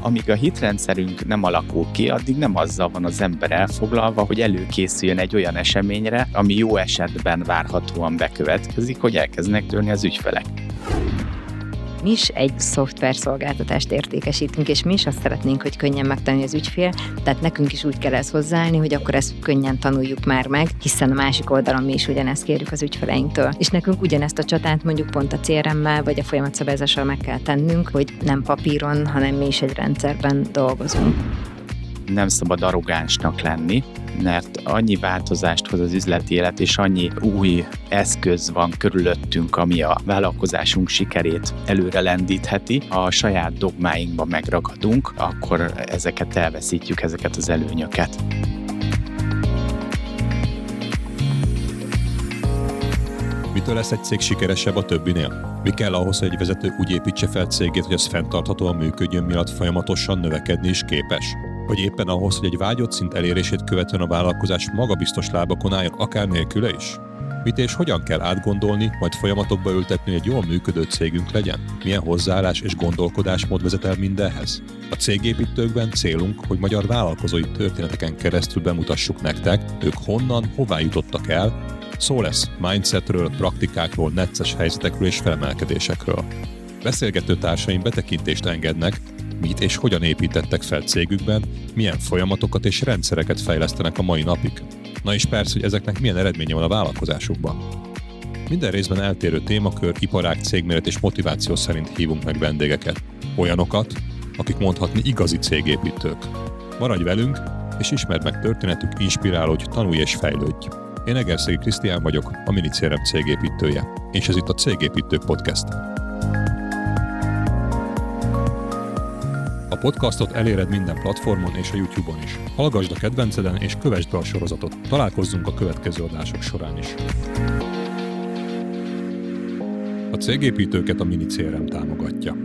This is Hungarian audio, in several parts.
amíg a hitrendszerünk nem alakul ki, addig nem azzal van az ember elfoglalva, hogy előkészüljön egy olyan eseményre, ami jó esetben várhatóan bekövetkezik, hogy elkezdenek törni az ügyfelek mi is egy szoftverszolgáltatást értékesítünk, és mi is azt szeretnénk, hogy könnyen megtanulja az ügyfél, tehát nekünk is úgy kell ezt hozzáállni, hogy akkor ezt könnyen tanuljuk már meg, hiszen a másik oldalon mi is ugyanezt kérjük az ügyfeleinktől. És nekünk ugyanezt a csatát mondjuk pont a CRM-mel vagy a folyamatszabályozással meg kell tennünk, hogy nem papíron, hanem mi is egy rendszerben dolgozunk nem szabad arrogánsnak lenni, mert annyi változást hoz az üzleti élet, és annyi új eszköz van körülöttünk, ami a vállalkozásunk sikerét előre lendítheti. Ha a saját dogmáinkban megragadunk, akkor ezeket elveszítjük, ezeket az előnyöket. Mitől lesz egy cég sikeresebb a többinél? Mi kell ahhoz, hogy egy vezető úgy építse fel cégét, hogy az fenntarthatóan működjön, miatt folyamatosan növekedni is képes? Vagy éppen ahhoz, hogy egy vágyott szint elérését követően a vállalkozás magabiztos lábakon álljon, akár nélküle is? Mit és hogyan kell átgondolni, majd folyamatokba ültetni, hogy egy jól működő cégünk legyen? Milyen hozzáállás és gondolkodásmód vezet el mindenhez? A cégépítőkben célunk, hogy magyar vállalkozói történeteken keresztül bemutassuk nektek, ők honnan, hová jutottak el, Szó lesz mindsetről, praktikákról, necces helyzetekről és felemelkedésekről. Beszélgető társaim betekintést engednek, mit és hogyan építettek fel cégükben, milyen folyamatokat és rendszereket fejlesztenek a mai napig. Na és persze, hogy ezeknek milyen eredménye van a vállalkozásukban. Minden részben eltérő témakör, iparág, cégméret és motiváció szerint hívunk meg vendégeket. Olyanokat, akik mondhatni igazi cégépítők. Maradj velünk, és ismerd meg történetük, inspirálódj, tanulj és fejlődj. Én Egerszegi Krisztián vagyok, a Minicérem cégépítője, és ez itt a Cégépítők Podcast. Podcastot eléred minden platformon és a YouTube-on is. Hallgasd a kedvenceden és kövessd be a sorozatot. Találkozzunk a következő adások során is. A cégépítőket a Minicérem támogatja.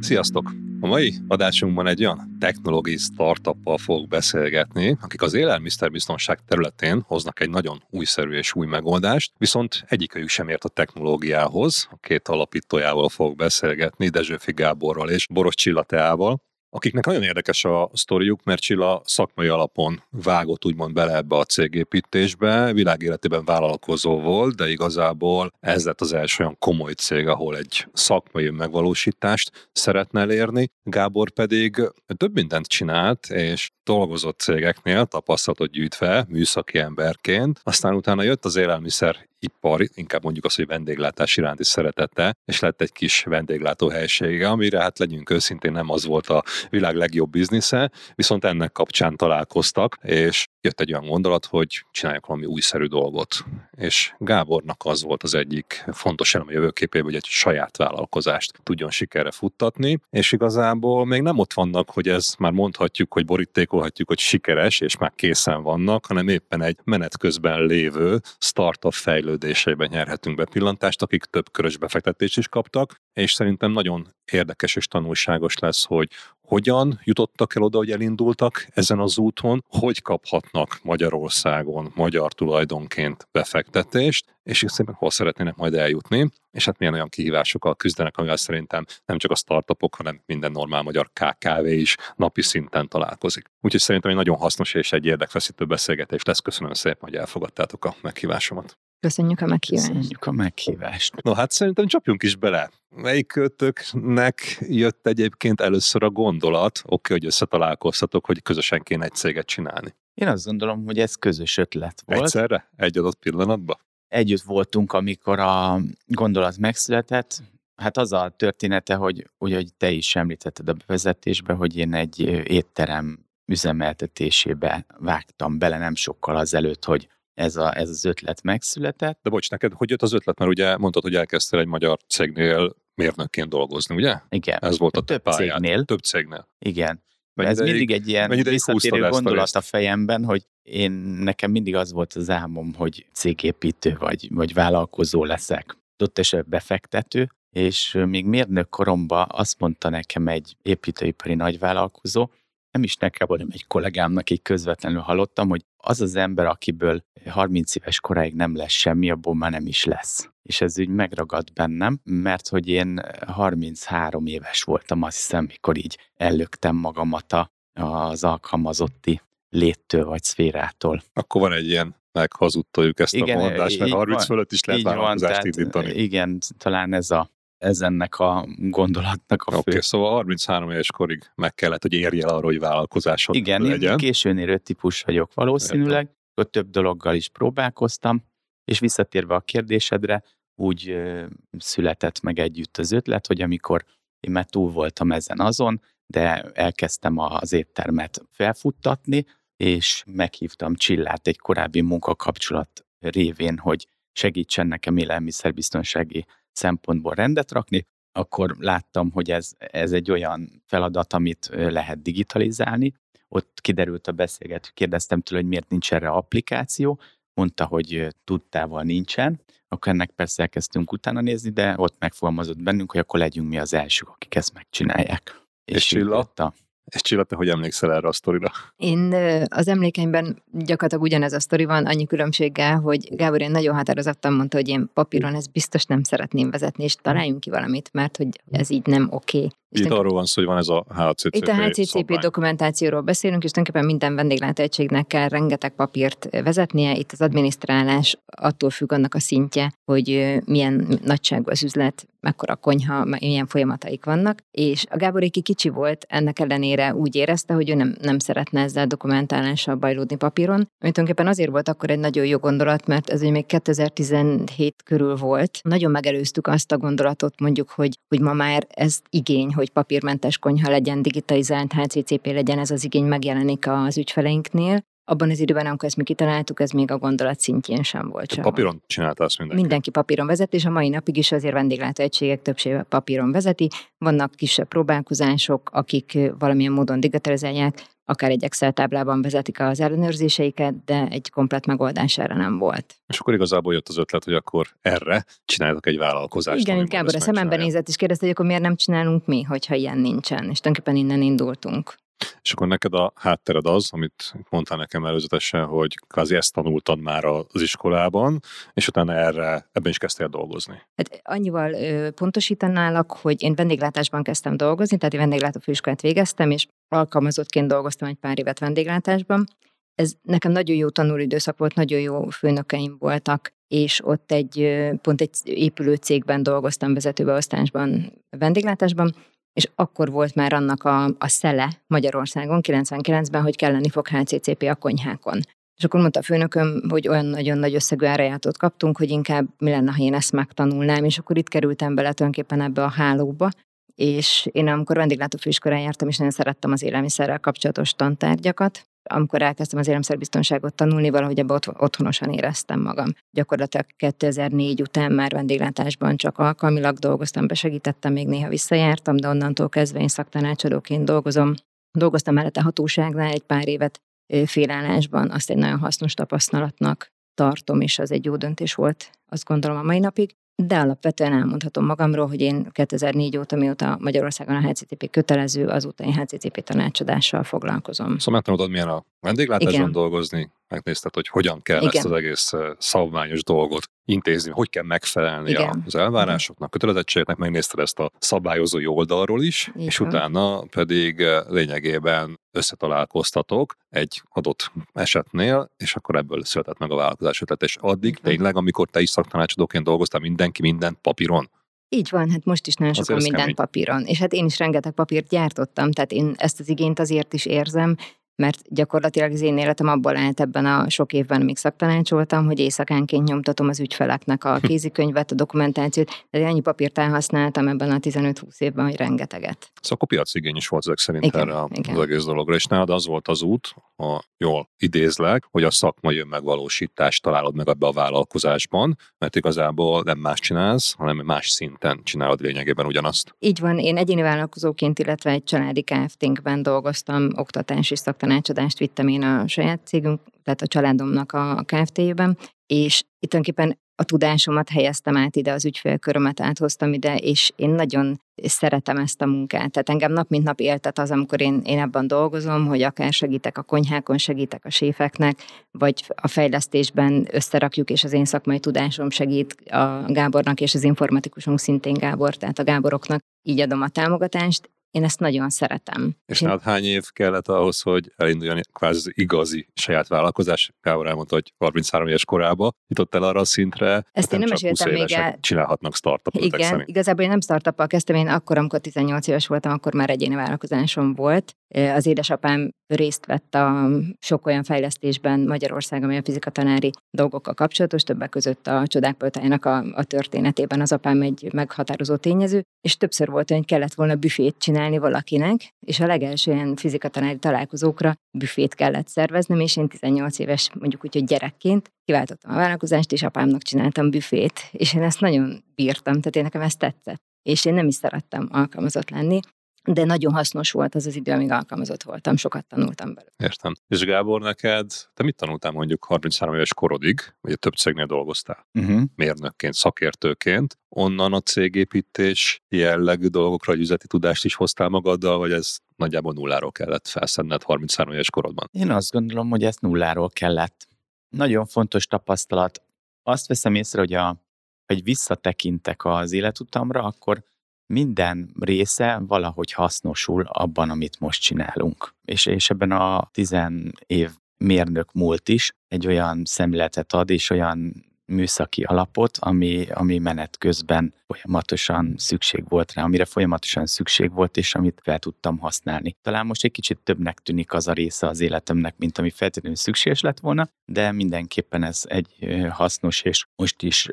Sziasztok! A mai adásunkban egy olyan technológiai startuppal fogok beszélgetni, akik az élelmiszerbiztonság területén hoznak egy nagyon újszerű és új megoldást, viszont egyikőjük sem ért a technológiához. A két alapítójával fogok beszélgetni, Dezsőfi Gáborral és Boros Csillateával akiknek nagyon érdekes a sztoriuk, mert Csilla szakmai alapon vágott úgymond bele ebbe a cégépítésbe, világéletében vállalkozó volt, de igazából ez lett az első olyan komoly cég, ahol egy szakmai megvalósítást szeretne elérni. Gábor pedig több mindent csinált, és dolgozott cégeknél tapasztalatot gyűjtve műszaki emberként, aztán utána jött az élelmiszer ipar, inkább mondjuk azt, hogy vendéglátás iránti szeretete, és lett egy kis vendéglátó helysége, amire hát legyünk őszintén nem az volt a világ legjobb biznisze, viszont ennek kapcsán találkoztak, és jött egy olyan gondolat, hogy csináljak valami újszerű dolgot. És Gábornak az volt az egyik fontos elem a jövőképében, hogy egy saját vállalkozást tudjon sikerre futtatni, és igazából még nem ott vannak, hogy ez már mondhatjuk, hogy borítékolhatjuk, hogy sikeres, és már készen vannak, hanem éppen egy menet közben lévő startup fejlődéseiben nyerhetünk be pillantást, akik több körös befektetést is kaptak, és szerintem nagyon érdekes és tanulságos lesz, hogy hogyan jutottak el oda, hogy elindultak ezen az úton, hogy kaphatnak Magyarországon magyar tulajdonként befektetést, és szépen hol szeretnének majd eljutni, és hát milyen olyan kihívásokkal küzdenek, amivel szerintem nem csak a startupok, hanem minden normál magyar KKV is napi szinten találkozik. Úgyhogy szerintem egy nagyon hasznos és egy érdekfeszítő beszélgetés lesz. Köszönöm szépen, hogy elfogadtátok a meghívásomat. Köszönjük a meghívást. Köszönjük a meghívást. No hát szerintem csapjunk is bele. Melyik kötöknek jött egyébként először a gondolat, oké, okay, hogy összetalálkoztatok, hogy közösen kéne egy céget csinálni? Én azt gondolom, hogy ez közös ötlet volt. Egyszerre? Egy adott pillanatban? Együtt voltunk, amikor a gondolat megszületett. Hát az a története, hogy ugye, hogy te is említetted a bevezetésbe, hogy én egy étterem üzemeltetésébe vágtam bele nem sokkal azelőtt, hogy ez, a, ez az ötlet megszületett. De bocs, neked hogy jött az ötlet? Mert ugye mondtad, hogy elkezdtél egy magyar cégnél mérnökként dolgozni, ugye? Igen. Ez volt a több pályád. cégnél. Több cégnél. Igen. Mennyi ez mindig egy ilyen visszatérő gondolat a fejemben, hogy én nekem mindig az volt az álmom, hogy cégépítő vagy, vagy vállalkozó leszek. Ott esetben befektető, és még mérnök koromban azt mondta nekem egy építőipari nagyvállalkozó, nem is nekem, hanem egy kollégámnak így közvetlenül hallottam, hogy az az ember, akiből 30 éves koráig nem lesz semmi, abból már nem is lesz. És ez úgy megragadt bennem, mert hogy én 33 éves voltam, azt hiszem, mikor így ellöktem magamat az alkalmazotti léttől vagy szférától. Akkor van egy ilyen meghazudtoljuk ezt igen, a mondást, mert 30 van, fölött is lehet vállalkozást indítani. Igen, talán ez a ez ennek a gondolatnak a fő. Oké, okay, szóval 33 éves korig meg kellett, hogy érj el arra, hogy vállalkozásod Igen, legyen. én későn érő típus vagyok valószínűleg, ott több dologgal is próbálkoztam, és visszatérve a kérdésedre, úgy született meg együtt az ötlet, hogy amikor én már túl voltam ezen azon, de elkezdtem az éttermet felfuttatni, és meghívtam Csillát egy korábbi munkakapcsolat révén, hogy segítsen nekem élelmiszerbiztonsági szempontból rendet rakni, akkor láttam, hogy ez, ez egy olyan feladat, amit lehet digitalizálni. Ott kiderült a beszélgető, kérdeztem tőle, hogy miért nincs erre applikáció, mondta, hogy tudtával nincsen, akkor ennek persze elkezdtünk utána nézni, de ott megfogalmazott bennünk, hogy akkor legyünk mi az elsők, akik ezt megcsinálják. És, és Csilla? És Csilla, te hogy emlékszel erre a sztorira? Én az emlékeimben gyakorlatilag ugyanez a sztori van, annyi különbséggel, hogy Gábor én nagyon határozottan mondta, hogy én papíron ezt biztos nem szeretném vezetni, és találjunk ki valamit, mert hogy ez így nem oké. Okay. Itt arról van szó, hogy van ez a HCCP Itt a HCCP szabvány. dokumentációról beszélünk, és tulajdonképpen minden vendéglátóegységnek kell rengeteg papírt vezetnie. Itt az adminisztrálás attól függ annak a szintje, hogy milyen nagyságú az üzlet, mekkora konyha, milyen folyamataik vannak. És a Gáboréki kicsi volt, ennek ellenére úgy érezte, hogy ő nem, nem szeretne ezzel dokumentálással bajlódni papíron. Ami tulajdonképpen azért volt akkor egy nagyon jó gondolat, mert ez még 2017 körül volt. Nagyon megelőztük azt a gondolatot mondjuk, hogy, hogy ma már ez igény, hogy papírmentes konyha legyen, digitalizált HCCP legyen, ez az igény megjelenik az ügyfeleinknél. Abban az időben, amikor ezt mi kitaláltuk, ez még a gondolat szintjén sem volt. Sem. Papíron csinálta azt mindenki? Mindenki papíron vezet, és a mai napig is azért vendéglátóegységek többsége papíron vezeti. Vannak kisebb próbálkozások, akik valamilyen módon digitalizálják, akár egy Excel táblában vezetik az ellenőrzéseiket, de egy komplet megoldás erre nem volt. És akkor igazából jött az ötlet, hogy akkor erre csinálok egy vállalkozást. Igen, inkább a szememben nézett, és kérdezte, hogy akkor miért nem csinálunk mi, hogyha ilyen nincsen. És tulajdonképpen innen indultunk. És akkor neked a háttered az, amit mondtál nekem előzetesen, hogy kvázi ezt tanultad már az iskolában, és utána erre, ebben is kezdtél dolgozni. Hát annyival ö, pontosítanálak, hogy én vendéglátásban kezdtem dolgozni, tehát én vendéglátó főiskolát végeztem, és alkalmazottként dolgoztam egy pár évet vendéglátásban. Ez nekem nagyon jó tanulóidőszak volt, nagyon jó főnökeim voltak, és ott egy, pont egy épülő cégben dolgoztam vezetőbeosztásban, vendéglátásban, és akkor volt már annak a, a szele Magyarországon 99-ben, hogy kelleni fog HCCP a konyhákon. És akkor mondta a főnököm, hogy olyan nagyon nagy összegű árajátot kaptunk, hogy inkább mi lenne, ha én ezt megtanulnám, és akkor itt kerültem bele tulajdonképpen ebbe a hálóba, és én amikor vendéglátófőiskolán jártam, és nagyon szerettem az élelmiszerrel kapcsolatos tantárgyakat, amikor elkezdtem az élelmiszerbiztonságot tanulni, valahogy ebbe ott, otthonosan éreztem magam. Gyakorlatilag 2004 után már vendéglátásban csak alkalmilag dolgoztam, besegítettem, még néha visszajártam, de onnantól kezdve én szaktanácsadóként dolgozom. Dolgoztam mellette hatóságnál egy pár évet félállásban, azt egy nagyon hasznos tapasztalatnak tartom, és az egy jó döntés volt, azt gondolom a mai napig. De alapvetően elmondhatom magamról, hogy én 2004 óta, mióta Magyarországon a HCCP kötelező, azóta én HCCP tanácsadással foglalkozom. Szóval megtanultad, milyen a vendéglátásban dolgozni, megnézted, hogy hogyan kell Igen. ezt az egész szabványos dolgot intézni, hogy kell megfelelni Igen. az elvárásoknak, kötelezettségeknek, megnézted ezt a szabályozói oldalról is, Igen. és utána pedig lényegében összetalálkoztatok egy adott esetnél, és akkor ebből született meg a vállalkozás ötlet. És addig Igen. tényleg, amikor te is szaktanácsadóként dolgoztál, mindenki mindent papíron? Így van, hát most is nagyon sokan minden papíron. És hát én is rengeteg papírt gyártottam, tehát én ezt az igényt azért is érzem, mert gyakorlatilag az én életem abból állt ebben a sok évben, amíg szaktanácsoltam, hogy éjszakánként nyomtatom az ügyfeleknek a hm. kézikönyvet, a dokumentációt, de annyi papírt elhasználtam ebben a 15-20 évben, hogy rengeteget. Szóval akkor piacigény is volt ezek szerint igen, erre igen. az egész dologra, és nálad az volt az út, ha jól idézlek, hogy a szakmai önmegvalósítást találod meg ebbe a vállalkozásban, mert igazából nem más csinálsz, hanem más szinten csinálod lényegében ugyanazt. Így van, én egyéni vállalkozóként, illetve egy családi KFT-nkben dolgoztam oktatási szak tanácsadást vittem én a saját cégünk, tehát a családomnak a Kft-jében, és tulajdonképpen a tudásomat helyeztem át ide, az ügyfélkörömet áthoztam ide, és én nagyon szeretem ezt a munkát. Tehát engem nap mint nap éltet az, amikor én, én ebben dolgozom, hogy akár segítek a konyhákon, segítek a séfeknek, vagy a fejlesztésben összerakjuk, és az én szakmai tudásom segít a Gábornak, és az informatikusunk szintén Gábor, tehát a Gáboroknak így adom a támogatást, én ezt nagyon szeretem. És nálad hány év kellett ahhoz, hogy elinduljon kvázi igazi saját vállalkozás? Gábor elmondta, hogy 33 éves korában jutott el arra a szintre, ezt én nem meséltem még el. csinálhatnak startupot. Igen, igazából én nem startuppal kezdtem, én akkor, amikor 18 éves voltam, akkor már egyéni vállalkozásom volt. Az édesapám részt vett a sok olyan fejlesztésben Magyarország, ami a fizikatanári dolgokkal kapcsolatos, többek között a csodák a, a történetében az apám egy meghatározó tényező, és többször volt, hogy kellett volna büfét csinálni valakinek, és a legelső ilyen fizikatanári találkozókra büfét kellett szerveznem, és én 18 éves, mondjuk úgy, hogy gyerekként kiváltottam a vállalkozást, és apámnak csináltam büfét, és én ezt nagyon bírtam, tehát én nekem ezt tetszett. És én nem is szerettem alkalmazott lenni, de nagyon hasznos volt az az idő, amíg alkalmazott voltam, sokat tanultam belőle. Értem. És Gábor, neked, te mit tanultál mondjuk 33 éves korodig, vagy több cégnél dolgoztál? Uh-huh. Mérnökként, szakértőként. Onnan a cégépítés jellegű dolgokra, hogy üzleti tudást is hoztál magaddal, vagy ez nagyjából nulláról kellett felszenned 33 éves korodban? Én azt gondolom, hogy ezt nulláról kellett. Nagyon fontos tapasztalat. Azt veszem észre, hogy a, hogy visszatekintek az életutamra, akkor minden része valahogy hasznosul abban, amit most csinálunk. És, és ebben a tizen év mérnök múlt is egy olyan szemléletet ad, és olyan műszaki alapot, ami, ami menet közben folyamatosan szükség volt rá, amire folyamatosan szükség volt, és amit fel tudtam használni. Talán most egy kicsit többnek tűnik az a része az életemnek, mint ami feltétlenül szükséges lett volna, de mindenképpen ez egy hasznos, és most is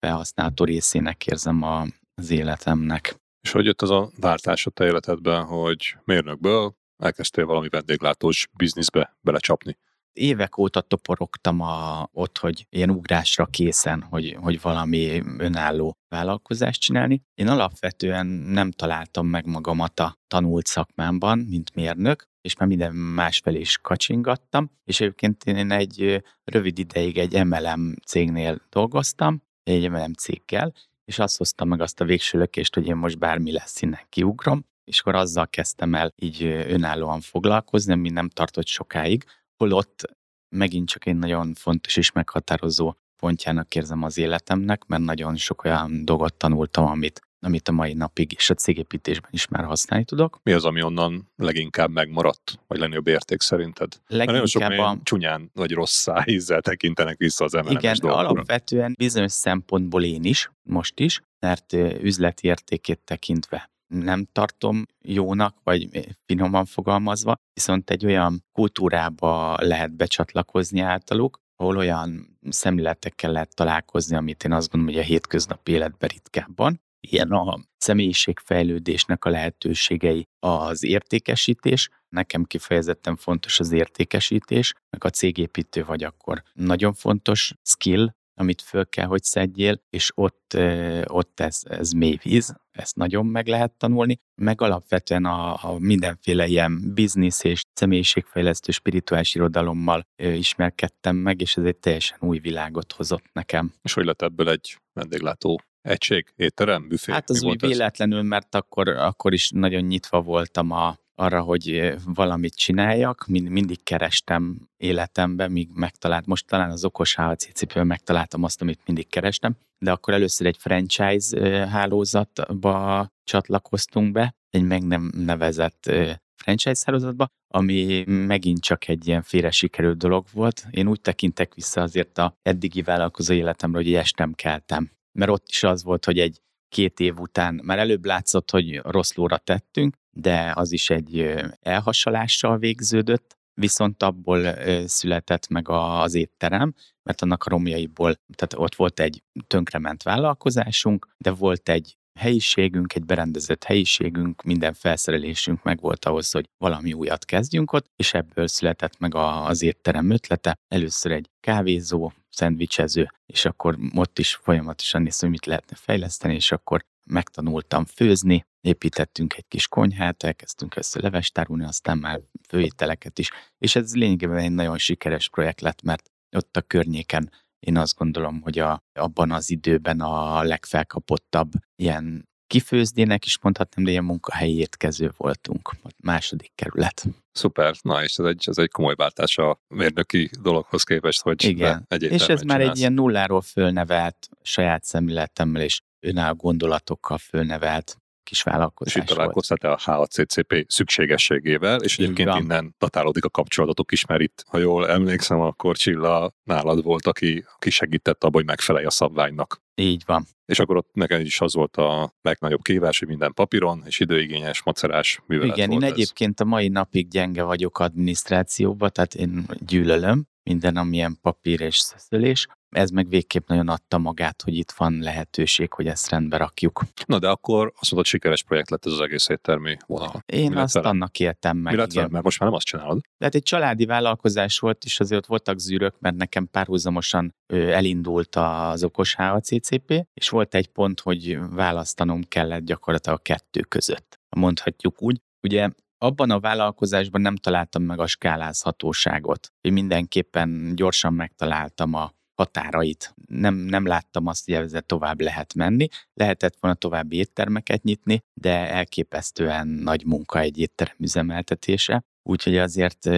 felhasználható részének érzem a, az életemnek. És hogy jött az a váltás a te életedben, hogy mérnökből elkezdtél valami vendéglátós bizniszbe belecsapni? Évek óta toporogtam a, ott, hogy ilyen ugrásra készen, hogy, hogy valami önálló vállalkozást csinálni. Én alapvetően nem találtam meg magamat a tanult szakmámban, mint mérnök, és már minden másfelé is kacsingattam, és egyébként én egy rövid ideig egy MLM cégnél dolgoztam, egy MLM céggel, és azt hoztam meg azt a végső lökést, hogy én most bármi lesz, innen kiugrom, és akkor azzal kezdtem el így önállóan foglalkozni, ami nem tartott sokáig, holott megint csak egy nagyon fontos és meghatározó pontjának érzem az életemnek, mert nagyon sok olyan dolgot tanultam, amit amit a mai napig és a cégépítésben is már használni tudok. Mi az, ami onnan leginkább megmaradt, vagy legnagyobb érték szerinted? Leginkább nagyon sok a... csúnyán vagy rossz szájízzel tekintenek vissza az mlm Igen, dolgokra. alapvetően bizonyos szempontból én is, most is, mert üzleti értékét tekintve nem tartom jónak, vagy finoman fogalmazva, viszont egy olyan kultúrába lehet becsatlakozni általuk, ahol olyan szemléletekkel lehet találkozni, amit én azt gondolom, hogy a hétköznapi életben ritkábban, ilyen a személyiségfejlődésnek a lehetőségei az értékesítés. Nekem kifejezetten fontos az értékesítés, meg a cégépítő vagy akkor nagyon fontos skill, amit föl kell, hogy szedjél, és ott, ott ez, ez mély víz, ezt nagyon meg lehet tanulni, meg alapvetően a, a mindenféle ilyen biznisz és személyiségfejlesztő spirituális irodalommal ismerkedtem meg, és ez egy teljesen új világot hozott nekem. És hogy lett ebből egy vendéglátó egység, étterem, büfé? Hát az úgy véletlenül, ez? mert akkor, akkor is nagyon nyitva voltam a, arra, hogy valamit csináljak, mind, mindig kerestem életemben, míg megtalált, most talán az okos HLC cipőből megtaláltam azt, amit mindig kerestem, de akkor először egy franchise hálózatba csatlakoztunk be, egy meg nem nevezett franchise hálózatba, ami megint csak egy ilyen félre sikerült dolog volt. Én úgy tekintek vissza azért a eddigi vállalkozó életemre, hogy estem keltem mert ott is az volt, hogy egy két év után már előbb látszott, hogy rossz lóra tettünk, de az is egy elhasalással végződött, viszont abból született meg az étterem, mert annak a romjaiból, tehát ott volt egy tönkrement vállalkozásunk, de volt egy helyiségünk, egy berendezett helyiségünk, minden felszerelésünk meg volt ahhoz, hogy valami újat kezdjünk ott, és ebből született meg az étterem ötlete. Először egy kávézó, szendvicsező, és akkor ott is folyamatosan néztem, hogy mit lehetne fejleszteni, és akkor megtanultam főzni, építettünk egy kis konyhát, elkezdtünk össze levestárulni, aztán már főételeket is, és ez lényegében egy nagyon sikeres projekt lett, mert ott a környéken én azt gondolom, hogy a, abban az időben a legfelkapottabb ilyen kifőzdének is mondhatnám, de ilyen munkahelyi étkező voltunk, második kerület. Szuper, na és ez egy, ez egy komoly váltás a mérnöki dologhoz képest, hogy Igen, és ez már egy ilyen nulláról fölnevelt saját szemléletemmel és önálló gondolatokkal fölnevelt kis vállalkozás És itt találkoztál a HACCP szükségességével, és egyébként Igen. innen datálódik a kapcsolatotok is, mert itt, ha jól emlékszem, akkor Csilla nálad volt, aki, aki segített abban, hogy megfelelj a szabványnak. Így van. És akkor ott nekem is az volt a legnagyobb kívás, hogy minden papíron, és időigényes, macerás művelet Igen, volt én ez. egyébként a mai napig gyenge vagyok adminisztrációba, tehát én gyűlölöm minden, amilyen papír és szeszölés. Ez meg végképp nagyon adta magát, hogy itt van lehetőség, hogy ezt rendbe rakjuk. Na de akkor azt mondod, sikeres projekt lett ez az egész éttermi vonal. Én Mi azt vele? annak éltem meg. Mi lett vele? Mert most már nem azt csinálod. Tehát egy családi vállalkozás volt, és azért ott voltak zűrök, mert nekem párhuzamosan elindult az okos HACCP, és volt egy pont, hogy választanom kellett gyakorlatilag a kettő között. Mondhatjuk úgy. Ugye abban a vállalkozásban nem találtam meg a skálázhatóságot. Én mindenképpen gyorsan megtaláltam a határait. Nem, nem láttam azt, hogy ezzel tovább lehet menni. Lehetett volna további éttermeket nyitni, de elképesztően nagy munka egy étterem üzemeltetése. Úgyhogy azért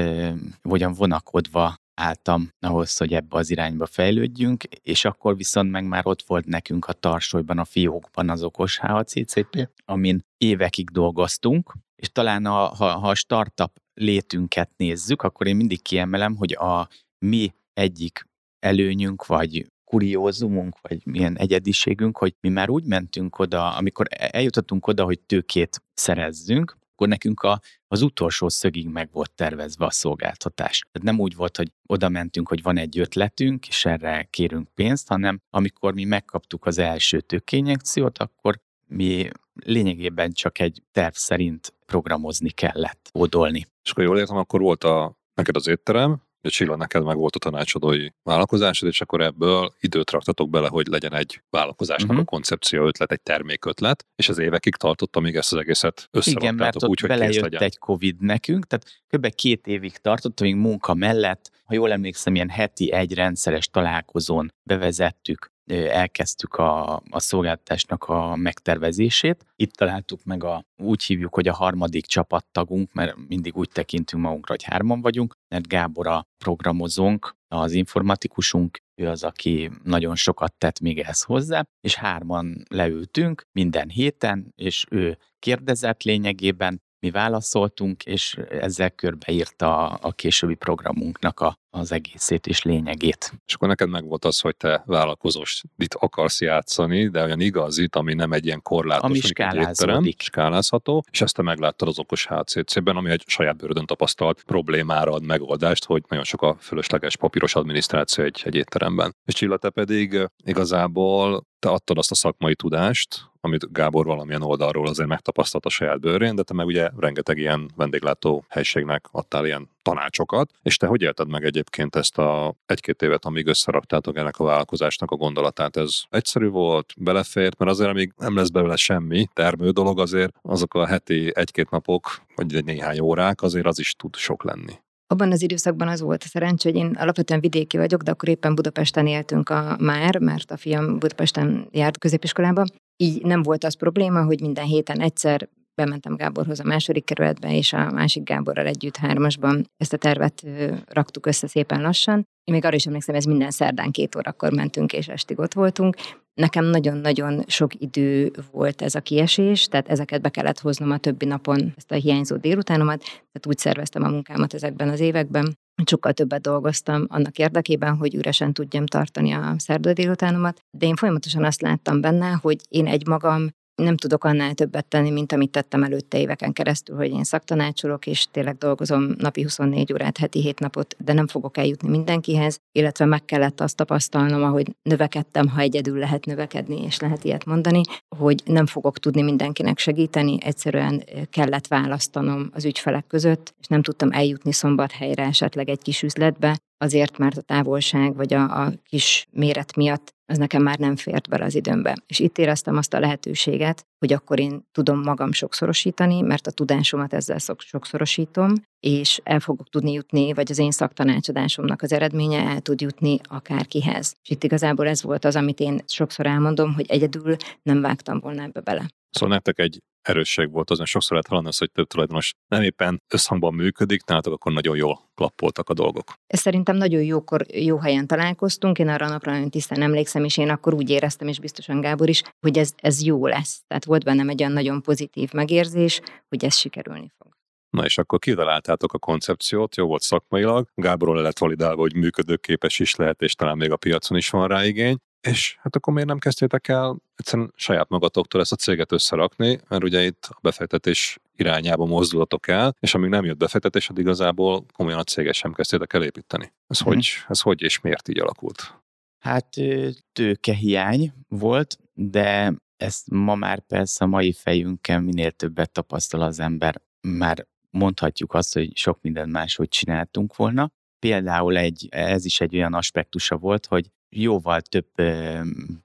hogyan vonakodva álltam ahhoz, hogy ebbe az irányba fejlődjünk, és akkor viszont meg már ott volt nekünk a tarsolyban, a fiókban az okos HACCP, amin évekig dolgoztunk, és talán a, ha, ha a startup létünket nézzük, akkor én mindig kiemelem, hogy a mi egyik előnyünk, vagy kuriózumunk, vagy milyen egyediségünk, hogy mi már úgy mentünk oda, amikor e-, eljutottunk oda, hogy tőkét szerezzünk, akkor nekünk a, az utolsó szögig meg volt tervezve a szolgáltatás. Tehát nem úgy volt, hogy oda mentünk, hogy van egy ötletünk, és erre kérünk pénzt, hanem amikor mi megkaptuk az első tőkényekciót, akkor mi lényegében csak egy terv szerint programozni kellett, ódolni. És akkor jól értem, akkor volt a, neked az étterem, hogy Csilla, neked meg volt a tanácsadói vállalkozásod, és akkor ebből időt raktatok bele, hogy legyen egy vállalkozásnak uh-huh. a koncepció ötlet, egy termékötlet, és az évekig tartott, amíg ezt az egészet Igen, mert ott úgy, hogy belejött legyen. egy Covid nekünk, tehát kb. két évig tartott, amíg munka mellett, ha jól emlékszem, ilyen heti egy rendszeres találkozón bevezettük elkezdtük a, a szolgáltatásnak a megtervezését. Itt találtuk meg a, úgy hívjuk, hogy a harmadik csapattagunk, mert mindig úgy tekintünk magunkra, hogy hárman vagyunk, mert Gábor a programozónk, az informatikusunk, ő az, aki nagyon sokat tett még ehhez hozzá, és hárman leültünk minden héten, és ő kérdezett lényegében, mi válaszoltunk, és ezzel körbeírta a későbbi programunknak a, az egészét és lényegét. És akkor neked meg volt az, hogy te vállalkozós itt akarsz játszani, de olyan igazit, ami nem egy ilyen korlátos, ami skálázódik. skálázható, és ezt te megláttad az okos HCC-ben, ami egy saját bőrödön tapasztalt problémára ad megoldást, hogy nagyon sok a fölösleges papíros adminisztráció egy, egy étteremben. És Csilla, te pedig igazából te adtad azt a szakmai tudást, amit Gábor valamilyen oldalról azért megtapasztalt a saját bőrén, de te meg ugye rengeteg ilyen vendéglátó helységnek adtál ilyen tanácsokat, és te hogy élted meg egyébként ezt a egy-két évet, amíg összeraktátok ennek a vállalkozásnak a gondolatát? Ez egyszerű volt, belefért, mert azért, amíg nem lesz belőle semmi termő dolog, azért azok a heti egy-két napok, vagy néhány órák, azért az is tud sok lenni. Abban az időszakban az volt szerencsé, hogy én alapvetően vidéki vagyok, de akkor éppen Budapesten éltünk a már, mert a fiam Budapesten járt középiskolába. Így nem volt az probléma, hogy minden héten egyszer bementem Gáborhoz a második kerületbe, és a másik Gáborral együtt hármasban ezt a tervet raktuk össze szépen lassan. Én még arra is emlékszem, ez minden szerdán két órakor mentünk, és estig ott voltunk. Nekem nagyon-nagyon sok idő volt ez a kiesés, tehát ezeket be kellett hoznom a többi napon, ezt a hiányzó délutánomat, tehát úgy szerveztem a munkámat ezekben az években, sokkal többet dolgoztam annak érdekében, hogy üresen tudjam tartani a szerda délutánomat, de én folyamatosan azt láttam benne, hogy én egy magam nem tudok annál többet tenni, mint amit tettem előtte éveken keresztül, hogy én szaktanácsolok, és tényleg dolgozom napi 24 órát, heti 7 napot, de nem fogok eljutni mindenkihez, illetve meg kellett azt tapasztalnom, ahogy növekedtem, ha egyedül lehet növekedni, és lehet ilyet mondani, hogy nem fogok tudni mindenkinek segíteni, egyszerűen kellett választanom az ügyfelek között, és nem tudtam eljutni szombathelyre esetleg egy kis üzletbe, azért, mert a távolság vagy a, a kis méret miatt az nekem már nem fért bele az időmbe. És itt éreztem azt a lehetőséget, hogy akkor én tudom magam sokszorosítani, mert a tudásomat ezzel sokszorosítom, és el fogok tudni jutni, vagy az én szaktanácsadásomnak az eredménye el tud jutni akárkihez. És itt igazából ez volt az, amit én sokszor elmondom, hogy egyedül nem vágtam volna ebbe bele. Szóval nektek egy erősség volt, azon sokszor lehet hallani az, hogy több tulajdonos nem éppen összhangban működik, nálatok akkor nagyon jól klappoltak a dolgok. Ez szerintem nagyon jókor, jó helyen találkoztunk, én arra a napra nagyon tisztán emlékszem, és én akkor úgy éreztem, és biztosan Gábor is, hogy ez, ez jó lesz. Tehát volt bennem egy olyan nagyon pozitív megérzés, hogy ez sikerülni fog. Na és akkor kitaláltátok a koncepciót, jó volt szakmailag, Gáborról le lett validálva, hogy működőképes is lehet, és talán még a piacon is van rá igény, és hát akkor miért nem kezdtétek el egyszerűen saját magatoktól ezt a céget összerakni, mert ugye itt a befektetés irányába mozdulatok el, és amíg nem jött befektetés, addig igazából komolyan a céget sem kezdtétek el építeni. Ez, hmm. hogy, ez hogy és miért így alakult? Hát tőkehiány volt, de ezt ma már persze a mai fejünkkel minél többet tapasztal az ember, már mondhatjuk azt, hogy sok minden máshogy csináltunk volna. Például egy, ez is egy olyan aspektusa volt, hogy jóval több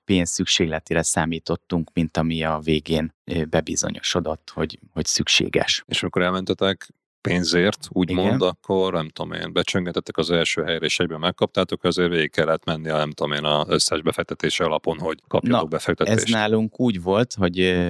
pénz szükségletére számítottunk, mint ami a végén bebizonyosodott, hogy, hogy szükséges. És amikor elmentetek pénzért, úgymond, akkor nem tudom én, becsöngetettek az első helyre, és egyben megkaptátok, azért végig kellett menni a nem tudom én az összes befektetési alapon, hogy kapjatok Na, befektetést. ez nálunk úgy volt, hogy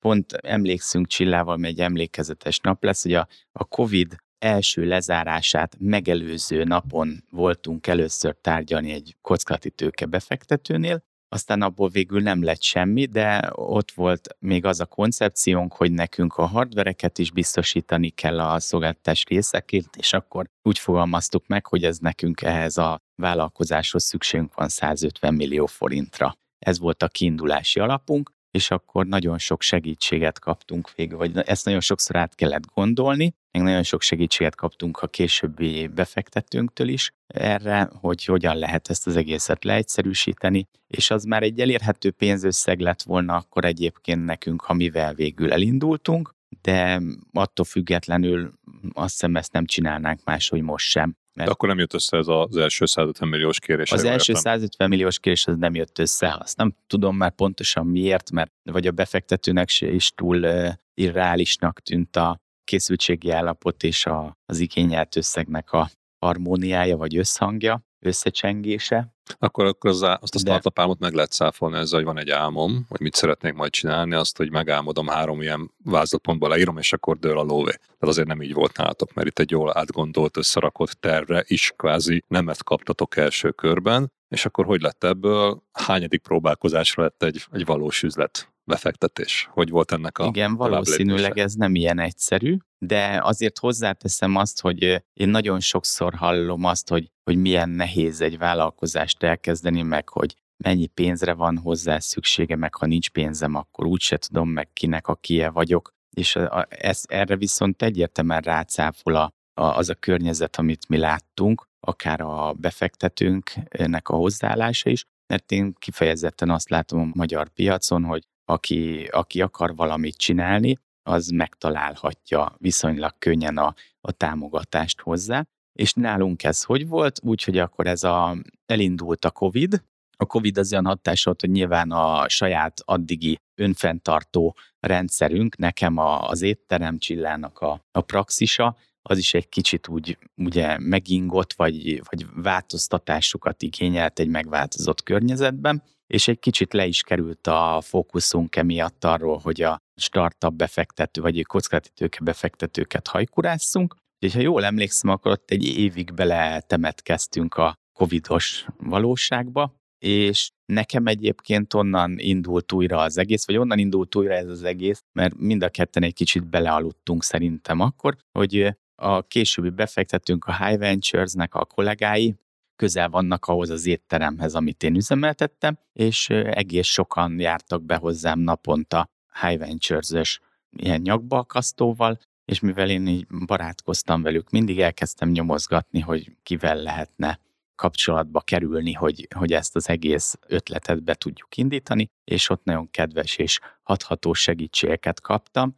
pont emlékszünk Csillával, egy emlékezetes nap lesz, hogy a, a Covid első lezárását megelőző napon voltunk először tárgyalni egy kockázati tőke befektetőnél, aztán abból végül nem lett semmi, de ott volt még az a koncepciónk, hogy nekünk a hardvereket is biztosítani kell a szolgáltatás részekért, és akkor úgy fogalmaztuk meg, hogy ez nekünk ehhez a vállalkozáshoz szükségünk van 150 millió forintra. Ez volt a kiindulási alapunk, és akkor nagyon sok segítséget kaptunk végül, vagy ezt nagyon sokszor át kellett gondolni, még nagyon sok segítséget kaptunk a későbbi befektetőnktől is erre, hogy hogyan lehet ezt az egészet leegyszerűsíteni, és az már egy elérhető pénzösszeg lett volna akkor egyébként nekünk, amivel végül elindultunk, de attól függetlenül azt hiszem ezt nem csinálnánk máshogy most sem. Mert De akkor nem jött össze ez az első 150 milliós kérés. Az első 150 milliós kérés az nem jött össze. Azt nem tudom már pontosan miért, mert vagy a befektetőnek se is túl uh, irreálisnak tűnt a készültségi állapot és a, az igényelt összegnek a harmóniája vagy összhangja, összecsengése. Akkor, akkor az, azt a startup álmot meg lehet száfolni ezzel, hogy van egy álmom, hogy mit szeretnék majd csinálni, azt, hogy megálmodom három ilyen vázlatpontba leírom, és akkor dől a lóvé. Tehát azért nem így volt nálatok, mert itt egy jól átgondolt, összerakott tervre is kvázi nemet kaptatok első körben, és akkor hogy lett ebből? Hányadik próbálkozásra lett egy, egy valós üzlet? Befektetés. Hogy volt ennek a Igen, valószínűleg ez nem ilyen egyszerű, de azért hozzáteszem azt, hogy én nagyon sokszor hallom azt, hogy, hogy milyen nehéz egy vállalkozást elkezdeni, meg hogy mennyi pénzre van hozzá szüksége, meg ha nincs pénzem, akkor úgyse tudom meg kinek a kie vagyok. És a, ez, erre viszont egyértelműen rácáfol a, a, az a környezet, amit mi láttunk, akár a befektetőnknek a hozzáállása is, mert én kifejezetten azt látom a magyar piacon, hogy aki, aki akar valamit csinálni, az megtalálhatja viszonylag könnyen a, a támogatást hozzá. És nálunk ez hogy volt? Úgyhogy akkor ez a, elindult a COVID, a COVID az olyan hatás volt, hogy nyilván a saját addigi önfenntartó rendszerünk, nekem a, az étterem csillának a, a praxisa, az is egy kicsit úgy ugye megingott, vagy, vagy változtatásokat igényelt egy megváltozott környezetben, és egy kicsit le is került a fókuszunk emiatt arról, hogy a startup befektető, vagy kockázati tőke befektetőket hajkurásszunk. És ha jól emlékszem, akkor ott egy évig bele temetkeztünk a covidos valóságba, és nekem egyébként onnan indult újra az egész, vagy onnan indult újra ez az egész, mert mind a ketten egy kicsit belealudtunk szerintem akkor, hogy a későbbi befektetünk a High Ventures-nek a kollégái. Közel vannak ahhoz az étteremhez, amit én üzemeltettem, és egész sokan jártak be hozzám naponta High Ventures-ös ilyen nyakbalkasztóval, és mivel én így barátkoztam velük, mindig elkezdtem nyomozgatni, hogy kivel lehetne kapcsolatba kerülni, hogy, hogy ezt az egész ötletet be tudjuk indítani, és ott nagyon kedves és hatható segítségeket kaptam,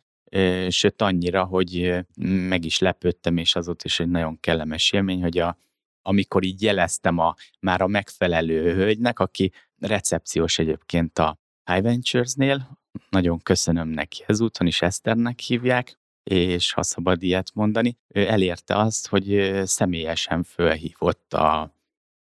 sőt annyira, hogy meg is lepődtem, és az ott is egy nagyon kellemes élmény, hogy a amikor így jeleztem a, már a megfelelő hölgynek, aki recepciós egyébként a High Ventures-nél, nagyon köszönöm neki ezúton is Eszternek hívják, és ha szabad ilyet mondani, ő elérte azt, hogy személyesen fölhívott a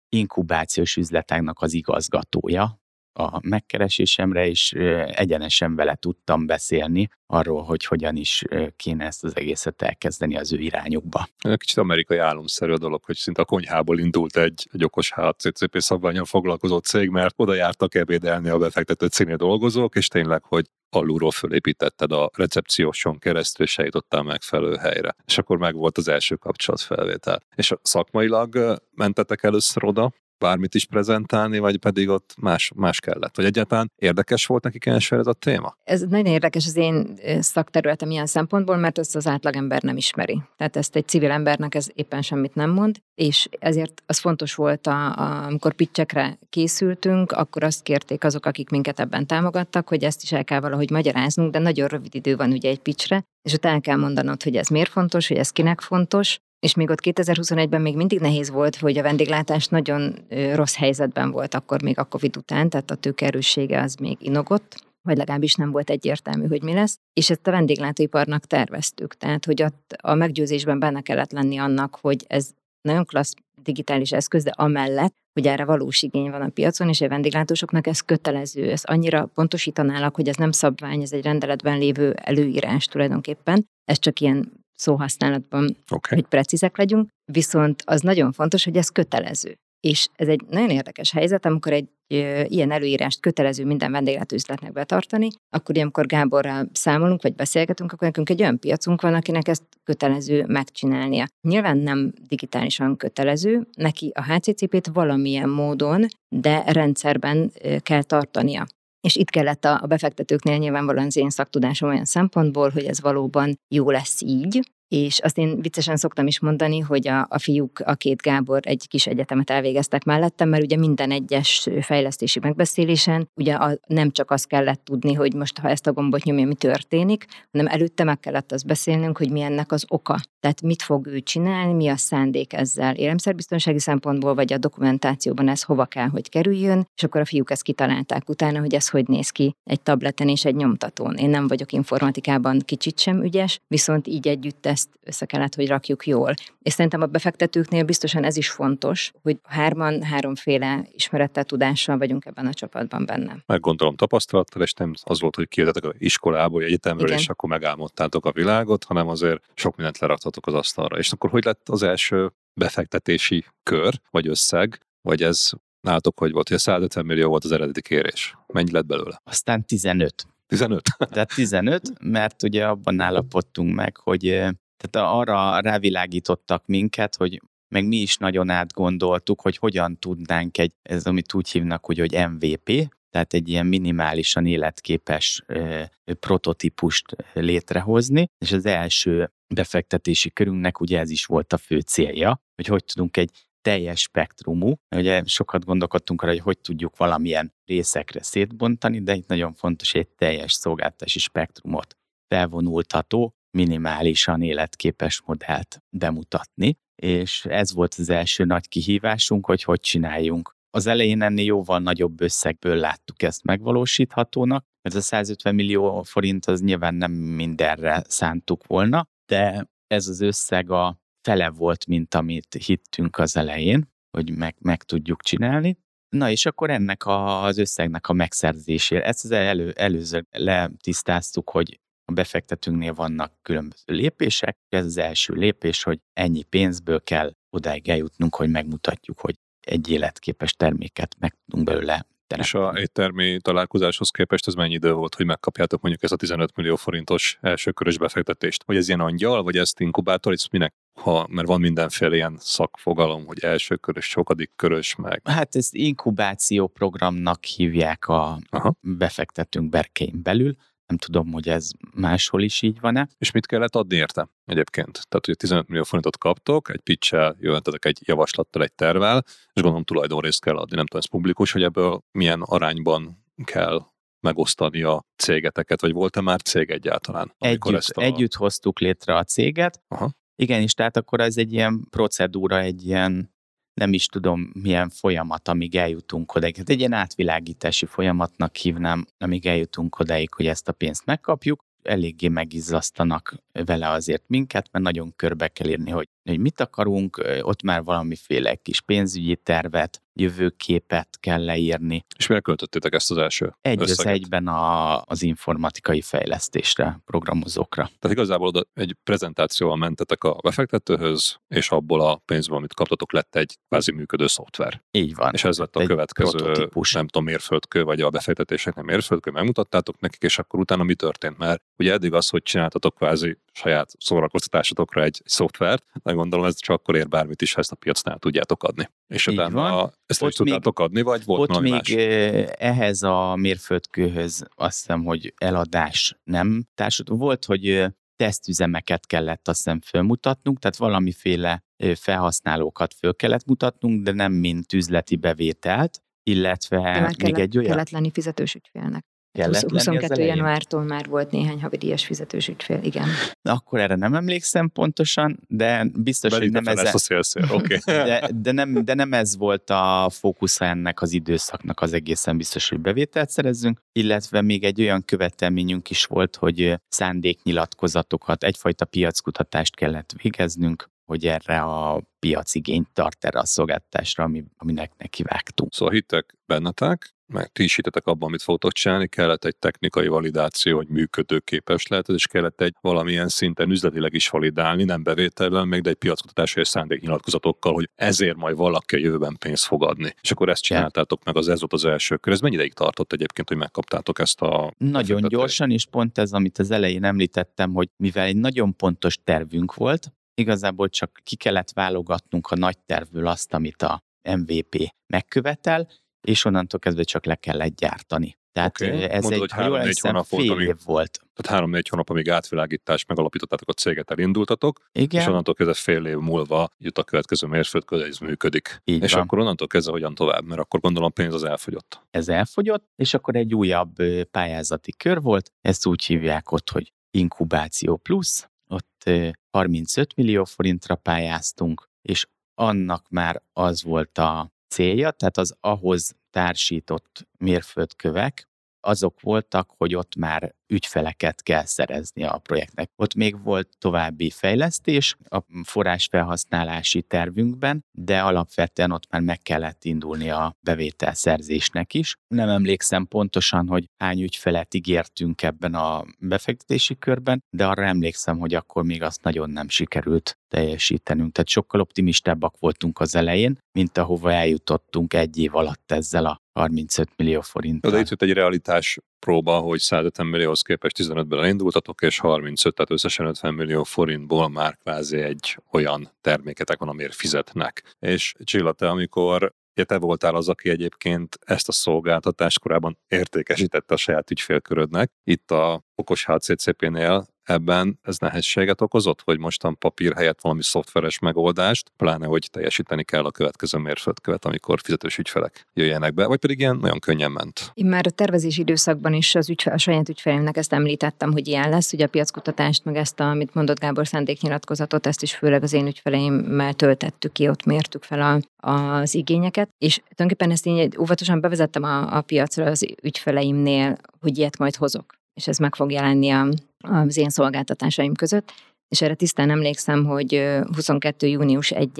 inkubációs üzletágnak az igazgatója, a megkeresésemre, és egyenesen vele tudtam beszélni arról, hogy hogyan is kéne ezt az egészet elkezdeni az ő irányukba. Kicsit amerikai álomszerű a dolog, hogy szinte a konyhából indult egy, egy okos CCP szabványon foglalkozó cég, mert oda jártak ebédelni a befektető cégnél dolgozók, és tényleg, hogy alulról fölépítetted a recepcióson keresztül, és eljutottál megfelelő helyre. És akkor meg volt az első kapcsolatfelvétel. És szakmailag mentetek először oda, bármit is prezentálni, vagy pedig ott más, más kellett? Vagy egyáltalán érdekes volt nekik első ez a téma? Ez nagyon érdekes az én szakterületem ilyen szempontból, mert ezt az átlagember nem ismeri. Tehát ezt egy civil embernek ez éppen semmit nem mond, és ezért az fontos volt, a, a, amikor pitchekre készültünk, akkor azt kérték azok, akik minket ebben támogattak, hogy ezt is el kell valahogy magyaráznunk, de nagyon rövid idő van ugye egy pitchre, és ott el kell mondanod, hogy ez miért fontos, hogy ez kinek fontos, és még ott 2021-ben még mindig nehéz volt, hogy a vendéglátás nagyon rossz helyzetben volt akkor még a Covid után, tehát a tőkerőssége az még inogott, vagy legalábbis nem volt egyértelmű, hogy mi lesz, és ezt a vendéglátóiparnak terveztük. Tehát, hogy ott a meggyőzésben benne kellett lenni annak, hogy ez nagyon klassz digitális eszköz, de amellett, hogy erre valós igény van a piacon, és a vendéglátósoknak ez kötelező. Ez annyira pontosítanálak, hogy ez nem szabvány, ez egy rendeletben lévő előírás tulajdonképpen. Ez csak ilyen szóhasználatban, okay. hogy precízek legyünk, viszont az nagyon fontos, hogy ez kötelező. És ez egy nagyon érdekes helyzet, amikor egy ö, ilyen előírást kötelező minden vendéglátóüzletnek betartani, akkor amikor Gáborral számolunk, vagy beszélgetünk, akkor nekünk egy olyan piacunk van, akinek ezt kötelező megcsinálnia. Nyilván nem digitálisan kötelező, neki a HCCP-t valamilyen módon, de rendszerben kell tartania. És itt kellett a, a befektetőknél nyilvánvalóan az én szaktudásom olyan szempontból, hogy ez valóban jó lesz így, és azt én viccesen szoktam is mondani, hogy a, a fiúk, a két Gábor egy kis egyetemet elvégeztek mellettem, mert ugye minden egyes fejlesztési megbeszélésen ugye a, nem csak azt kellett tudni, hogy most ha ezt a gombot nyomja, mi történik, hanem előtte meg kellett azt beszélnünk, hogy mi ennek az oka. Tehát mit fog ő csinálni, mi a szándék ezzel élelmiszerbiztonsági szempontból, vagy a dokumentációban ez hova kell, hogy kerüljön, és akkor a fiúk ezt kitalálták utána, hogy ez hogy néz ki egy tableten és egy nyomtatón. Én nem vagyok informatikában kicsit sem ügyes, viszont így együtt ezt össze kellett, hogy rakjuk jól. És szerintem a befektetőknél biztosan ez is fontos, hogy hárman, háromféle ismerettel, tudással vagyunk ebben a csapatban benne. Meg gondolom tapasztalattal, és nem az volt, hogy kijöttetek a iskolából, egyetemről, Igen. és akkor megálmodtátok a világot, hanem azért sok mindent leraktatok az asztalra. És akkor hogy lett az első befektetési kör, vagy összeg, vagy ez nálatok hogy volt, hogy a 150 millió volt az eredeti kérés. Mennyi lett belőle? Aztán 15. 15? Tehát 15, mert ugye abban állapodtunk meg, hogy tehát arra rávilágítottak minket, hogy meg mi is nagyon átgondoltuk, hogy hogyan tudnánk egy, ez amit úgy hívnak, hogy, hogy MVP, tehát egy ilyen minimálisan életképes ö, prototípust létrehozni, és az első befektetési körünknek ugye ez is volt a fő célja, hogy hogy tudunk egy teljes spektrumú, ugye sokat gondolkodtunk arra, hogy hogy tudjuk valamilyen részekre szétbontani, de itt nagyon fontos egy teljes szolgáltatási spektrumot felvonultató, minimálisan életképes modellt bemutatni, és ez volt az első nagy kihívásunk, hogy hogy csináljunk. Az elején ennél jóval nagyobb összegből láttuk ezt megvalósíthatónak, mert a 150 millió forint az nyilván nem mindenre szántuk volna, de ez az összeg a fele volt, mint amit hittünk az elején, hogy meg, meg tudjuk csinálni. Na és akkor ennek az összegnek a megszerzésére, ezt az elő, előző letisztáztuk, hogy a befektetőnknél vannak különböző lépések. Ez az első lépés, hogy ennyi pénzből kell odáig eljutnunk, hogy megmutatjuk, hogy egy életképes terméket meg tudunk belőle és a éttermi találkozáshoz képest ez mennyi idő volt, hogy megkapjátok mondjuk ezt a 15 millió forintos első körös befektetést? Vagy ez ilyen angyal, vagy ezt inkubátor, ez minek? Ha, mert van mindenféle ilyen szakfogalom, hogy első körös, sokadik körös meg. Hát ezt inkubáció programnak hívják a Aha. befektetőnk berkein belül nem tudom, hogy ez máshol is így van-e. És mit kellett adni érte egyébként? Tehát, hogy 15 millió forintot kaptok, egy pitch-el jöhetetek egy javaslattal, egy tervel, és gondolom tulajdonrészt kell adni. Nem tudom, ez publikus, hogy ebből milyen arányban kell megosztani a cégeteket, vagy volt-e már cég egyáltalán? Együtt, ezt a... együtt hoztuk létre a céget. Aha. Igen, és tehát akkor ez egy ilyen procedúra, egy ilyen nem is tudom milyen folyamat, amíg eljutunk odáig. Hát egy ilyen átvilágítási folyamatnak hívnám, amíg eljutunk odáig, hogy ezt a pénzt megkapjuk, eléggé megizzasztanak vele azért minket, mert nagyon körbe kell írni, hogy, hogy mit akarunk, ott már valamiféle kis pénzügyi tervet, jövőképet kell leírni. És mire költöttétek ezt az első Egy összeget? az egyben a, az informatikai fejlesztésre, programozókra. Tehát igazából oda egy prezentációval mentetek a befektetőhöz, és abból a pénzből, amit kaptatok, lett egy kvázi működő szoftver. Így van. És ez lett a következő, prototípus. nem tudom, mérföldkő, vagy a befektetéseknek mérföldkő, megmutattátok nekik, és akkor utána mi történt? Mert ugye eddig az, hogy csináltatok kvázi saját szórakoztatásotokra egy szoftvert, de gondolom ez csak akkor ér bármit is, ha ezt a piacnál tudjátok adni. És Így utána van. ezt Ott is tudtátok adni, vagy volt Ott valami még más? eh, ehhez a mérföldkőhöz azt hiszem, hogy eladás nem társult. Volt, hogy eh, tesztüzemeket kellett azt hiszem fölmutatnunk, tehát valamiféle eh, felhasználókat föl kellett mutatnunk, de nem mint üzleti bevételt, illetve De még kellett, egy olyan kellett lenni fizetős ügyfélnek. Kellett lenni az 22. elején. januártól már volt néhány havidíjas fizetős ügyfél, igen. Akkor erre nem emlékszem pontosan, de biztos, hogy Belítettem nem ez, a szélszél, oké. de, de, nem, de nem ez volt a fókusza ennek az időszaknak az egészen biztos, hogy bevételt szerezzünk, illetve még egy olyan követelményünk is volt, hogy szándéknyilatkozatokat, egyfajta piackutatást kellett végeznünk, hogy erre a piac igényt tart erre a szolgáltatásra, ami, aminek nekivágtunk. Szóval hittek bennetek, meg ti is hittetek abban, amit fogtok csinálni, kellett egy technikai validáció, hogy működőképes lehet, és kellett egy valamilyen szinten üzletileg is validálni, nem bevétellel, még de egy piackutatási és szándéknyilatkozatokkal, hogy ezért majd valaki a jövőben pénzt fog adni. És akkor ezt csináltátok meg, az ez volt az első kör. Ez mennyi ideig tartott egyébként, hogy megkaptátok ezt a Nagyon befektetést? gyorsan, és pont ez, amit az elején említettem, hogy mivel egy nagyon pontos tervünk volt, igazából csak ki kellett válogatnunk a nagy tervből azt, amit a MVP megkövetel, és onnantól kezdve csak le kellett gyártani. Tehát okay. ez Mondod, egy, hogy három-négy emlékszem, hónap volt, fél amíg- év volt. Tehát három-négy hónap, amíg átvilágítás megalapítottátok a céget, elindultatok, Igen, és onnantól kezdve fél év múlva jut a következő mérföldkő, ez működik. így és van. akkor onnantól kezdve hogyan tovább, mert akkor gondolom pénz az elfogyott. ez elfogyott, és akkor egy újabb pályázati kör volt, ezt úgy hívják ott, hogy Inkubáció Plusz, ott ö, 35 millió forintra pályáztunk, és annak már az volt a célja, tehát az ahhoz társított mérföldkövek, azok voltak, hogy ott már ügyfeleket kell szerezni a projektnek. Ott még volt további fejlesztés a forrásfelhasználási tervünkben, de alapvetően ott már meg kellett indulni a bevételszerzésnek is. Nem emlékszem pontosan, hogy hány ügyfelet ígértünk ebben a befektetési körben, de arra emlékszem, hogy akkor még azt nagyon nem sikerült teljesítenünk. Tehát sokkal optimistábbak voltunk az elején, mint ahova eljutottunk egy év alatt ezzel a 35 millió forinttal. De itt egy realitás próba, hogy 150 millióhoz képest 15-ben elindultatok, és 35, tehát összesen 50 millió forintból már kvázi egy olyan terméketek van, amiért fizetnek. És Csilla, te amikor Ugye te voltál az, aki egyébként ezt a szolgáltatást korábban értékesítette a saját ügyfélkörödnek. Itt a okos HCCP-nél ebben ez nehézséget okozott, hogy mostan papír helyett valami szoftveres megoldást, pláne, hogy teljesíteni kell a következő mérföldkövet, amikor fizetős ügyfelek jöjjenek be, vagy pedig ilyen nagyon könnyen ment. Én már a tervezési időszakban is az ügyfe, a saját ügyfelemnek ezt említettem, hogy ilyen lesz. Ugye a piackutatást, meg ezt, a, amit mondott Gábor szándéknyilatkozatot, ezt is főleg az én ügyfeleimmel töltettük ki, ott mértük fel a, az igényeket, és tulajdonképpen ezt én óvatosan bevezettem a, a piacra az ügyfeleimnél, hogy ilyet majd hozok és ez meg fog jelenni a, az én szolgáltatásaim között. És erre tisztán emlékszem, hogy 22. június 1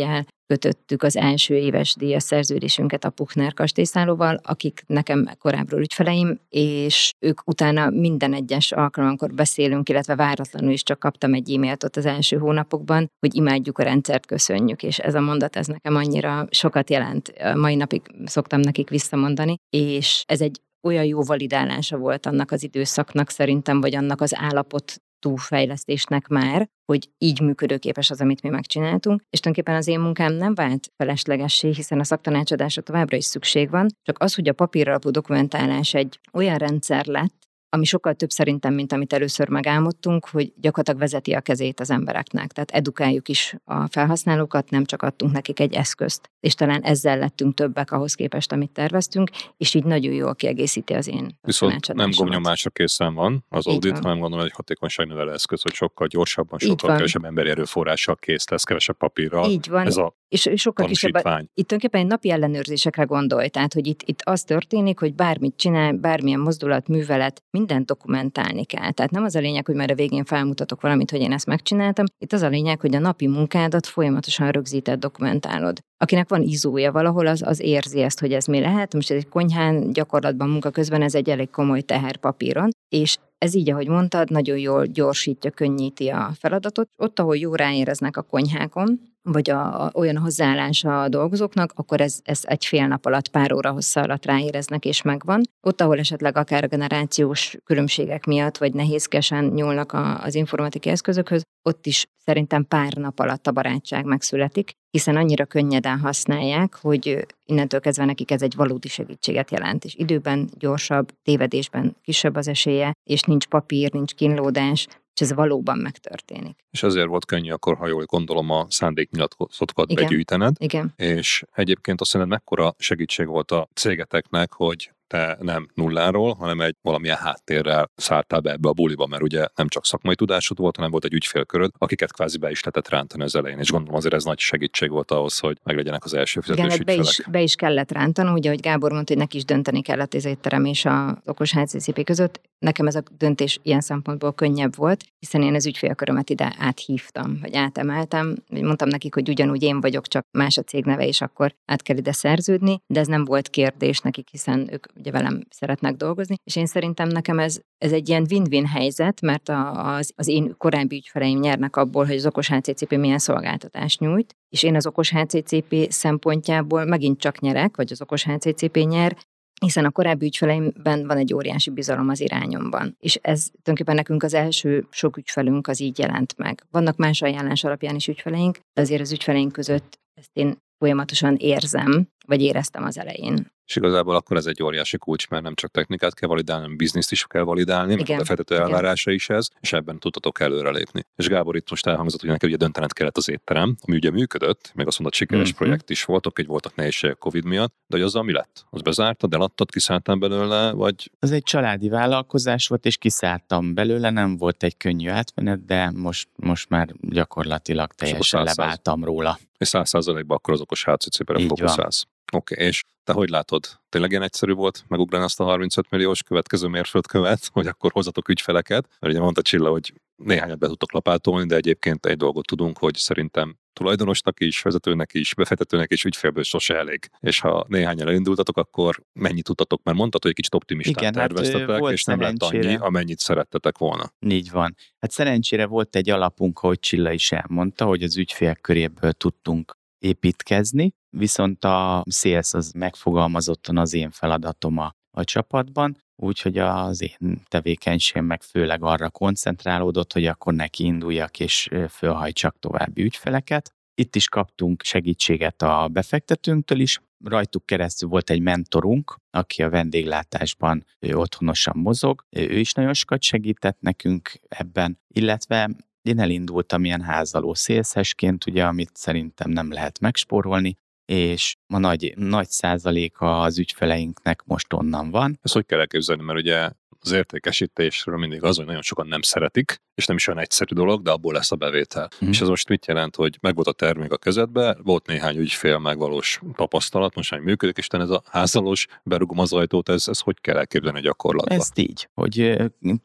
kötöttük az első éves díjas szerződésünket a Puchner kastélyszállóval, akik nekem korábbról ügyfeleim, és ők utána minden egyes alkalomkor beszélünk, illetve váratlanul is csak kaptam egy e-mailt ott az első hónapokban, hogy imádjuk a rendszert, köszönjük, és ez a mondat, ez nekem annyira sokat jelent. Mai napig szoktam nekik visszamondani, és ez egy olyan jó validálása volt annak az időszaknak szerintem, vagy annak az állapot túlfejlesztésnek már, hogy így működőképes az, amit mi megcsináltunk, és tulajdonképpen az én munkám nem vált feleslegessé, hiszen a szaktanácsadásra továbbra is szükség van, csak az, hogy a papíralapú dokumentálás egy olyan rendszer lett, ami sokkal több szerintem, mint amit először megálmodtunk, hogy gyakorlatilag vezeti a kezét az embereknek. Tehát edukáljuk is a felhasználókat, nem csak adtunk nekik egy eszközt. És talán ezzel lettünk többek ahhoz képest, amit terveztünk, és így nagyon jól kiegészíti az én Viszont nem gomnyomásra készen van az Így audit, van. hanem gondolom egy hatékonyságnövelő eszköz, hogy sokkal gyorsabban, sokkal kevesebb emberi erőforrással kész lesz, kevesebb papírral. Így van. Ez a És, sokkal kisebb. Itt tulajdonképpen egy napi ellenőrzésekre gondolj, tehát hogy itt, itt az történik, hogy bármit csinál, bármilyen mozdulat, művelet, mindent dokumentálni kell. Tehát nem az a lényeg, hogy már a végén felmutatok valamit, hogy én ezt megcsináltam. Itt az a lényeg, hogy a napi munkádat folyamatosan rögzített dokumentálod. Akinek van izója valahol, az, az érzi ezt, hogy ez mi lehet. Most egy konyhán gyakorlatban munka közben ez egy elég komoly teher papíron, és ez így, ahogy mondtad, nagyon jól gyorsítja, könnyíti a feladatot. Ott, ahol jó ráéreznek a konyhákon, vagy a, a, olyan hozzáállása a dolgozóknak, akkor ez, ez egy fél nap alatt, pár óra hossza alatt ráéreznek, és megvan. Ott, ahol esetleg akár generációs különbségek miatt, vagy nehézkesen nyúlnak a, az informatikai eszközökhöz, ott is szerintem pár nap alatt a barátság megszületik, hiszen annyira könnyeden használják, hogy innentől kezdve nekik ez egy valódi segítséget jelent, és időben gyorsabb, tévedésben kisebb az esélye, és nincs papír, nincs kínlódás, és ez valóban megtörténik. És azért volt könnyű akkor, ha jól gondolom, a szándéknyilatkozatokat Igen. begyűjtened. Igen. És egyébként azt szerintem mekkora segítség volt a cégeteknek, hogy te nem nulláról, hanem egy valamilyen háttérrel szálltál be ebbe a buliba, mert ugye nem csak szakmai tudásod volt, hanem volt egy ügyfélköröd, akiket kvázi be is lehetett rántani az elején, és gondolom azért ez nagy segítség volt ahhoz, hogy meglegyenek az első fizetős Igen, be is, be is kellett rántani, ugye, ahogy Gábor mondta, hogy neki is dönteni kellett az étterem és az okos HCCP között. Nekem ez a döntés ilyen szempontból könnyebb volt, hiszen én az ügyfélkörömet ide áthívtam, vagy átemeltem. Mondtam nekik, hogy ugyanúgy én vagyok, csak más a cég neve, és akkor át kell ide szerződni, de ez nem volt kérdés nekik, hiszen ők ugye velem szeretnek dolgozni, és én szerintem nekem ez, ez egy ilyen win-win helyzet, mert az, az én korábbi ügyfeleim nyernek abból, hogy az okos HCCP milyen szolgáltatást nyújt, és én az okos HCCP szempontjából megint csak nyerek, vagy az okos HCCP nyer, hiszen a korábbi ügyfeleimben van egy óriási bizalom az irányomban. És ez tulajdonképpen nekünk az első sok ügyfelünk az így jelent meg. Vannak más ajánlás alapján is ügyfeleink, de azért az ügyfeleink között ezt én folyamatosan érzem, vagy éreztem az elején. És igazából akkor ez egy óriási kulcs, mert nem csak technikát kell validálni, hanem bizniszt is kell validálni, Igen. mert a befektető elvárása is ez, és ebben tudtatok előrelépni. És Gábor itt most elhangzott, hogy neki ugye döntened kellett az étterem, ami ugye működött, meg azt mondod, sikeres mm-hmm. projekt is voltok, egy voltak nehézségek Covid miatt, de hogy azzal mi lett? Az bezártad, eladtad, kiszálltál belőle, vagy? Az egy családi vállalkozás volt, és kiszálltam belőle, nem volt egy könnyű átmenet, de most, most már gyakorlatilag teljesen leváltam róla. És száz százalékban akkor az okos HCC-re fókuszálsz. Oké, okay, és te hogy látod? Tényleg ilyen egyszerű volt megugrani azt a 35 milliós következő mérföldkövet, hogy akkor hozatok ügyfeleket? Mert ugye mondta Csilla, hogy néhányat be tudtok lapátolni, de egyébként egy dolgot tudunk, hogy szerintem tulajdonosnak is, vezetőnek is, befektetőnek és ügyfélből sose elég. És ha néhányan elindultatok, akkor mennyit tudtatok? Mert mondtad, hogy egy kicsit optimistán Igen, hát, terveztetek, hát, és nem lett annyi, amennyit szerettetek volna. Így van. Hát szerencsére volt egy alapunk, ahogy Csilla is elmondta, hogy az ügyfél köréből tudtunk építkezni, viszont a sales az megfogalmazottan az én feladatom a, a csapatban, úgyhogy az én tevékenységem meg főleg arra koncentrálódott, hogy akkor neki induljak és fölhajtsak további ügyfeleket. Itt is kaptunk segítséget a befektetőnktől is, rajtuk keresztül volt egy mentorunk, aki a vendéglátásban ő otthonosan mozog, ő is nagyon sokat segített nekünk ebben, illetve én elindultam ilyen házaló szélszesként, ugye, amit szerintem nem lehet megspórolni, és a nagy, nagy százaléka az ügyfeleinknek most onnan van. Ezt hogy kell elképzelni, mert ugye az értékesítésről mindig az, hogy nagyon sokan nem szeretik, és nem is olyan egyszerű dolog, de abból lesz a bevétel. Mm. És ez most mit jelent, hogy meg volt a termék a kezedbe, volt néhány ügyfél megvalós tapasztalat, most már működik, és ez a házalós berugom az ajtót, ez, ez hogy kell elképzelni a gyakorlatban? Ezt így, hogy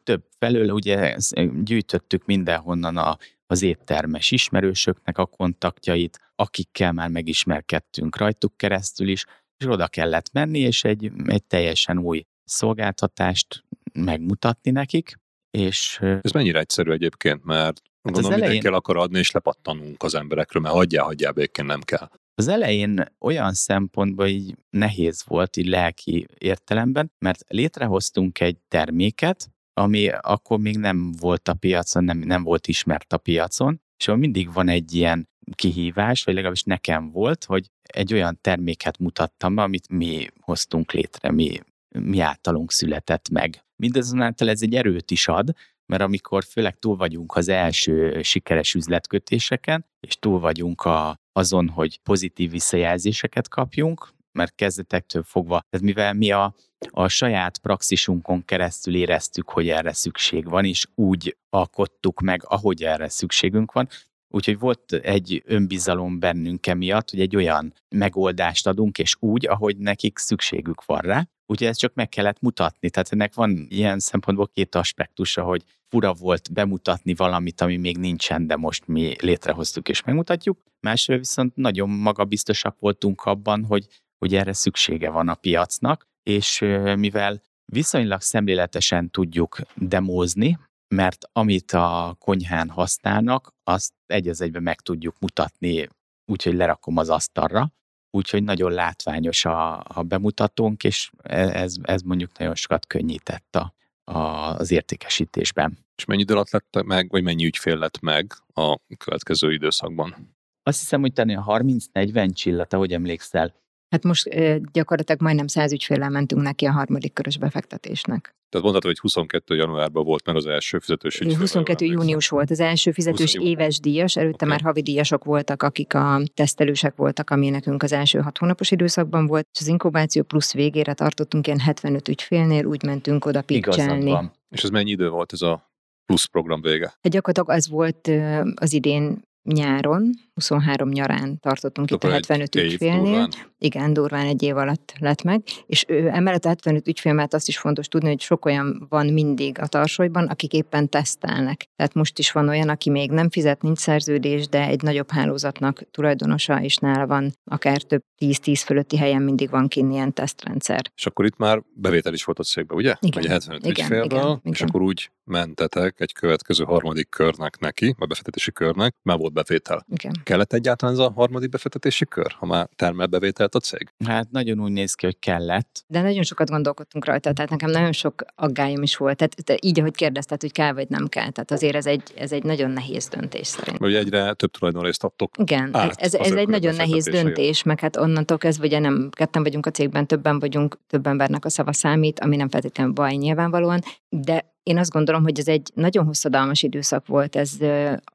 több felől ugye gyűjtöttük mindenhonnan a, az éttermes ismerősöknek a kontaktjait, akikkel már megismerkedtünk rajtuk keresztül is, és oda kellett menni, és egy, egy teljesen új szolgáltatást megmutatni nekik, és... Ez mennyire egyszerű egyébként, mert hát gondolom elején... mindenki el akar adni, és lepattanunk az emberekről, mert hagyjál, hagyjál, békén nem kell. Az elején olyan szempontból így nehéz volt, így lelki értelemben, mert létrehoztunk egy terméket, ami akkor még nem volt a piacon, nem, nem volt ismert a piacon, és mindig van egy ilyen kihívás, vagy legalábbis nekem volt, hogy egy olyan terméket mutattam be, amit mi hoztunk létre, mi, mi általunk született meg. Mindezonáltal ez egy erőt is ad, mert amikor főleg túl vagyunk az első sikeres üzletkötéseken, és túl vagyunk a, azon, hogy pozitív visszajelzéseket kapjunk, mert kezdetektől fogva, tehát mivel mi a, a saját praxisunkon keresztül éreztük, hogy erre szükség van, és úgy alkottuk meg, ahogy erre szükségünk van, Úgyhogy volt egy önbizalom bennünk emiatt, hogy egy olyan megoldást adunk, és úgy, ahogy nekik szükségük van rá. Úgyhogy ezt csak meg kellett mutatni. Tehát ennek van ilyen szempontból két aspektusa, hogy fura volt bemutatni valamit, ami még nincsen, de most mi létrehoztuk és megmutatjuk. Másrészt viszont nagyon magabiztosak voltunk abban, hogy, hogy erre szüksége van a piacnak, és mivel viszonylag szemléletesen tudjuk demózni, mert amit a konyhán használnak, azt egy az egyben meg tudjuk mutatni, úgyhogy lerakom az asztalra, úgyhogy nagyon látványos a, a bemutatónk, és e, ez, ez mondjuk nagyon sokat könnyített a, a, az értékesítésben. És mennyi idő alatt lett meg, vagy mennyi ügyfél lett meg a következő időszakban? Azt hiszem, hogy a 30-40 csillat, ahogy emlékszel, Hát most gyakorlatilag majdnem száz ügyféllel mentünk neki a harmadik körös befektetésnek. Tehát mondhatod, hogy 22. januárban volt meg az első fizetős ügyfél. 22. június volt az első fizetős 20... éves díjas, előtte okay. már havi díjasok voltak, akik a tesztelősek voltak, ami nekünk az első hat hónapos időszakban volt, és az inkubáció plusz végére tartottunk ilyen 75 ügyfélnél, úgy mentünk oda pitchelni. És ez mennyi idő volt ez a plusz program vége? Hát gyakorlatilag az volt az idén nyáron, 23 nyarán tartottunk Akkor itt a 75 ügyfélnél. Igen, durván egy év alatt lett meg, és ő, emellett a 75 ügyfél mert azt is fontos tudni, hogy sok olyan van mindig a tarsolyban, akik éppen tesztelnek. Tehát most is van olyan, aki még nem fizet, nincs szerződés, de egy nagyobb hálózatnak tulajdonosa, és nála van akár több 10-10 fölötti helyen mindig van kint ilyen tesztrendszer. És akkor itt már bevétel is volt a cégbe, ugye? Igen. Ugye 75 igen, ügyfélről, igen, és igen. akkor úgy mentetek egy következő harmadik körnek neki, vagy befektetési körnek, már volt bevétel. Igen. Kellett egyáltalán ez a harmadik befektetési kör, ha már termel bevételt a cég? Hát nagyon úgy néz ki, hogy kellett. De nagyon sokat gondolkodtunk rajta, tehát nekem nagyon sok aggályom is volt. Tehát, te így, ahogy kérdezted, hogy kell vagy nem kell. Tehát azért ez egy, ez egy nagyon nehéz döntés szerintem. Ugye egyre több tulajdonrészt adtok. Igen, át ez, ez egy nagyon nehéz döntés, meg hát onnantól kezdve ugye nem ketten vagyunk a cégben, többen vagyunk, több embernek a szava számít, ami nem feltétlenül baj nyilvánvalóan, de én azt gondolom, hogy ez egy nagyon hosszadalmas időszak volt ez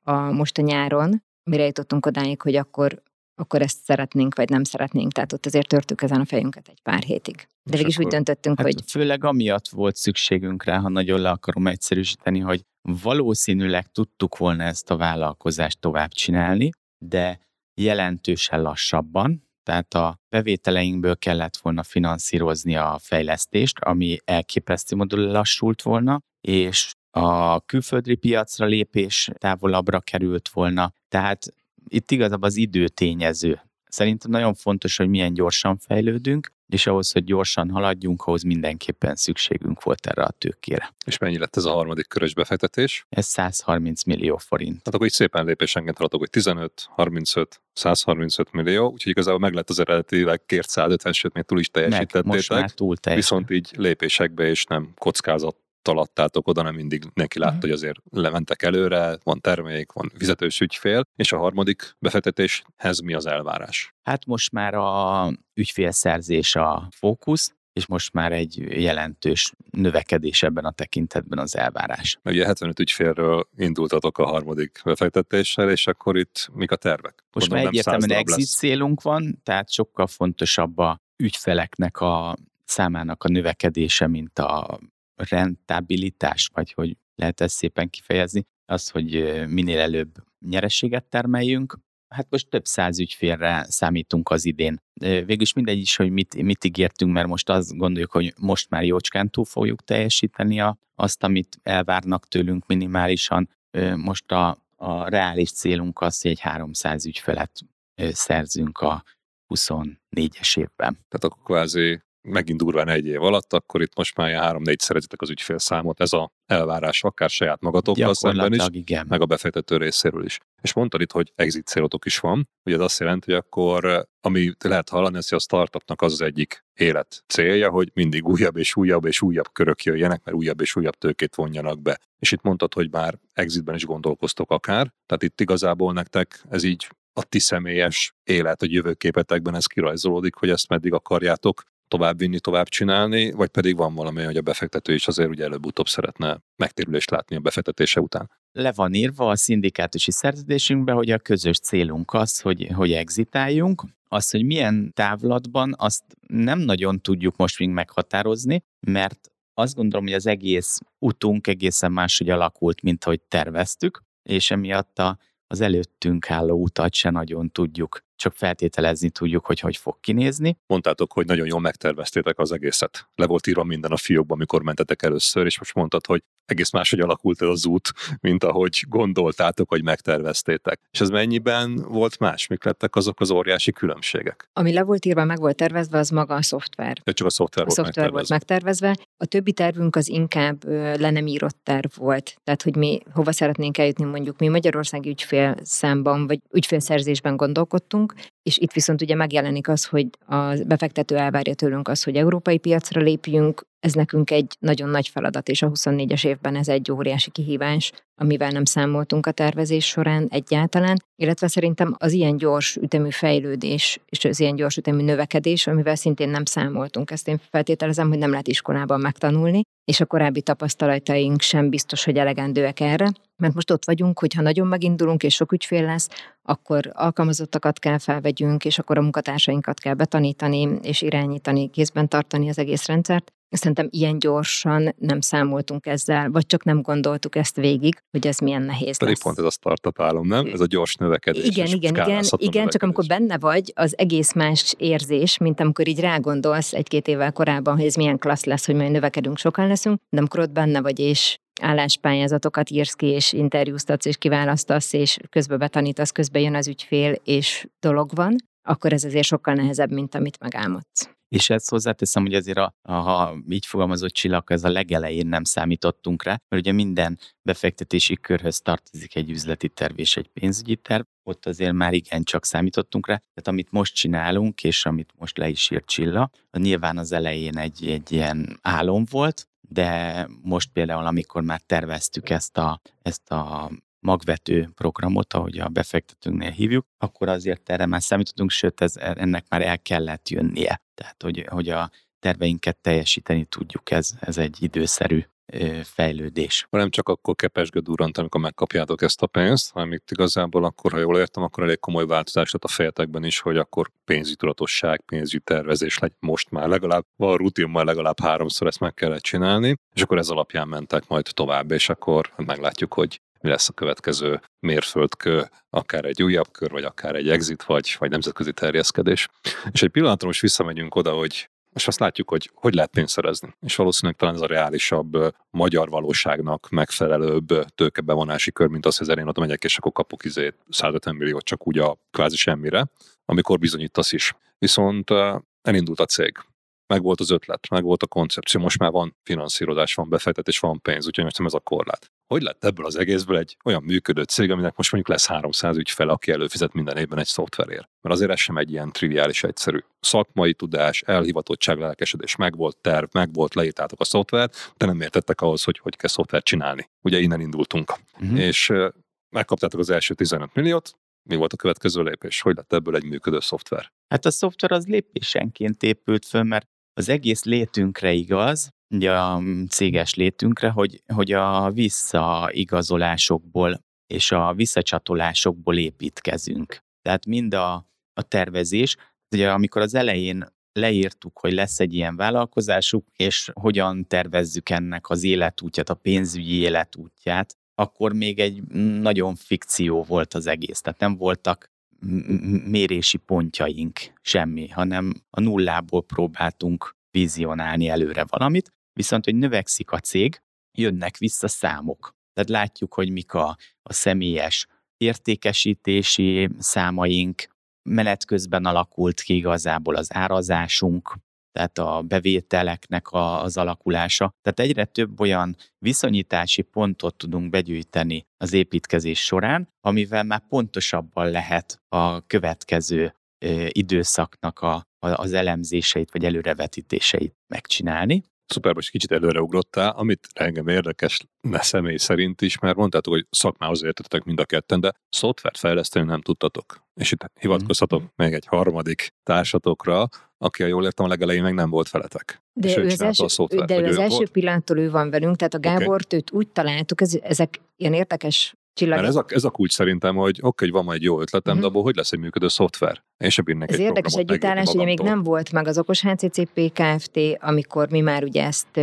a most a nyáron, mire jutottunk odáig, hogy akkor, akkor ezt szeretnénk, vagy nem szeretnénk. Tehát ott azért törtük ezen a fejünket egy pár hétig. De végig úgy döntöttünk, hát hogy... Főleg amiatt volt szükségünk rá, ha nagyon le akarom egyszerűsíteni, hogy valószínűleg tudtuk volna ezt a vállalkozást tovább csinálni, de jelentősen lassabban, tehát a bevételeinkből kellett volna finanszírozni a fejlesztést, ami elképesztő módon lassult volna, és a külföldi piacra lépés távolabbra került volna. Tehát itt igazából az időtényező. Szerintem nagyon fontos, hogy milyen gyorsan fejlődünk, és ahhoz, hogy gyorsan haladjunk, ahhoz mindenképpen szükségünk volt erre a tőkére. És mennyi lett ez a harmadik körös befektetés? Ez 130 millió forint. Tehát akkor így szépen lépésenként haladok, hogy 15, 35, 135 millió, úgyhogy igazából meg lett az eredetileg kért 150, sőt még túl is teljesítettétek. Meg, most már túl Viszont így lépésekbe és nem kockázat adtátok oda, nem mindig neki látta, uh-huh. hogy azért lementek előre, van termék, van fizetős ügyfél, és a harmadik befektetéshez mi az elvárás? Hát most már a ügyfélszerzés a fókusz, és most már egy jelentős növekedés ebben a tekintetben az elvárás. Ugye 75 ügyfélről indultatok a harmadik befektetéssel, és akkor itt mik a tervek? Most Mondom, már egyértelműen exit lesz. célunk van, tehát sokkal fontosabb a ügyfeleknek a számának a növekedése, mint a rentabilitás, vagy hogy lehet ezt szépen kifejezni, az, hogy minél előbb nyerességet termeljünk, Hát most több száz ügyfélre számítunk az idén. Végülis mindegy is, hogy mit, mit ígértünk, mert most azt gondoljuk, hogy most már jócskán túl fogjuk teljesíteni a, azt, amit elvárnak tőlünk minimálisan. Most a, a reális célunk az, hogy egy 300 ügyfelet szerzünk a 24-es évben. Tehát akkor kvázi megint durván egy év alatt, akkor itt most már három-négy szeretitek az ügyfélszámot. Ez a elvárás akár saját magatokkal szemben is, igen. meg a befektető részéről is. És mondtad itt, hogy exit célotok is van, ugye az azt jelenti, hogy akkor, ami lehet hallani, hogy a startupnak az az egyik élet célja, hogy mindig újabb és újabb és újabb körök jöjjenek, mert újabb és újabb tőkét vonjanak be. És itt mondtad, hogy már exitben is gondolkoztok akár, tehát itt igazából nektek ez így a ti személyes élet, a jövőképetekben ez kirajzolódik, hogy ezt meddig akarjátok továbbvinni, tovább csinálni, vagy pedig van valami, hogy a befektető is azért ugye előbb-utóbb szeretne megtérülést látni a befektetése után. Le van írva a szindikátusi szerződésünkbe, hogy a közös célunk az, hogy, hogy exitáljunk. Az, hogy milyen távlatban, azt nem nagyon tudjuk most még meghatározni, mert azt gondolom, hogy az egész utunk egészen máshogy alakult, mint ahogy terveztük, és emiatt a az előttünk álló utat se nagyon tudjuk csak feltételezni tudjuk, hogy hogy fog kinézni. Mondtátok, hogy nagyon jól megterveztétek az egészet. Le volt írva minden a fiókban, amikor mentetek először, és most mondtad, hogy egész máshogy alakult ez az út, mint ahogy gondoltátok, hogy megterveztétek. És ez mennyiben volt más? Mik lettek azok az óriási különbségek? Ami le volt írva, meg volt tervezve, az maga a szoftver. De csak a szoftver, a volt, szoftver volt megtervezve. A többi tervünk az inkább le nem írott terv volt. Tehát, hogy mi hova szeretnénk eljutni, mondjuk mi Magyarországi ügyfél számban, vagy ügyfélszerzésben gondolkodtunk, és itt viszont ugye megjelenik az, hogy a befektető elvárja tőlünk az, hogy európai piacra lépjünk, ez nekünk egy nagyon nagy feladat, és a 24-es évben ez egy óriási kihívás, amivel nem számoltunk a tervezés során egyáltalán, illetve szerintem az ilyen gyors ütemű fejlődés és az ilyen gyors ütemű növekedés, amivel szintén nem számoltunk. Ezt én feltételezem, hogy nem lehet iskolában megtanulni, és a korábbi tapasztalataink sem biztos, hogy elegendőek erre, mert most ott vagyunk, hogy ha nagyon megindulunk és sok ügyfél lesz, akkor alkalmazottakat kell felvegyünk, és akkor a munkatársainkat kell betanítani és irányítani, kézben tartani az egész rendszert. Szerintem ilyen gyorsan nem számoltunk ezzel, vagy csak nem gondoltuk ezt végig, hogy ez milyen nehéz Pedig lesz. pont ez a startup álom, nem? Ez a gyors növekedés. Igen, igen, igen, igen, csak amikor benne vagy, az egész más érzés, mint amikor így rágondolsz egy-két évvel korábban, hogy ez milyen klassz lesz, hogy majd növekedünk, sokan leszünk, de amikor ott benne vagy, és álláspályázatokat írsz ki, és interjúztatsz, és kiválasztasz, és közben betanítasz, közben jön az ügyfél, és dolog van, akkor ez azért sokkal nehezebb, mint amit megálmodsz. És ezt hozzáteszem, hogy azért, a, ha így fogalmazott csillag, ez a legelején nem számítottunk rá, mert ugye minden befektetési körhöz tartozik egy üzleti terv és egy pénzügyi terv, ott azért már igen csak számítottunk rá. Tehát amit most csinálunk, és amit most le is írt Csilla, nyilván az elején egy, egy ilyen álom volt, de most például, amikor már terveztük ezt a, ezt a magvető programot, ahogy a befektetőnknél hívjuk, akkor azért erre már számítottunk, sőt, ez, ennek már el kellett jönnie. Tehát, hogy, hogy a terveinket teljesíteni tudjuk, ez, ez egy időszerű fejlődés. Nem csak akkor kepesgő durrant, amikor megkapjátok ezt a pénzt, hanem itt igazából akkor, ha jól értem, akkor elég komoly változás lett a fejetekben is, hogy akkor pénzügyi tudatosság, pénzügyi tervezés legyen most már legalább, van rutin, már legalább háromszor ezt meg kellett csinálni, és akkor ez alapján mentek majd tovább, és akkor meglátjuk, hogy mi lesz a következő mérföldkő, akár egy újabb kör, vagy akár egy exit, vagy, vagy nemzetközi terjeszkedés. És egy pillanatra most visszamegyünk oda, hogy és azt látjuk, hogy hogy lehet pénzt szerezni. És valószínűleg talán ez a reálisabb, magyar valóságnak megfelelőbb tőkebevonási kör, mint az, hogy én oda megyek, és akkor kapok izé 150 milliót csak úgy a kvázi semmire, amikor bizonyítasz is. Viszont elindult a cég meg volt az ötlet, meg volt a koncepció, most már van finanszírozás, van befektetés, van pénz, úgyhogy most nem ez a korlát. Hogy lett ebből az egészből egy olyan működő cég, aminek most mondjuk lesz 300 ügyfele, aki előfizet minden évben egy szoftverért? Mert azért ez sem egy ilyen triviális egyszerű. Szakmai tudás, elhivatottság, lelkesedés, meg volt terv, meg volt, leírtátok a szoftvert, de nem értettek ahhoz, hogy hogy kell szoftvert csinálni. Ugye innen indultunk. Uh-huh. És megkaptátok az első 15 milliót, mi volt a következő lépés? Hogy lett ebből egy működő szoftver? Hát a szoftver az lépésenként épült föl, mert az egész létünkre igaz, ugye a céges létünkre, hogy, hogy a visszaigazolásokból és a visszacsatolásokból építkezünk. Tehát mind a, a tervezés, ugye amikor az elején leírtuk, hogy lesz egy ilyen vállalkozásuk, és hogyan tervezzük ennek az életútját, a pénzügyi életútját, akkor még egy nagyon fikció volt az egész. Tehát nem voltak mérési pontjaink, semmi, hanem a nullából próbáltunk vizionálni előre valamit, viszont, hogy növekszik a cég, jönnek vissza számok. Tehát látjuk, hogy mik a, a személyes értékesítési számaink, menet közben alakult ki igazából az árazásunk, tehát a bevételeknek a, az alakulása. Tehát egyre több olyan viszonyítási pontot tudunk begyűjteni az építkezés során, amivel már pontosabban lehet a következő időszaknak a, a, az elemzéseit vagy előrevetítéseit megcsinálni. Szuper, most kicsit előreugrottál, amit engem érdekes ne személy szerint is, mert mondtátok, hogy szakmához értetek mind a ketten, de szoftvert fejleszteni nem tudtatok. És itt hivatkozhatok mm. még egy harmadik társatokra, aki, a jól értem, a legelején meg nem volt veletek. De ő, ő az első, a szoftvert, de ő az első volt? pillanattól ő van velünk, tehát a Gábort okay. őt úgy találtuk, ez, ezek ilyen érdekes Csillag. Mert ez a, ez a kulcs szerintem, hogy oké, hogy van majd jó ötletem, uh-huh. de abból hogy lesz egy működő szoftver? Én sem bírnék Ez egy érdekes együttállás, hogy még nem volt meg az okos HCCP Kft., amikor mi már ugye ezt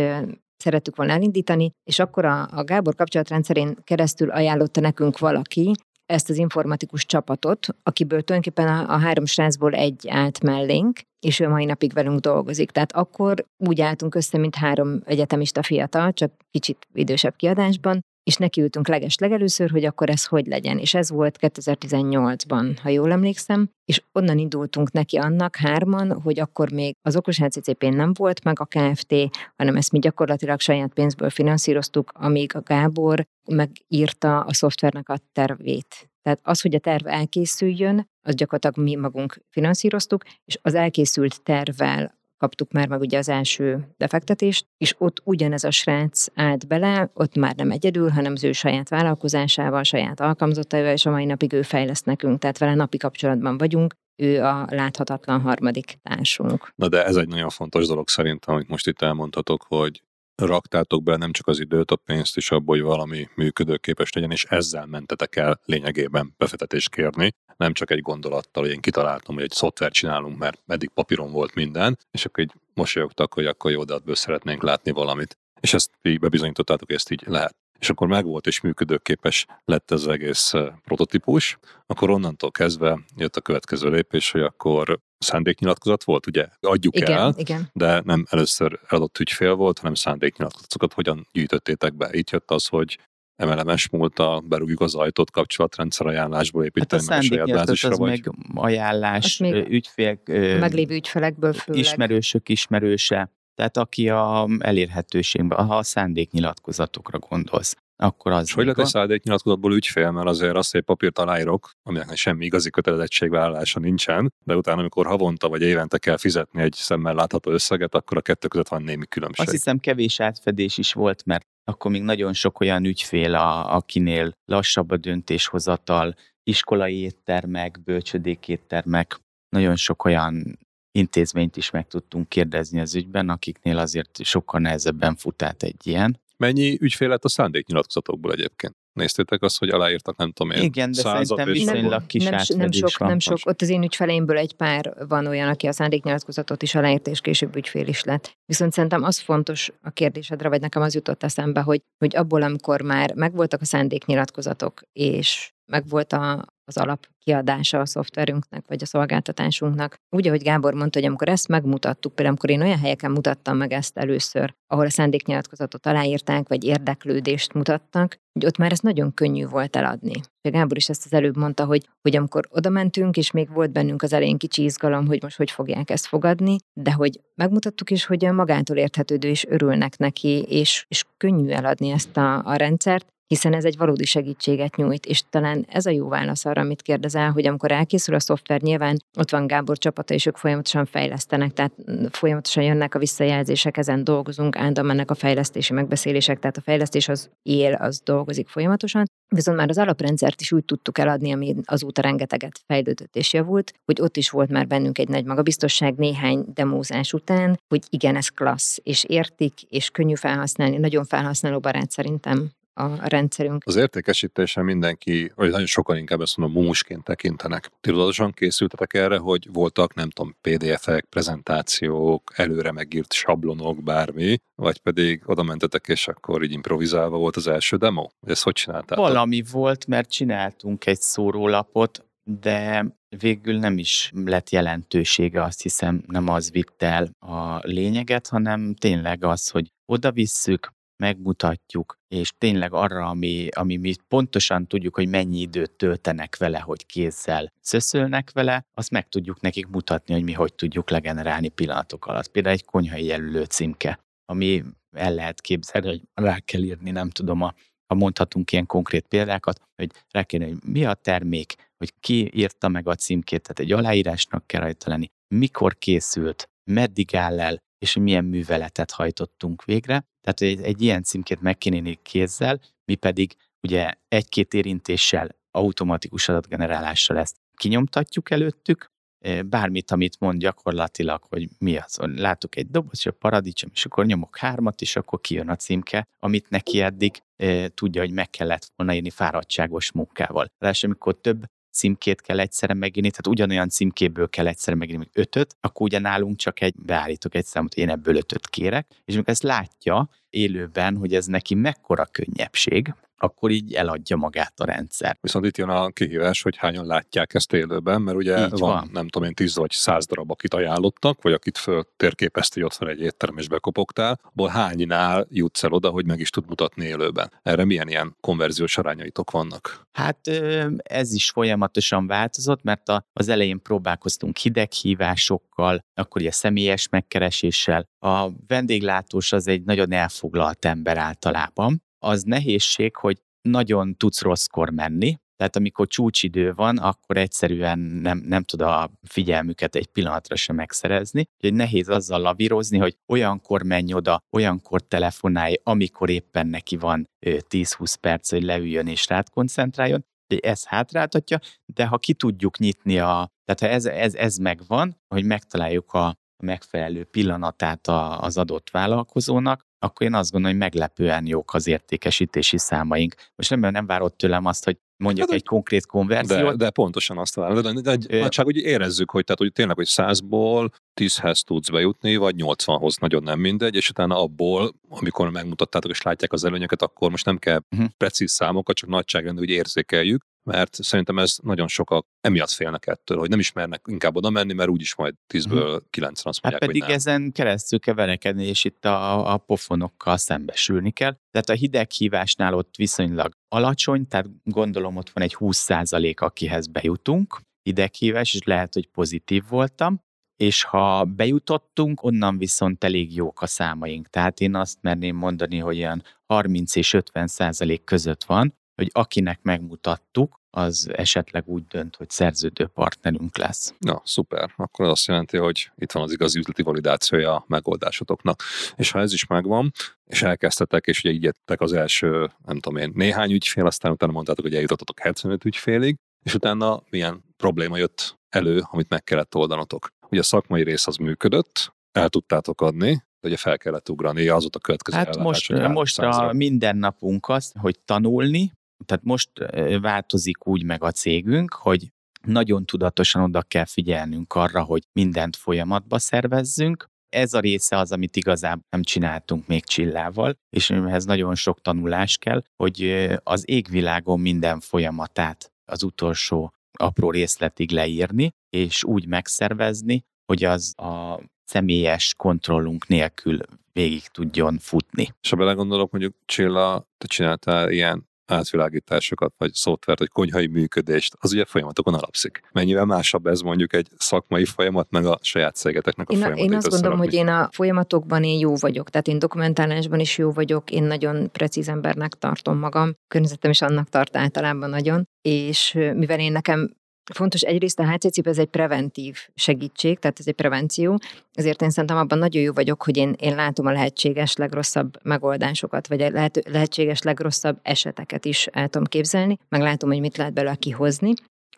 szerettük volna elindítani, és akkor a, a Gábor kapcsolatrendszerén keresztül ajánlotta nekünk valaki, ezt az informatikus csapatot, akiből tulajdonképpen a, a három srácból egy állt mellénk, és ő mai napig velünk dolgozik. Tehát akkor úgy álltunk össze, mint három egyetemista fiatal, csak kicsit idősebb kiadásban, és nekiültünk leges legelőször, hogy akkor ez hogy legyen. És ez volt 2018-ban, ha jól emlékszem, és onnan indultunk neki annak hárman, hogy akkor még az okos hccp nem volt meg a KFT, hanem ezt mi gyakorlatilag saját pénzből finanszíroztuk, amíg a Gábor megírta a szoftvernek a tervét. Tehát az, hogy a terv elkészüljön, az gyakorlatilag mi magunk finanszíroztuk, és az elkészült tervvel kaptuk már meg ugye az első befektetést, és ott ugyanez a srác állt bele, ott már nem egyedül, hanem az ő saját vállalkozásával, saját alkalmazottaival, és a mai napig ő fejleszt nekünk, tehát vele napi kapcsolatban vagyunk, ő a láthatatlan harmadik társunk. Na de ez egy nagyon fontos dolog szerintem, amit most itt elmondhatok, hogy raktátok be nem csak az időt, a pénzt is abból, hogy valami működőképes legyen, és ezzel mentetek el lényegében befektetést kérni, nem csak egy gondolattal, hogy én kitaláltam, hogy egy szoftvert csinálunk, mert eddig papíron volt minden, és akkor így mosolyogtak, hogy akkor jó, de ebből szeretnénk látni valamit. És ezt így bebizonyítottátok, hogy ezt így lehet. És akkor megvolt és működőképes lett ez az egész prototípus, akkor onnantól kezdve jött a következő lépés, hogy akkor szándéknyilatkozat volt, ugye adjuk igen, el, igen. de nem először eladott ügyfél volt, hanem szándéknyilatkozatokat hogyan gyűjtöttétek be. Itt jött az, hogy MLMS múlta, berúgjuk az ajtót kapcsolatrendszer ajánlásból építeni hát a, a saját bázisra, az vagy... meg ajánlás, még ügyfél... Meglévő ügyfelekből főleg. Ismerősök ismerőse, tehát aki a elérhetőségben, ha a szándéknyilatkozatokra gondolsz, akkor az. És hogy lehet egy szándéknyilatkozatból ügyfél, mert azért azt, hogy papírt aláírok, aminek semmi igazi kötelezettségvállalása nincsen, de utána, amikor havonta vagy évente kell fizetni egy szemmel látható összeget, akkor a kettő között van némi különbség. Azt hiszem kevés átfedés is volt, mert akkor még nagyon sok olyan ügyfél, a, akinél lassabb a döntéshozatal, iskolai éttermek, bölcsödékéttermek, nagyon sok olyan intézményt is meg tudtunk kérdezni az ügyben, akiknél azért sokkal nehezebben fut át egy ilyen. Mennyi ügyfél lett a szándéknyilatkozatokból egyébként? Néztétek azt, hogy aláírtak, nem tudom én, Igen, de szerintem viszonylag kis nem, nem sok, van. nem sok. Ott az én ügyfeleimből egy pár van olyan, aki a szándéknyilatkozatot is aláírt, és később ügyfél is lett. Viszont szerintem az fontos a kérdésedre, vagy nekem az jutott eszembe, hogy, hogy abból, amikor már megvoltak a szándéknyilatkozatok, és megvolt a, az alap kiadása a szoftverünknek, vagy a szolgáltatásunknak. Úgy, ahogy Gábor mondta, hogy amikor ezt megmutattuk, például amikor én olyan helyeken mutattam meg ezt először, ahol a szándéknyilatkozatot aláírták, vagy érdeklődést mutattak, hogy ott már ez nagyon könnyű volt eladni. És Gábor is ezt az előbb mondta, hogy, hogy amikor oda mentünk, és még volt bennünk az elején kicsi izgalom, hogy most hogy fogják ezt fogadni, de hogy megmutattuk is, hogy magától érthetődő és örülnek neki, és, és könnyű eladni ezt a, a rendszert, hiszen ez egy valódi segítséget nyújt, és talán ez a jó válasz arra, amit kérdezel, hogy amikor elkészül a szoftver, nyilván ott van Gábor csapata, és ők folyamatosan fejlesztenek, tehát folyamatosan jönnek a visszajelzések, ezen dolgozunk, állandóan mennek a fejlesztési megbeszélések, tehát a fejlesztés az él, az dolgozik folyamatosan, viszont már az alaprendszert is úgy tudtuk eladni, ami azóta rengeteget fejlődött és javult, hogy ott is volt már bennünk egy nagy magabiztosság néhány demózás után, hogy igen, ez klassz, és értik, és könnyű felhasználni, nagyon felhasználóbarát szerintem a rendszerünk. Az értékesítésen mindenki, vagy nagyon sokan inkább ezt mondom, mumusként tekintenek. Tudatosan készültetek erre, hogy voltak, nem tudom, PDF-ek, prezentációk, előre megírt sablonok, bármi, vagy pedig oda mentetek, és akkor így improvizálva volt az első demo? Ezt hogy csináltátok? Valami volt, mert csináltunk egy szórólapot, de végül nem is lett jelentősége, azt hiszem nem az vitt el a lényeget, hanem tényleg az, hogy oda visszük, megmutatjuk, és tényleg arra, ami, ami mi pontosan tudjuk, hogy mennyi időt töltenek vele, hogy kézzel szöszölnek vele, azt meg tudjuk nekik mutatni, hogy mi hogy tudjuk legenerálni pillanatok alatt. Például egy konyhai jelölő címke, ami el lehet képzelni, hogy rá kell írni, nem tudom, a, ha mondhatunk ilyen konkrét példákat, hogy rá kell hogy mi a termék, hogy ki írta meg a címkét, tehát egy aláírásnak kell rajta lenni, mikor készült, meddig áll el, és hogy milyen műveletet hajtottunk végre. Tehát egy, egy ilyen címkét meg kéne kézzel, mi pedig ugye egy-két érintéssel, automatikus adatgenerálással ezt kinyomtatjuk előttük, bármit, amit mond gyakorlatilag, hogy mi az. Látok egy doboz, hogy a paradicsom, és akkor nyomok hármat, és akkor kijön a címke, amit neki eddig tudja, hogy meg kellett volna írni fáradtságos munkával. Ráadásul, amikor több címkét kell egyszerre megírni, tehát ugyanolyan címkéből kell egyszerre még ötöt, akkor ugye nálunk csak egy, beállítok egy számot, hogy én ebből ötöt kérek, és amikor ezt látja élőben, hogy ez neki mekkora könnyebbség, akkor így eladja magát a rendszer. Viszont itt jön a kihívás, hogy hányan látják ezt élőben, mert ugye Így van, van. nem tudom én, 10 vagy 100 darab, akit ajánlottak, vagy akit föl térképezti, hogy ott van egy étterem és bekopogtál, abból hánynál jutsz el oda, hogy meg is tud mutatni élőben. Erre milyen ilyen konverziós arányaitok vannak? Hát ez is folyamatosan változott, mert az elején próbálkoztunk hideghívásokkal, akkor ugye személyes megkereséssel. A vendéglátós az egy nagyon elfoglalt ember általában. Az nehézség, hogy nagyon tudsz rosszkor menni, tehát amikor csúcsidő van, akkor egyszerűen nem, nem tud a figyelmüket egy pillanatra sem megszerezni. Úgyhogy nehéz azzal lavírozni, hogy olyankor menj oda, olyankor telefonálj, amikor éppen neki van ö, 10-20 perc, hogy leüljön és rád koncentráljon. Úgyhogy ez hátráltatja, de ha ki tudjuk nyitni a, tehát ha ez, ez, ez megvan, hogy megtaláljuk a megfelelő pillanatát a, az adott vállalkozónak, akkor én azt gondolom, hogy meglepően jók az értékesítési számaink. Most nem, nem várod tőlem azt, hogy mondjak Hát, egy konkrét konverziót. De, de pontosan azt várom. De, de egy Ö- nagyság, hogy érezzük, hogy, tehát, hogy tényleg, hogy 100-ból 10-hez tudsz bejutni, vagy 80-hoz, nagyon nem mindegy, és utána abból, amikor megmutattátok és látják az előnyöket, akkor most nem kell Mhm. precíz számokat, csak nagyságrendű, hogy érzékeljük, mert szerintem ez nagyon sokak emiatt félnek ettől, hogy nem ismernek inkább oda menni, mert úgyis majd 10-ből 9 azt Hát mondják, pedig hogy nem. ezen keresztül kell verekedni, és itt a, a pofonokkal szembesülni kell. Tehát a hideghívásnál ott viszonylag alacsony, tehát gondolom ott van egy 20% akihez bejutunk, hideghívás, és lehet, hogy pozitív voltam, és ha bejutottunk, onnan viszont elég jók a számaink. Tehát én azt merném mondani, hogy olyan 30 és 50 százalék között van, hogy akinek megmutattuk, az esetleg úgy dönt, hogy szerződő partnerünk lesz. Na, szuper. Akkor az azt jelenti, hogy itt van az igazi üzleti validációja a megoldásotoknak. És ha ez is megvan, és elkezdtetek, és ugye így jöttek az első, nem tudom én, néhány ügyfél, aztán utána mondtátok, hogy eljutottatok 75 ügyfélig, és utána milyen probléma jött elő, amit meg kellett oldanotok. Ugye a szakmai rész az működött, el tudtátok adni, ugye fel kellett ugrani, az ott a következő Hát most, most a százra. mindennapunk az, hogy tanulni, tehát most változik úgy meg a cégünk, hogy nagyon tudatosan oda kell figyelnünk arra, hogy mindent folyamatba szervezzünk. Ez a része az, amit igazából nem csináltunk még Csillával, és ehhez nagyon sok tanulás kell, hogy az égvilágon minden folyamatát az utolsó apró részletig leírni, és úgy megszervezni, hogy az a személyes kontrollunk nélkül végig tudjon futni. És ha belegondolok, mondjuk Csilla, te csináltál ilyen átvilágításokat, vagy szoftvert, vagy konyhai működést, az ugye folyamatokon alapszik. Mennyivel másabb ez mondjuk egy szakmai folyamat, meg a saját cégeteknek a Én, folyamatait én azt gondolom, hogy én a folyamatokban én jó vagyok, tehát én dokumentálásban is jó vagyok, én nagyon precíz embernek tartom magam, környezetem is annak tart általában nagyon, és mivel én nekem Fontos egyrészt a HCCP ez egy preventív segítség, tehát ez egy prevenció, ezért én szerintem abban nagyon jó vagyok, hogy én, én látom a lehetséges legrosszabb megoldásokat, vagy a lehető, lehetséges legrosszabb eseteket is el tudom képzelni, meg látom, hogy mit lehet belőle kihozni.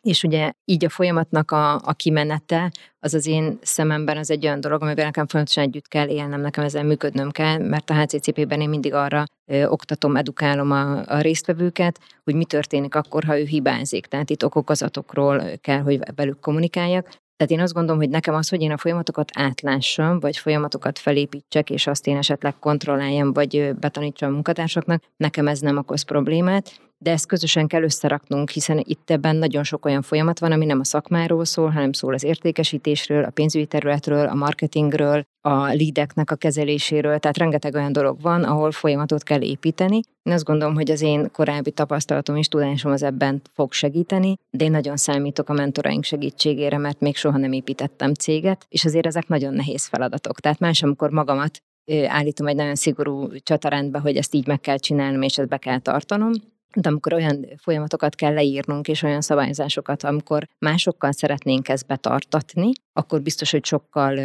És ugye így a folyamatnak a, a kimenete, az az én szememben az egy olyan dolog, amivel nekem fontosan együtt kell élnem, nekem ezzel működnöm kell, mert a HCCP-ben én mindig arra ö, oktatom, edukálom a, a résztvevőket, hogy mi történik akkor, ha ő hibázik. Tehát itt okokozatokról kell, hogy velük kommunikáljak. Tehát én azt gondolom, hogy nekem az, hogy én a folyamatokat átlássam, vagy folyamatokat felépítsek, és azt én esetleg kontrolláljam, vagy betanítsam a munkatársaknak, nekem ez nem okoz problémát, de ezt közösen kell összeraknunk, hiszen itt ebben nagyon sok olyan folyamat van, ami nem a szakmáról szól, hanem szól az értékesítésről, a pénzügyi területről, a marketingről, a leadeknek a kezeléséről, tehát rengeteg olyan dolog van, ahol folyamatot kell építeni. Én azt gondolom, hogy az én korábbi tapasztalatom és tudásom az ebben fog segíteni, de én nagyon számítok a mentoraink segítségére, mert még soha nem építettem céget, és azért ezek nagyon nehéz feladatok. Tehát más, amikor magamat állítom egy nagyon szigorú csatarendbe, hogy ezt így meg kell csinálnom, és ezt be kell tartanom, de amikor olyan folyamatokat kell leírnunk, és olyan szabályozásokat, amikor másokkal szeretnénk ezt betartatni, akkor biztos, hogy sokkal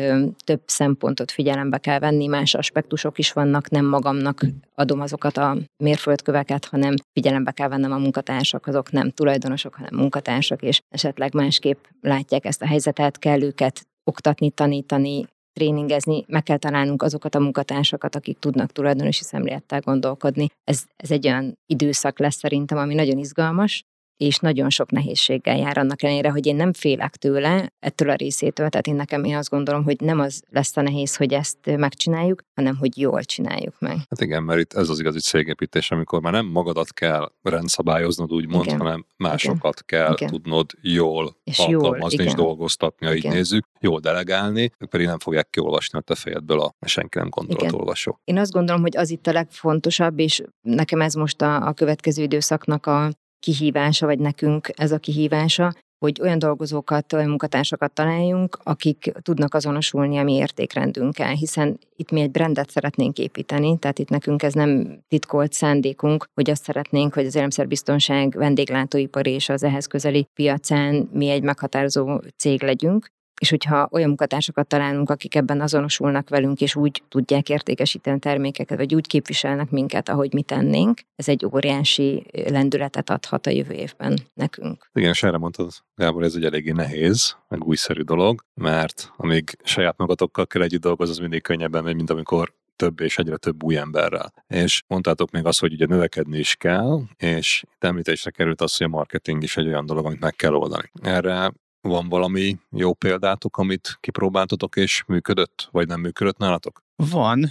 több szempontot figyelembe kell venni, más aspektusok is vannak, nem magamnak adom azokat a mérföldköveket, hanem figyelembe kell vennem a munkatársak, azok nem tulajdonosok, hanem munkatársak, és esetleg másképp látják ezt a helyzetet, kell őket oktatni, tanítani, tréningezni, meg kell találnunk azokat a munkatársakat, akik tudnak tulajdonosi szemlélettel gondolkodni. Ez, ez egy olyan időszak lesz szerintem, ami nagyon izgalmas, és nagyon sok nehézséggel jár annak ellenére, hogy én nem félek tőle, ettől a részétől, tehát én nekem én azt gondolom, hogy nem az lesz a nehéz, hogy ezt megcsináljuk, hanem hogy jól csináljuk meg. Hát igen, mert itt ez az igazi cégépítés, amikor már nem magadat kell rendszabályoznod, úgymond, igen. hanem másokat igen. kell igen. tudnod jól és alkalmazni jól, és dolgoztatni, ha így nézzük, jól delegálni, pedig nem fogják kiolvasni a te fejedből a senki nem gondolat olvasó. Én azt gondolom, hogy az itt a legfontosabb, és nekem ez most a, a következő időszaknak a kihívása, vagy nekünk ez a kihívása, hogy olyan dolgozókat, olyan munkatársakat találjunk, akik tudnak azonosulni a mi értékrendünkkel, hiszen itt mi egy brandet szeretnénk építeni, tehát itt nekünk ez nem titkolt szándékunk, hogy azt szeretnénk, hogy az élelmiszerbiztonság vendéglátóipari és az ehhez közeli piacán mi egy meghatározó cég legyünk, és hogyha olyan munkatársakat találunk, akik ebben azonosulnak velünk, és úgy tudják értékesíteni termékeket, vagy úgy képviselnek minket, ahogy mi tennénk, ez egy óriási lendületet adhat a jövő évben nekünk. Igen, és erre mondtad, Gábor, ez egy eléggé nehéz, meg újszerű dolog, mert amíg saját magatokkal kell együtt dolgozni, az mindig könnyebben megy, mint amikor több és egyre több új emberrel. És mondtátok még azt, hogy ugye növekedni is kell, és itt említésre került az, hogy a marketing is egy olyan dolog, amit meg kell oldani. Erre van valami jó példátok, amit kipróbáltatok és működött, vagy nem működött nálatok? Van,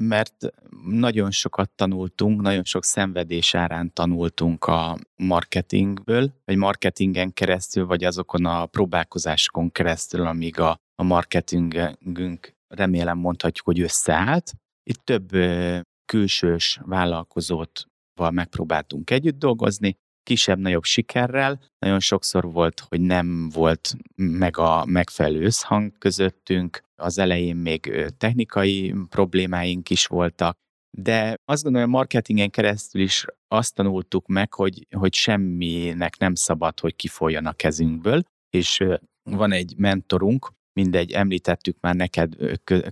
mert nagyon sokat tanultunk, nagyon sok szenvedés árán tanultunk a marketingből, vagy marketingen keresztül, vagy azokon a próbálkozásokon keresztül, amíg a, a marketingünk remélem mondhatjuk, hogy összeállt. Itt több külsős vállalkozót megpróbáltunk együtt dolgozni, kisebb-nagyobb sikerrel. Nagyon sokszor volt, hogy nem volt meg a megfelelő összhang közöttünk, az elején még technikai problémáink is voltak, de azt gondolom, hogy a marketingen keresztül is azt tanultuk meg, hogy, hogy semminek nem szabad, hogy kifoljon a kezünkből, és van egy mentorunk, mindegy, említettük már neked,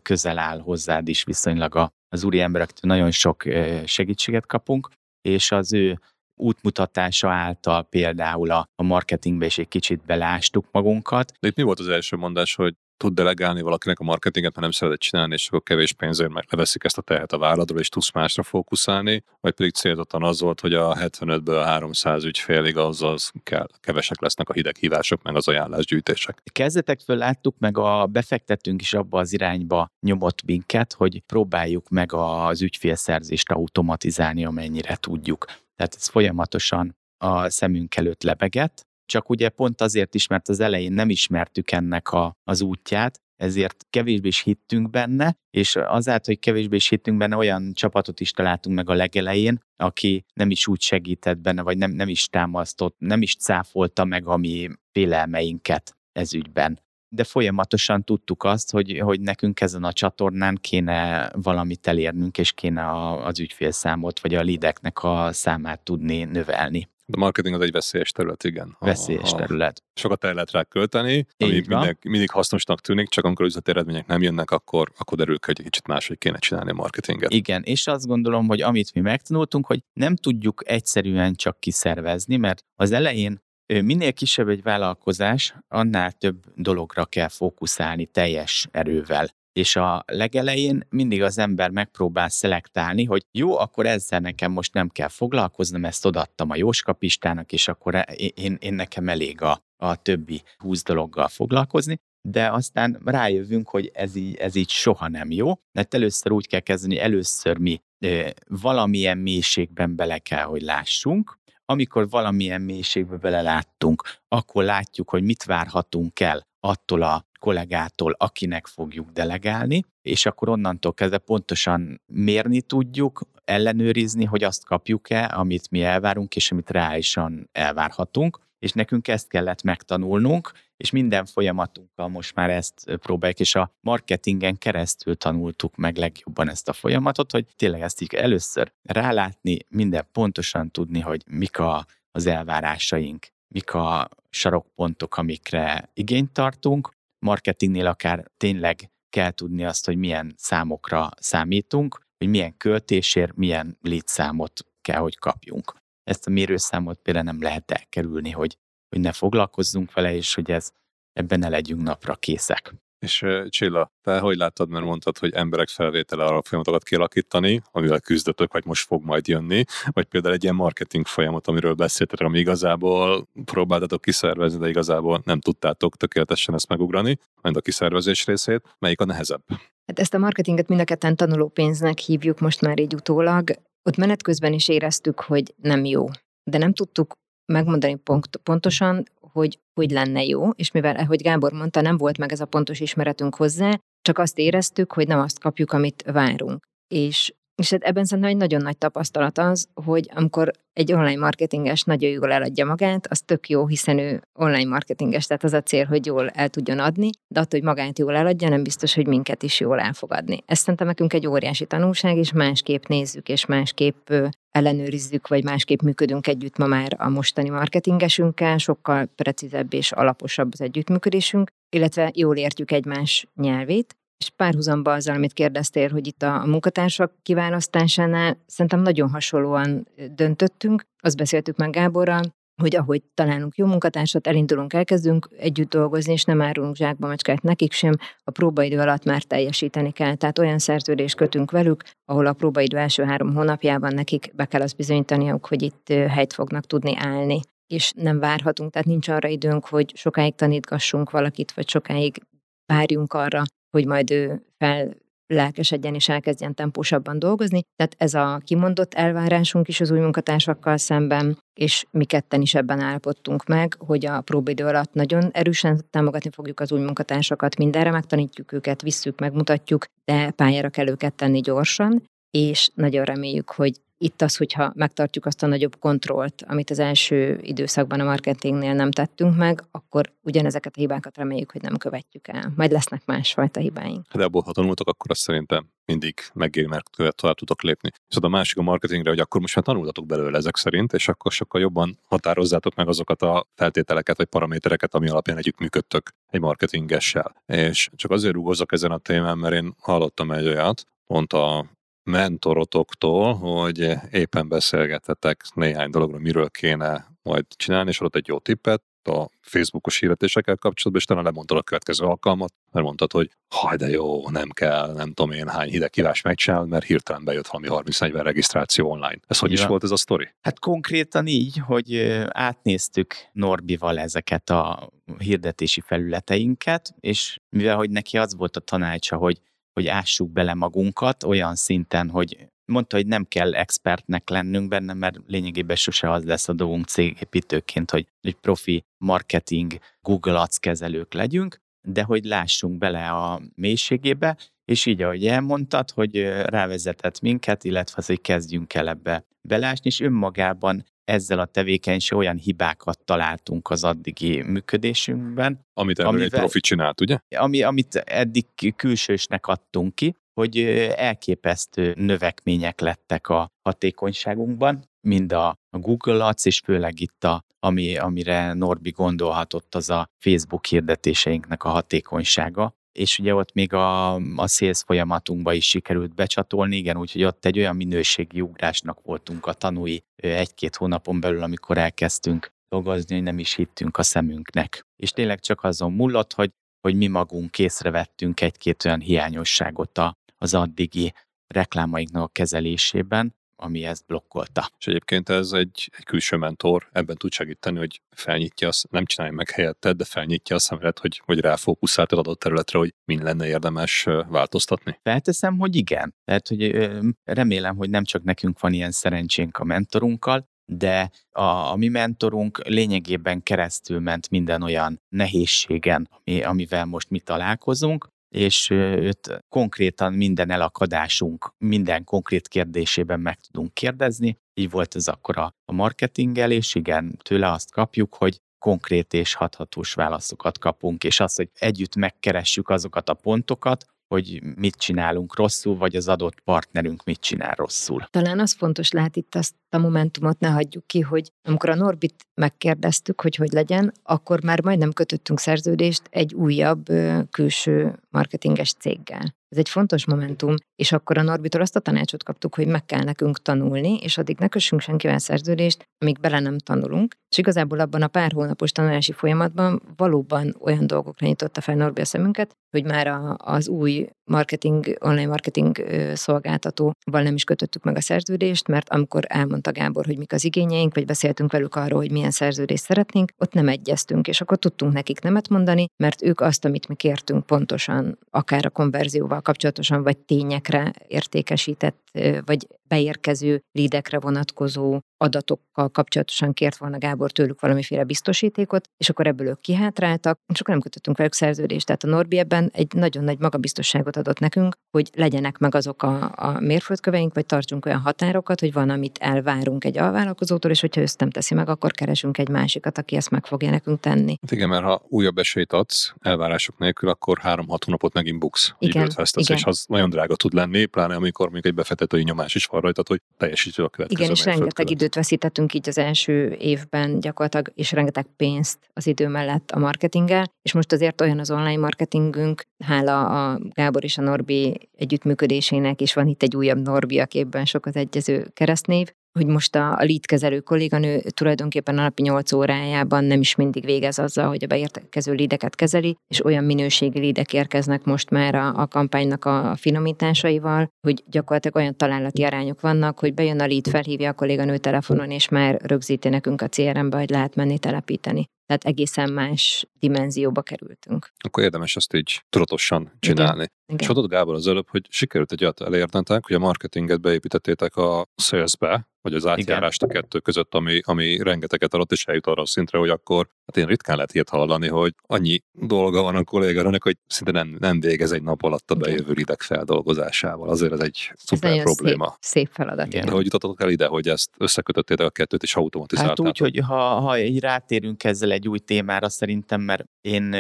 közel áll hozzád is viszonylag az úri emberektől nagyon sok segítséget kapunk, és az ő útmutatása által például a, a marketingbe is egy kicsit belástuk magunkat. De itt mi volt az első mondás, hogy tud delegálni valakinek a marketinget, mert nem szeretett csinálni, és akkor kevés pénzért meg leveszik ezt a tehet a válladról, és tudsz másra fókuszálni, vagy pedig célzottan az volt, hogy a 75-ből 300 ügyfélig az, az kell, kevesek lesznek a hideghívások, meg az ajánlásgyűjtések. Kezdetektől láttuk, meg a befektetünk is abba az irányba nyomott minket, hogy próbáljuk meg az ügyfélszerzést automatizálni, amennyire tudjuk. Tehát ez folyamatosan a szemünk előtt lebegett, csak ugye pont azért is, mert az elején nem ismertük ennek a, az útját, ezért kevésbé is hittünk benne, és azáltal, hogy kevésbé is hittünk benne, olyan csapatot is találtunk meg a legelején, aki nem is úgy segített benne, vagy nem, nem is támasztott, nem is cáfolta meg a mi félelmeinket ez ügyben. De folyamatosan tudtuk azt, hogy, hogy nekünk ezen a csatornán kéne valamit elérnünk, és kéne a, az ügyfélszámot, vagy a lideknek a számát tudni növelni. De a marketing az egy veszélyes terület, igen. Veszélyes terület. Sokat el lehet rá költeni, ami mindig, mindig hasznosnak tűnik, csak amikor üzleti eredmények nem jönnek, akkor, akkor derül hogy egy kicsit máshogy kéne csinálni a marketinget. Igen, és azt gondolom, hogy amit mi megtanultunk, hogy nem tudjuk egyszerűen csak kiszervezni, mert az elején Minél kisebb egy vállalkozás, annál több dologra kell fókuszálni teljes erővel. És a legelején mindig az ember megpróbál szelektálni, hogy jó, akkor ezzel nekem most nem kell foglalkoznom, ezt odaadtam a Jóskapistának, és akkor e, én, én nekem elég a, a többi húsz dologgal foglalkozni, de aztán rájövünk, hogy ez így, ez így soha nem jó, mert először úgy kell kezdeni, először mi ö, valamilyen mélységben bele kell, hogy lássunk, amikor valamilyen mélységbe beleláttunk, akkor látjuk, hogy mit várhatunk el attól a kollégától, akinek fogjuk delegálni, és akkor onnantól kezdve pontosan mérni tudjuk, ellenőrizni, hogy azt kapjuk-e, amit mi elvárunk, és amit reálisan elvárhatunk, és nekünk ezt kellett megtanulnunk, és minden folyamatunkkal most már ezt próbáljuk, és a marketingen keresztül tanultuk meg legjobban ezt a folyamatot, hogy tényleg ezt így először rálátni, minden pontosan tudni, hogy mik a, az elvárásaink, mik a sarokpontok, amikre igényt tartunk, marketingnél akár tényleg kell tudni azt, hogy milyen számokra számítunk, hogy milyen költésért, milyen létszámot kell, hogy kapjunk. Ezt a mérőszámot például nem lehet elkerülni, hogy, hogy ne foglalkozzunk vele, és hogy ez ebben ne legyünk napra készek. És Csilla, te hogy láttad, mert mondtad, hogy emberek felvétele arra folyamatokat kialakítani, amivel küzdötök, vagy most fog majd jönni, vagy például egy ilyen marketing folyamat, amiről beszéltetek, ami igazából próbáltatok kiszervezni, de igazából nem tudtátok tökéletesen ezt megugrani, majd a kiszervezés részét. Melyik a nehezebb? Hát ezt a marketinget mind a ketten tanulópénznek hívjuk most már így utólag. Ott menet közben is éreztük, hogy nem jó. De nem tudtuk megmondani pont, pontosan, hogy hogy lenne jó, és mivel, ahogy Gábor mondta, nem volt meg ez a pontos ismeretünk hozzá, csak azt éreztük, hogy nem azt kapjuk, amit várunk. És és hát ebben szerintem egy nagyon nagy tapasztalat az, hogy amikor egy online marketinges nagyon jól eladja magát, az tök jó, hiszen ő online marketinges, tehát az a cél, hogy jól el tudjon adni, de attól, hogy magát jól eladja, nem biztos, hogy minket is jól elfogadni. Ez szerintem nekünk egy óriási tanulság, és másképp nézzük, és másképp ellenőrizzük, vagy másképp működünk együtt ma már a mostani marketingesünkkel, sokkal precízebb és alaposabb az együttműködésünk, illetve jól értjük egymás nyelvét, és párhuzamba azzal, amit kérdeztél, hogy itt a munkatársak kiválasztásánál szerintem nagyon hasonlóan döntöttünk. Azt beszéltük meg Gáborral, hogy ahogy találunk jó munkatársat, elindulunk, elkezdünk együtt dolgozni, és nem árulunk zsákba macskát nekik sem, a próbaidő alatt már teljesíteni kell. Tehát olyan szerződést kötünk velük, ahol a próbaidő első három hónapjában nekik be kell azt bizonyítaniuk, hogy itt helyt fognak tudni állni és nem várhatunk, tehát nincs arra időnk, hogy sokáig tanítgassunk valakit, vagy sokáig várjunk arra, hogy majd ő fel lelkesedjen és elkezdjen tempósabban dolgozni. Tehát ez a kimondott elvárásunk is az új munkatársakkal szemben, és mi ketten is ebben állapodtunk meg, hogy a próbidő alatt nagyon erősen támogatni fogjuk az új munkatársakat, mindenre megtanítjuk őket, visszük, megmutatjuk, de pályára kell őket tenni gyorsan, és nagyon reméljük, hogy itt az, hogyha megtartjuk azt a nagyobb kontrollt, amit az első időszakban a marketingnél nem tettünk meg, akkor ugyanezeket a hibákat reméljük, hogy nem követjük el. Majd lesznek másfajta hibáink. De abból, ha tanultok, akkor azt szerintem mindig megéri, mert követ tovább tudok lépni. Viszont a másik a marketingre, hogy akkor most már tanultatok belőle ezek szerint, és akkor sokkal jobban határozzátok meg azokat a feltételeket vagy paramétereket, ami alapján együtt működtök egy marketingessel. És csak azért rúgozok ezen a témán, mert én hallottam egy olyat, pont a mentorotoktól, hogy éppen beszélgetetek néhány dologra, miről kéne majd csinálni, és adott egy jó tippet a Facebookos hirdetésekkel kapcsolatban, és talán lemondtad a következő alkalmat, mert mondtad, hogy haj de jó, nem kell, nem tudom én hány hidegkívás megcsinálni, mert hirtelen bejött valami 30-40 regisztráció online. Ez hogy Igen. is volt ez a sztori? Hát konkrétan így, hogy átnéztük Norbival ezeket a hirdetési felületeinket, és mivel hogy neki az volt a tanácsa, hogy hogy ássuk bele magunkat olyan szinten, hogy mondta, hogy nem kell expertnek lennünk benne, mert lényegében sose az lesz a dolgunk cégépítőként, hogy egy profi marketing Google Ads kezelők legyünk, de hogy lássunk bele a mélységébe, és így, ahogy elmondtad, hogy rávezetett minket, illetve az, hogy kezdjünk el ebbe belásni, és önmagában ezzel a tevékenység olyan hibákat találtunk az addigi működésünkben. Amit amivel, egy profi csinált, ugye? Ami, amit eddig külsősnek adtunk ki, hogy elképesztő növekmények lettek a hatékonyságunkban, mind a, Google Ads, és főleg itt a, ami, amire Norbi gondolhatott, az a Facebook hirdetéseinknek a hatékonysága, és ugye ott még a, a sales folyamatunkba is sikerült becsatolni, igen, úgyhogy ott egy olyan minőségi ugrásnak voltunk a tanúi egy-két hónapon belül, amikor elkezdtünk dolgozni, hogy nem is hittünk a szemünknek. És tényleg csak azon múlott, hogy, hogy mi magunk észrevettünk egy-két olyan hiányosságot a, az addigi reklámainknak a kezelésében, ami ezt blokkolta. És egyébként ez egy, egy külső mentor ebben tud segíteni, hogy felnyitja, azt, nem csinálja meg helyetted, de felnyitja a szemedet, hogy, hogy ráfókuszált az adott területre, hogy mind lenne érdemes változtatni. Felteszem, hogy igen. Tehát, hogy remélem, hogy nem csak nekünk van ilyen szerencsénk a mentorunkkal, de a, a mi mentorunk lényegében keresztül ment minden olyan nehézségen, ami, amivel most mi találkozunk, és őt konkrétan minden elakadásunk, minden konkrét kérdésében meg tudunk kérdezni. Így volt ez akkor a, marketinggel, és igen, tőle azt kapjuk, hogy konkrét és hathatós válaszokat kapunk, és azt, hogy együtt megkeressük azokat a pontokat, hogy mit csinálunk rosszul, vagy az adott partnerünk mit csinál rosszul. Talán az fontos lehet itt azt a momentumot ne hagyjuk ki, hogy amikor a Norbit megkérdeztük, hogy hogy legyen, akkor már majdnem kötöttünk szerződést egy újabb külső marketinges céggel. Ez egy fontos momentum, és akkor a Norbitól azt a tanácsot kaptuk, hogy meg kell nekünk tanulni, és addig ne kössünk senkivel szerződést, amíg bele nem tanulunk. És igazából abban a pár hónapos tanulási folyamatban valóban olyan dolgokra nyitotta fel Norbi a szemünket, hogy már a, az új marketing, online marketing szolgáltatóval nem is kötöttük meg a szerződést, mert amikor elmondta Gábor, hogy mik az igényeink, vagy beszéltünk velük arról, hogy milyen szerződést szeretnénk, ott nem egyeztünk, és akkor tudtunk nekik nemet mondani, mert ők azt, amit mi kértünk pontosan, akár a konverzióval kapcsolatosan, vagy tényekre értékesített, vagy beérkező lídekre vonatkozó adatokkal kapcsolatosan kért volna Gábor tőlük valamiféle biztosítékot, és akkor ebből ők kihátráltak, és akkor nem kötöttünk velük szerződést. Tehát a Norbi ebben egy nagyon nagy magabiztosságot adott nekünk, hogy legyenek meg azok a, a mérföldköveink, vagy tartsunk olyan határokat, hogy van, amit elvárunk egy alvállalkozótól, és hogyha ezt nem teszi meg, akkor keresünk egy másikat, aki ezt meg fogja nekünk tenni. Hát igen, mert ha újabb esélyt adsz elvárások nélkül, akkor három-hat hónapot megint buksz. Igen, igen. és az nagyon drága tud lenni, pláne amikor még egy befektetői nyomás is van rajtad, hogy teljesítő a következő Igen, és rengeteg időt veszítettünk így az első évben gyakorlatilag, és rengeteg pénzt az idő mellett a marketinggel, és most azért olyan az online marketingünk, hála a Gábor és a Norbi együttműködésének, és van itt egy újabb Norbi, aki ebben sok az egyező keresztnév, hogy most a, a lead kezelő kolléganő tulajdonképpen a napi 8 órájában nem is mindig végez azzal, hogy a beérkező lídeket kezeli, és olyan minőségi lídek érkeznek most már a, a kampánynak a finomításaival, hogy gyakorlatilag olyan találati arányok vannak, hogy bejön a lead, felhívja a kolléganő telefonon, és már rögzíti nekünk a CRM-be, hogy lehet menni telepíteni. Tehát egészen más dimenzióba kerültünk. Akkor érdemes azt így tudatosan csinálni. Igen. Igen. És adott Gábor az előbb, hogy sikerült egy olyat elérnetek, hogy a marketinget beépítettétek a salesbe, vagy az átjárást Igen. a kettő között, ami, ami rengeteget adott, és eljut arra a szintre, hogy akkor, hát én ritkán lehet ilyet hallani, hogy annyi dolga van a kollégának, hogy szinte nem, nem végez egy nap alatt a bejövő lidek feldolgozásával. Azért ez egy szuper ez probléma. Szép, szép feladat. Igen. De hogy jutottatok el ide, hogy ezt összekötöttétek a kettőt, és automatizáltátok? Hát úgy, hogy ha, ha így rátérünk ezzel egy új témára, szerintem, mert én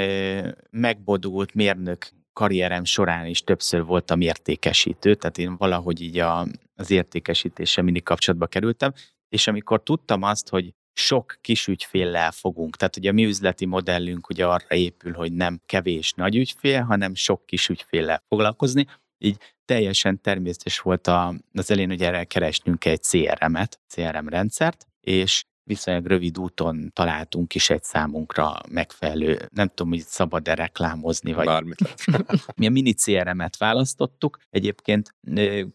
megbodult mérnök karrierem során is többször voltam értékesítő, tehát én valahogy így a, az értékesítéssel mindig kapcsolatba kerültem, és amikor tudtam azt, hogy sok kis ügyféllel fogunk. Tehát ugye a mi üzleti modellünk ugye arra épül, hogy nem kevés nagy ügyfél, hanem sok kis ügyféllel foglalkozni. Így teljesen természetes volt a, az elén, hogy erre keresnünk egy CRM-et, CRM rendszert, és viszonylag rövid úton találtunk is egy számunkra megfelelő, nem tudom, hogy szabad-e reklámozni, vagy Bármit Mi a mini CRM-et választottuk. Egyébként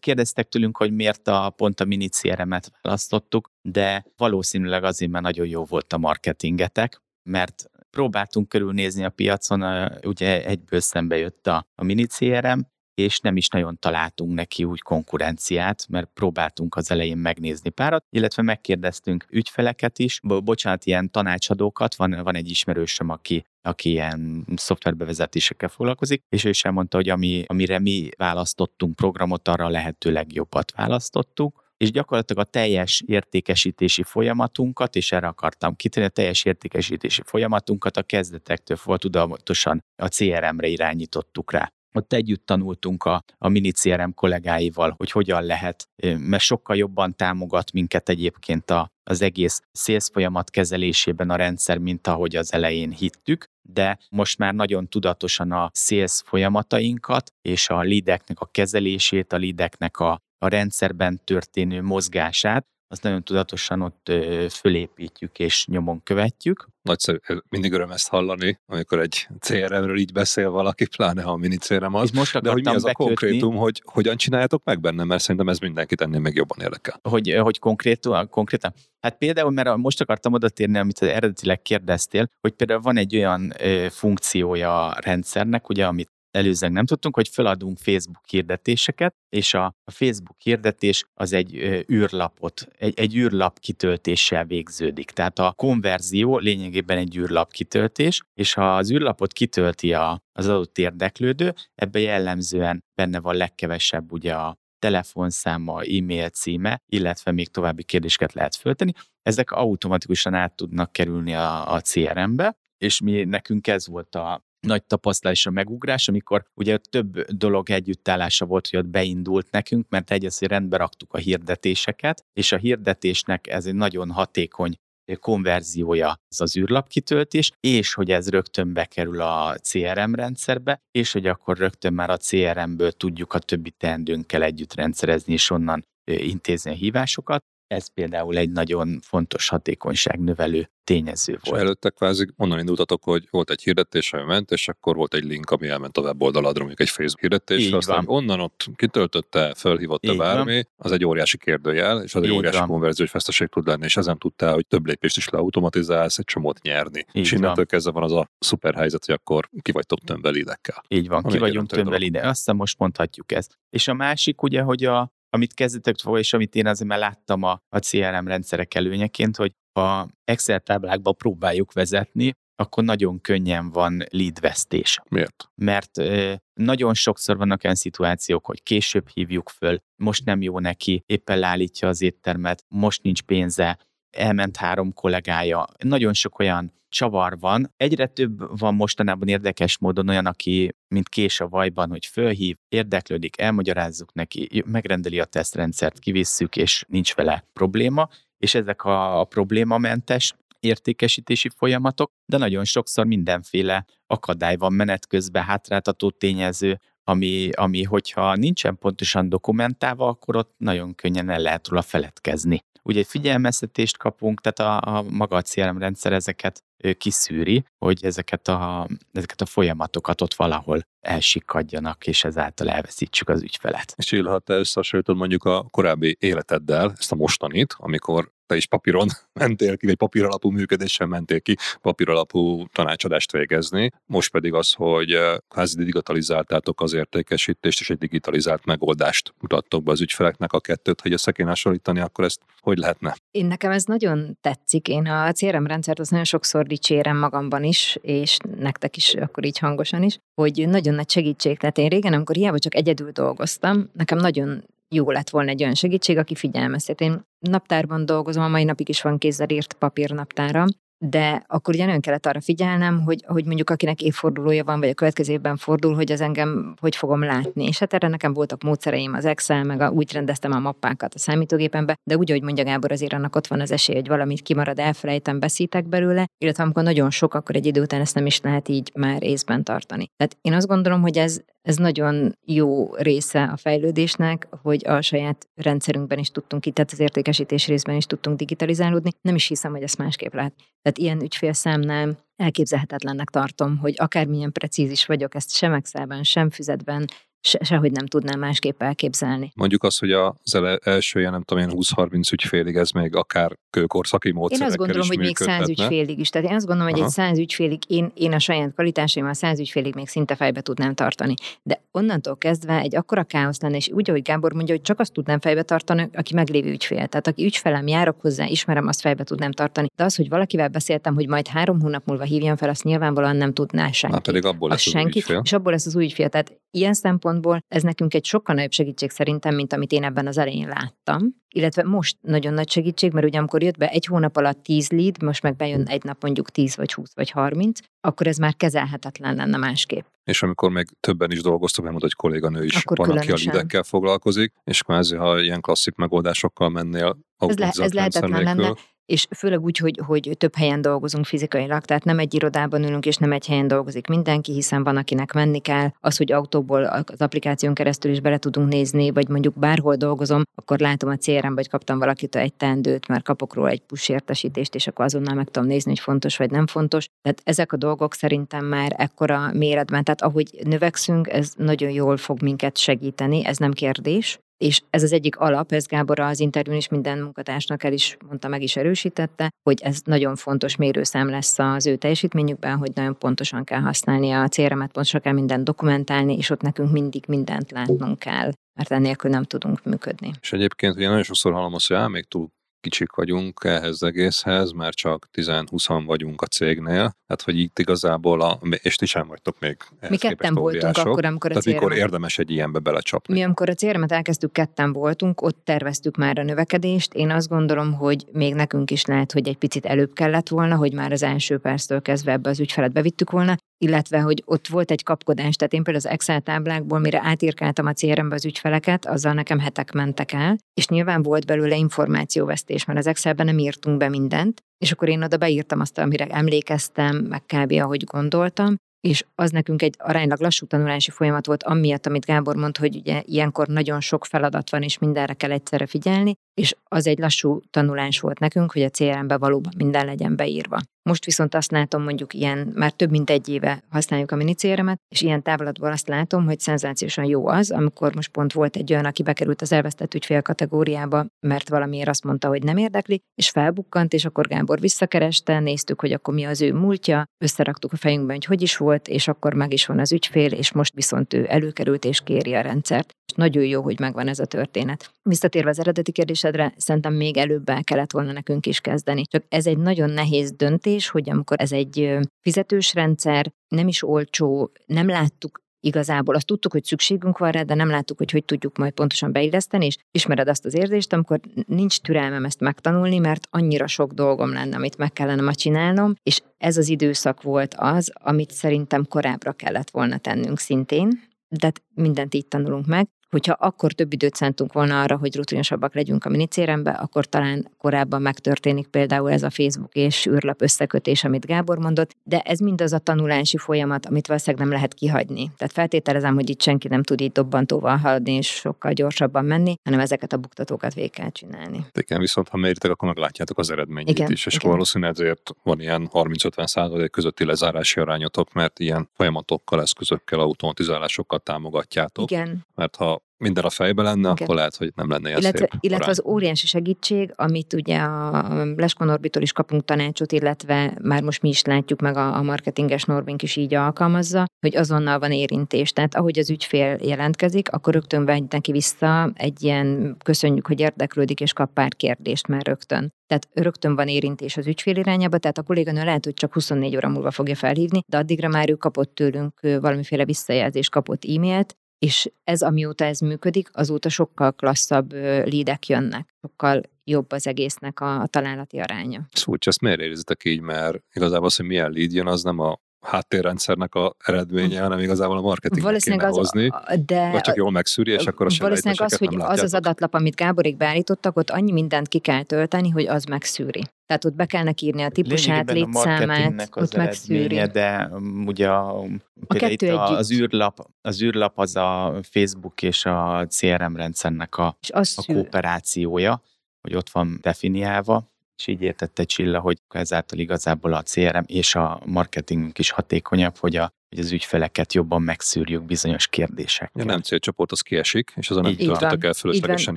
kérdeztek tőlünk, hogy miért a, pont a mini CRM-et választottuk, de valószínűleg azért, mert nagyon jó volt a marketingetek, mert próbáltunk körülnézni a piacon, ugye egyből szembe jött a, a mini CRM, és nem is nagyon találtunk neki úgy konkurenciát, mert próbáltunk az elején megnézni párat, illetve megkérdeztünk ügyfeleket is, bo- bocsánat, ilyen tanácsadókat, van, van egy ismerősöm, aki aki ilyen szoftverbevezetésekkel foglalkozik, és ő is elmondta, hogy ami, amire mi választottunk programot, arra a lehető legjobbat választottuk, és gyakorlatilag a teljes értékesítési folyamatunkat, és erre akartam kitérni, a teljes értékesítési folyamatunkat a kezdetektől volt tudatosan a CRM-re irányítottuk rá ott együtt tanultunk a, a mini CRM kollégáival, hogy hogyan lehet, mert sokkal jobban támogat minket egyébként a, az egész sales folyamat kezelésében a rendszer, mint ahogy az elején hittük, de most már nagyon tudatosan a sales folyamatainkat és a lideknek a kezelését, a lideknek a, a rendszerben történő mozgását, azt nagyon tudatosan ott fölépítjük és nyomon követjük. Nagyszerű, mindig öröm ezt hallani, amikor egy CRM-ről így beszél valaki, pláne ha a mini CRM az. most de hogy mi az bekötni, a konkrétum, hogy hogyan csináljátok meg benne, mert szerintem ez mindenkit ennél meg jobban érdekel. Hogy, hogy konkrétan, konkrétan? Hát például, mert most akartam oda térni, amit eredetileg kérdeztél, hogy például van egy olyan ö, funkciója a rendszernek, ugye, amit előzőleg nem tudtunk, hogy feladunk Facebook hirdetéseket, és a, a Facebook hirdetés az egy ö, űrlapot, egy, egy űrlap kitöltéssel végződik. Tehát a konverzió lényegében egy űrlap kitöltés, és ha az űrlapot kitölti a, az adott érdeklődő, ebbe jellemzően benne van legkevesebb ugye a telefonszáma, e-mail címe, illetve még további kérdéseket lehet föltenni. Ezek automatikusan át tudnak kerülni a, a CRM-be, és mi nekünk ez volt a, nagy tapasztalás a megugrás, amikor ugye több dolog együttállása volt, hogy ott beindult nekünk, mert egyrészt rendbe raktuk a hirdetéseket, és a hirdetésnek ez egy nagyon hatékony konverziója az az űrlapkitöltés, és hogy ez rögtön bekerül a CRM rendszerbe, és hogy akkor rögtön már a CRM-ből tudjuk a többi teendőnkkel együtt rendszerezni, és onnan intézni a hívásokat. Ez például egy nagyon fontos hatékonyságnövelő tényező volt. És előtte kvázi onnan indultatok, hogy volt egy hirdetés, ami ment, és akkor volt egy link, ami elment a weboldaladra, mondjuk egy Facebook hirdetés, Így aztán van. onnan ott kitöltötte, felhívotta Így bármi, van. az egy óriási kérdőjel, és az Így egy óriási van. konverziós veszteség tud lenni, és ezen tudtál, hogy több lépést is leautomatizálsz, egy csomót nyerni. Így és innentől kezdve van az a szuper helyzet, hogy akkor ki vagytok tömbbe lidekkel. Így van, ki vagyunk tömbbe ide. Aztán most mondhatjuk ezt. És a másik ugye, hogy a, amit kezdetek fogva, és amit én azért már láttam a, a CRM rendszerek előnyeként, hogy ha Excel táblákba próbáljuk vezetni, akkor nagyon könnyen van leadvesztés. Miért? Mert ö, nagyon sokszor vannak olyan szituációk, hogy később hívjuk föl, most nem jó neki, éppen leállítja az éttermet, most nincs pénze, elment három kollégája. Nagyon sok olyan csavar van. Egyre több van mostanában érdekes módon olyan, aki, mint kés a vajban, hogy fölhív, érdeklődik, elmagyarázzuk neki, megrendeli a tesztrendszert, kivisszük, és nincs vele probléma, és ezek a, a problémamentes értékesítési folyamatok, de nagyon sokszor mindenféle akadály van menet közben, hátráltató tényező, ami, ami hogyha nincsen pontosan dokumentálva, akkor ott nagyon könnyen el lehet róla feledkezni. Ugye egy figyelmeztetést kapunk, tehát a, a maga a CRM rendszer ezeket kiszűri, hogy ezeket a, ezeket a folyamatokat ott valahol elsikadjanak, és ezáltal elveszítsük az ügyfelet. És Csilla, ha te összehasonlítod mondjuk a korábbi életeddel, ezt a mostanit, amikor te is papíron mentél ki, vagy papíralapú működéssel mentél ki papíralapú tanácsadást végezni. Most pedig az, hogy kvázi digitalizáltátok az értékesítést, és egy digitalizált megoldást mutattok be az ügyfeleknek a kettőt, hogy össze kéne hasonlítani, akkor ezt hogy lehetne? Én nekem ez nagyon tetszik. Én a CRM rendszert az nagyon sokszor dicsérem magamban is, és nektek is akkor így hangosan is, hogy nagyon nagy segítség. Tehát én régen, amikor hiába csak egyedül dolgoztam, nekem nagyon jó lett volna egy olyan segítség, aki figyelmeztet. Én naptárban dolgozom, a mai napig is van kézzel írt papírnaptára, de akkor ugye nagyon kellett arra figyelnem, hogy, hogy mondjuk akinek évfordulója van, vagy a következő évben fordul, hogy az engem hogy fogom látni. És hát erre nekem voltak módszereim az Excel, meg a, úgy rendeztem a mappákat a számítógépembe, de úgy, ahogy mondja Gábor, azért annak ott van az esély, hogy valamit kimarad, elfelejtem, beszítek belőle, illetve amikor nagyon sok, akkor egy idő után ezt nem is lehet így már észben tartani. Tehát én azt gondolom, hogy ez, ez nagyon jó része a fejlődésnek, hogy a saját rendszerünkben is tudtunk itt, tehát az értékesítés részben is tudtunk digitalizálódni. Nem is hiszem, hogy ezt másképp lehet. Tehát ilyen ügyfélszámnál elképzelhetetlennek tartom, hogy akármilyen precíz is vagyok, ezt sem Excelben, sem füzetben, se, sehogy nem tudnám másképp elképzelni. Mondjuk azt, hogy az első ilyen, nem tudom, én 20-30 ügyfélig ez még akár kőkorszaki módszerekkel Én azt gondolom, hogy még 100 ügyfélig is. Tehát én azt gondolom, hogy Aha. egy 100 ügyfélig, én, én a saját kvalitásaimmal 100 ügyfélig még szinte fejbe tudnám tartani. De onnantól kezdve egy akkora káosz lenne, és úgy, ahogy Gábor mondja, hogy csak azt tudnám fejbe tartani, aki meglévő ügyfél. Tehát aki ügyfelem, járok hozzá, ismerem, azt fejbe tudnám tartani. De az, hogy valakivel beszéltem, hogy majd három hónap múlva hívjam fel, azt nyilvánvalóan nem tudná senki. Na, pedig abból lesz az senki, ügyfél. És abból lesz az új ügyfél. Tehát ilyen szempontból ez nekünk egy sokkal nagyobb segítség szerintem, mint amit én ebben az elején láttam. Illetve most nagyon nagy segítség, mert ugye amikor jött be egy hónap alatt 10 lead, most meg bejön egy nap mondjuk 10 vagy 20 vagy 30, akkor ez már kezelhetetlen lenne másképp. És amikor még többen is dolgoztak, mert hogy kolléganő is akkor van, különösen. aki a leadekkel foglalkozik, és kvázi, ha ilyen klasszik megoldásokkal mennél, ez, le, ez lehetetlen lenne, és főleg úgy, hogy, hogy több helyen dolgozunk fizikailag, tehát nem egy irodában ülünk, és nem egy helyen dolgozik mindenki, hiszen van, akinek menni kell. Az, hogy autóból az applikáción keresztül is bele tudunk nézni, vagy mondjuk bárhol dolgozom, akkor látom a CRM, vagy kaptam valakitől egy teendőt, mert kapok róla egy push értesítést, és akkor azonnal meg tudom nézni, hogy fontos vagy nem fontos. Tehát ezek a dolgok szerintem már ekkora méretben, tehát ahogy növekszünk, ez nagyon jól fog minket segíteni, ez nem kérdés. És ez az egyik alap, ez Gábor az interjún is minden munkatársnak el is mondta, meg is erősítette, hogy ez nagyon fontos mérőszám lesz az ő teljesítményükben, hogy nagyon pontosan kell használni a CRM-et, pontosan kell mindent dokumentálni, és ott nekünk mindig mindent látnunk kell mert ennélkül nem tudunk működni. És egyébként ugye nagyon sokszor hallom azt, hogy á, még túl kicsik vagyunk ehhez egészhez, mert csak 10-20 vagyunk a cégnél, tehát hogy itt igazából, a, és ti sem vagytok még Mi ketten voltunk akkor, amikor a Tehát mikor érdemes egy ilyenbe belecsapni? Mi amikor a crm elkezdtük, ketten voltunk, ott terveztük már a növekedést. Én azt gondolom, hogy még nekünk is lehet, hogy egy picit előbb kellett volna, hogy már az első perctől kezdve ebbe az ügyfelet bevittük volna, illetve hogy ott volt egy kapkodás, tehát én például az Excel táblákból, mire átírkáltam a CRM-be az ügyfeleket, azzal nekem hetek mentek el, és nyilván volt belőle információvesztés vezetés, mert az Excelben nem írtunk be mindent, és akkor én oda beírtam azt, amire emlékeztem, meg kb. ahogy gondoltam, és az nekünk egy aránylag lassú tanulási folyamat volt, amiatt, amit Gábor mond, hogy ugye ilyenkor nagyon sok feladat van, és mindenre kell egyszerre figyelni, és az egy lassú tanulás volt nekünk, hogy a CRM-be valóban minden legyen beírva. Most viszont azt látom, mondjuk ilyen, már több mint egy éve használjuk a minicéremet, és ilyen távlatból azt látom, hogy szenzációsan jó az, amikor most pont volt egy olyan, aki bekerült az elvesztett ügyfél kategóriába, mert valamiért azt mondta, hogy nem érdekli, és felbukkant, és akkor Gábor visszakereste, néztük, hogy akkor mi az ő múltja, összeraktuk a fejünkben, hogy hogy is volt, és akkor meg is van az ügyfél, és most viszont ő előkerült és kéri a rendszert. És nagyon jó, hogy megvan ez a történet. Visszatérve az eredeti kérdésedre, szerintem még előbb el kellett volna nekünk is kezdeni. Csak ez egy nagyon nehéz döntés, hogy amikor ez egy fizetős rendszer, nem is olcsó, nem láttuk igazából azt tudtuk, hogy szükségünk van rá, de nem láttuk, hogy hogy tudjuk majd pontosan beilleszteni, és ismered azt az érzést, amikor nincs türelmem ezt megtanulni, mert annyira sok dolgom lenne, amit meg kellene ma csinálnom, és ez az időszak volt az, amit szerintem korábbra kellett volna tennünk szintén, de mindent így tanulunk meg, hogyha akkor több időt szántunk volna arra, hogy rutinosabbak legyünk a minicérembe, akkor talán korábban megtörténik például ez a Facebook és űrlap összekötés, amit Gábor mondott, de ez mind az a tanulási folyamat, amit valószínűleg nem lehet kihagyni. Tehát feltételezem, hogy itt senki nem tud így dobbantóval haladni és sokkal gyorsabban menni, hanem ezeket a buktatókat végig kell csinálni. Igen, viszont ha méritek, akkor meglátjátok az eredményét igen, is, és igen. valószínűleg ezért van ilyen 30-50 százalék közötti lezárási arányotok, mert ilyen folyamatokkal, eszközökkel, automatizállásokkal támogatjátok. Igen. Mert ha minden a fejbe lenne, Igen. akkor lehet, hogy nem lenne ilyen illetve, szép illetve az óriási segítség, amit ugye a Leskon Norbitól is kapunk tanácsot, illetve már most mi is látjuk meg a, a marketinges Norbink is így alkalmazza, hogy azonnal van érintés. Tehát ahogy az ügyfél jelentkezik, akkor rögtön megy neki vissza egy ilyen köszönjük, hogy érdeklődik, és kap pár kérdést már rögtön. Tehát rögtön van érintés az ügyfél irányába, tehát a kolléganő lehet, hogy csak 24 óra múlva fogja felhívni, de addigra már ő kapott tőlünk valamiféle visszajelzést, kapott e-mailt, és ez amióta ez működik, azóta sokkal klasszabb lídek jönnek, sokkal jobb az egésznek a, a találati aránya. Szóval ezt miért érzitek így, mert igazából az, hogy milyen lead jön, az nem a háttérrendszernek a eredménye, hanem igazából a marketing kéne az, hozni, de vagy csak jól megszűri, és akkor a Valószínűleg az, hogy az az adatlap, amit Gáborék beállítottak, ott annyi mindent ki kell tölteni, hogy az megszűri. Tehát ott be kell írni a típusát, létszámát, ott megszűri. De um, ugye a, a kettő itt a, az, űrlap, az űrlap az a Facebook és a CRM rendszernek a, a kooperációja, hogy ott van definiálva, és így értette Csilla, hogy ezáltal igazából a CRM és a marketingünk is hatékonyabb, hogy a hogy az ügyfeleket jobban megszűrjük bizonyos kérdésekkel. Ja, nem célcsoport, az kiesik, és azon nem töltöttek el fölöslegesen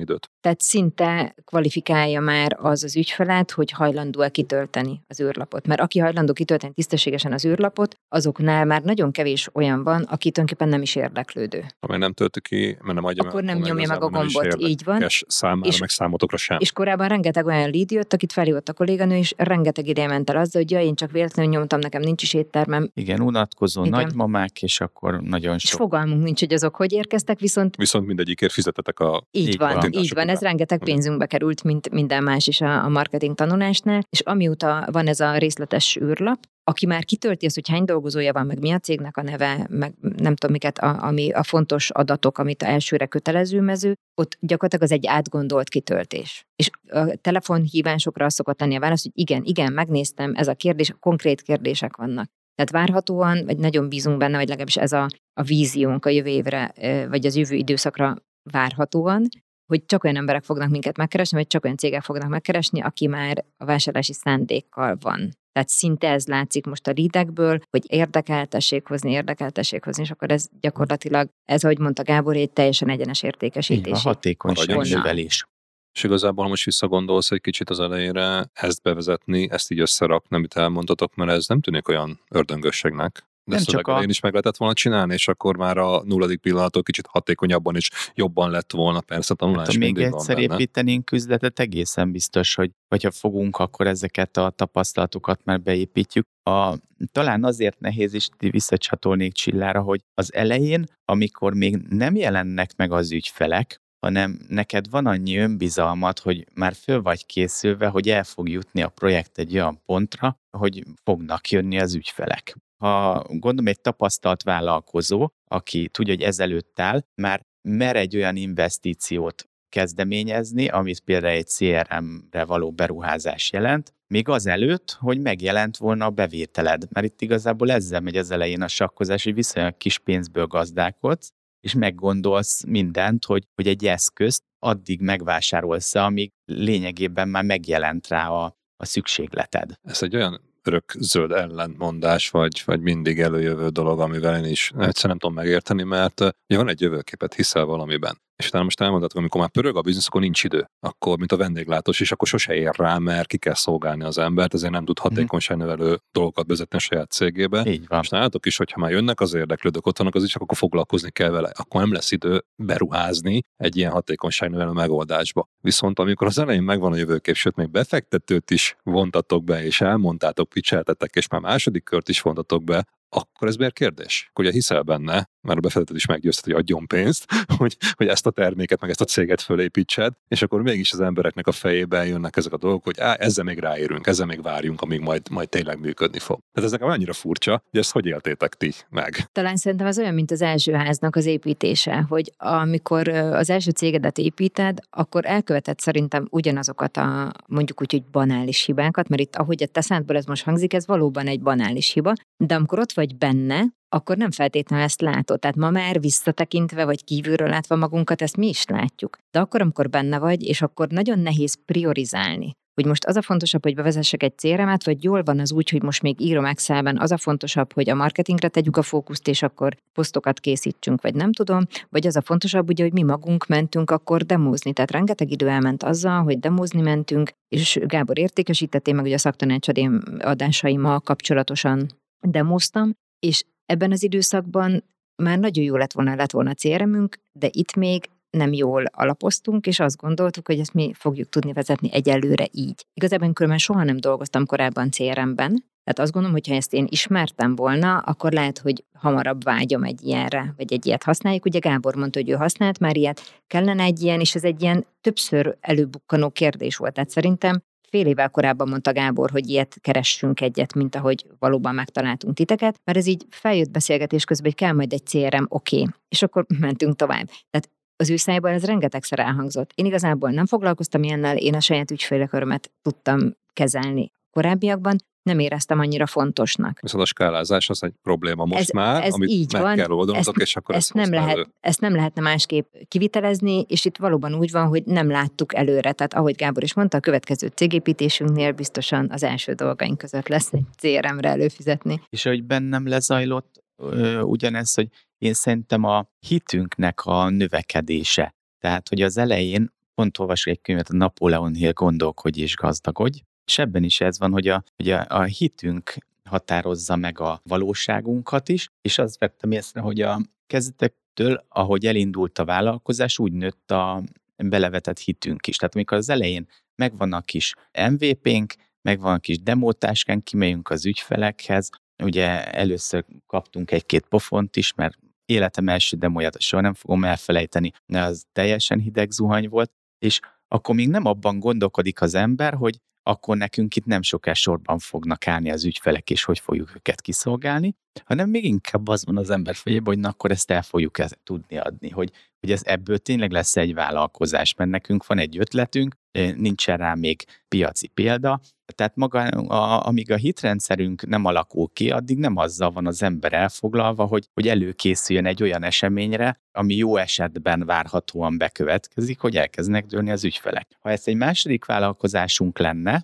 időt. Tehát szinte kvalifikálja már az az ügyfelet, hogy hajlandó-e kitölteni az űrlapot. Mert aki hajlandó kitölteni tisztességesen az űrlapot, azoknál már nagyon kevés olyan van, aki tulajdonképpen nem is érdeklődő. Amely nem tölti ki, mert nem adja Akkor meg, nem nyomja meg a gombot, így van. Számára, és, meg számotokra sem. És korábban rengeteg olyan lead jött, akit felhívott a kolléganő, és rengeteg ideje ment el azzal, hogy ja, én csak véletlenül nyomtam, nekem nincs is éttermem. Igen, unatkozó, Igen. nagy nagymamák, és akkor nagyon sok. És fogalmunk nincs, hogy azok hogy érkeztek, viszont... Viszont mindegyikért fizetetek a... Így, így van, így van, ez rengeteg pénzünkbe került, mint minden más is a, a marketing tanulásnál, és amióta van ez a részletes űrlap, aki már kitölti azt, hogy hány dolgozója van, meg mi a cégnek a neve, meg nem tudom miket, a, ami a fontos adatok, amit a elsőre kötelező mező, ott gyakorlatilag az egy átgondolt kitöltés. És a telefonhívásokra szokott lenni a válasz, hogy igen, igen, megnéztem, ez a kérdés, konkrét kérdések vannak. Tehát várhatóan, vagy nagyon bízunk benne, vagy legalábbis ez a, a víziónk a jövő évre, vagy az jövő időszakra várhatóan, hogy csak olyan emberek fognak minket megkeresni, vagy csak olyan cégek fognak megkeresni, aki már a vásárlási szándékkal van. Tehát szinte ez látszik most a lidekből, hogy érdekeltessék hozni, érdekeltessék hozni, és akkor ez gyakorlatilag, ez, ahogy mondta Gábor, egy teljesen egyenes értékesítés. a hatékonyság növelés. És igazából most visszagondolsz egy kicsit az elejére, ezt bevezetni, ezt így összerakni, amit elmondtatok, mert ez nem tűnik olyan ördöngösségnek. De nem csak a... is meg lehetett volna csinálni, és akkor már a nulladik pillanatok kicsit hatékonyabban is jobban lett volna, persze a tanulás hát, ha még egyszer építenénk üzletet, egészen biztos, hogy hogyha fogunk, akkor ezeket a tapasztalatokat már beépítjük. A, talán azért nehéz is visszacsatolnék Csillára, hogy az elején, amikor még nem jelennek meg az ügyfelek, hanem neked van annyi önbizalmat, hogy már föl vagy készülve, hogy el fog jutni a projekt egy olyan pontra, hogy fognak jönni az ügyfelek. Ha gondolom egy tapasztalt vállalkozó, aki tudja, hogy ezelőtt áll, már mer egy olyan investíciót kezdeményezni, amit például egy CRM-re való beruházás jelent, még az előtt, hogy megjelent volna a bevételed. Mert itt igazából ezzel megy az elején a sakkozás, hogy viszonylag kis pénzből gazdálkodsz, és meggondolsz mindent, hogy, hogy egy eszközt addig megvásárolsz, amíg lényegében már megjelent rá a, a szükségleted. Ez egy olyan örök zöld ellentmondás, vagy, vagy mindig előjövő dolog, amivel én is egyszerűen nem tudom megérteni, mert ugye van egy jövőképet, hiszel valamiben. És utána most elmondhatok, amikor már pörög a biznisz, akkor nincs idő. Akkor, mint a vendéglátós is, akkor sose ér rá, mert ki kell szolgálni az embert, ezért nem tud hatékonyságnövelő dolgokat vezetni a saját cégébe. Így van. És látok is, hogy ha már jönnek az érdeklődők, ott vannak az is, akkor foglalkozni kell vele. Akkor nem lesz idő beruházni egy ilyen hatékonyságnövelő megoldásba. Viszont amikor az elején megvan a jövőkép, sőt, még befektetőt is vontatok be, és elmondtátok, picseltetek, és már második kört is vontatok be, akkor ez miért kérdés? Ugye hiszel benne, mert a befektető is meggyőztet, hogy adjon pénzt, hogy, hogy ezt a terméket, meg ezt a céget fölépítsed, és akkor mégis az embereknek a fejében jönnek ezek a dolgok, hogy á, ezzel még ráérünk, ezzel még várjunk, amíg majd, majd tényleg működni fog. Tehát ez nekem annyira furcsa, hogy ezt hogy éltétek ti meg? Talán szerintem az olyan, mint az első háznak az építése, hogy amikor az első cégedet építed, akkor elköveted szerintem ugyanazokat a mondjuk úgy, hogy banális hibákat, mert itt ahogy a te szádból ez most hangzik, ez valóban egy banális hiba, de amikor ott vagy benne, akkor nem feltétlenül ezt látod. Tehát ma már visszatekintve, vagy kívülről látva magunkat, ezt mi is látjuk. De akkor, amikor benne vagy, és akkor nagyon nehéz priorizálni hogy most az a fontosabb, hogy bevezessek egy crm vagy jól van az úgy, hogy most még írom Excelben, az a fontosabb, hogy a marketingre tegyük a fókuszt, és akkor posztokat készítsünk, vagy nem tudom, vagy az a fontosabb, ugye, hogy mi magunk mentünk akkor demózni. Tehát rengeteg idő elment azzal, hogy demózni mentünk, és Gábor értékesítetté meg, hogy a szaktanácsadém adásaimmal kapcsolatosan demoztam, és ebben az időszakban már nagyon jó lett volna, lett volna a crm de itt még nem jól alapoztunk, és azt gondoltuk, hogy ezt mi fogjuk tudni vezetni egyelőre így. Igazából különben soha nem dolgoztam korábban CRM-ben, tehát azt gondolom, hogy ha ezt én ismertem volna, akkor lehet, hogy hamarabb vágyom egy ilyenre, vagy egy ilyet használjuk. Ugye Gábor mondta, hogy ő használt már ilyet, kellene egy ilyen, és ez egy ilyen többször előbukkanó kérdés volt. Tehát szerintem Fél évvel korábban mondta Gábor, hogy ilyet keressünk egyet, mint ahogy valóban megtaláltunk titeket, mert ez így feljött beszélgetés közben, hogy kell majd egy CRM, oké, okay. és akkor mentünk tovább. Tehát az ő szájban ez rengetegszer elhangzott. Én igazából nem foglalkoztam ilyennel, én a saját ügyfélekörömet tudtam kezelni korábbiakban, nem éreztem annyira fontosnak. Viszont a skálázás az egy probléma most ez, már, ez amit így meg van. kell oldanotok, és akkor ezt, nem lehet, elő. ezt nem lehetne másképp kivitelezni, és itt valóban úgy van, hogy nem láttuk előre. Tehát ahogy Gábor is mondta, a következő cégépítésünknél biztosan az első dolgaink között lesz egy CRM-re előfizetni. És hogy bennem lezajlott ö, ugyanez, hogy én szerintem a hitünknek a növekedése. Tehát, hogy az elején pont olvasok egy könyvet, a Napóleon Hill Gondolkodj és gazdagodj, és ebben is ez van, hogy a, hogy a, a hitünk határozza meg a valóságunkat is, és azt vettem észre, hogy a kezdetektől, ahogy elindult a vállalkozás, úgy nőtt a belevetett hitünk is. Tehát amikor az elején megvan a kis MVP-nk, megvan a kis demótáskán, kimegyünk az ügyfelekhez, ugye először kaptunk egy-két pofont is, mert életem első demóját soha nem fogom elfelejteni, de az teljesen hideg zuhany volt, és akkor még nem abban gondolkodik az ember, hogy akkor nekünk itt nem soká sorban fognak állni az ügyfelek, és hogy fogjuk őket kiszolgálni, hanem még inkább az van az ember fejében, hogy na, akkor ezt el fogjuk ezt tudni adni, hogy, hogy ez ebből tényleg lesz egy vállalkozás, mert nekünk van egy ötletünk, nincsen rá még piaci példa, tehát maga, a, amíg a hitrendszerünk nem alakul ki, addig nem azzal van az ember elfoglalva, hogy, hogy előkészüljön egy olyan eseményre, ami jó esetben várhatóan bekövetkezik, hogy elkezdenek dőlni az ügyfelek. Ha ez egy második vállalkozásunk lenne,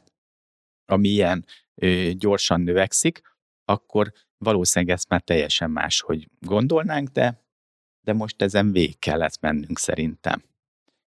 ami ilyen ö, gyorsan növekszik, akkor valószínűleg ezt már teljesen más, hogy gondolnánk, de, de most ezen végig kellett mennünk szerintem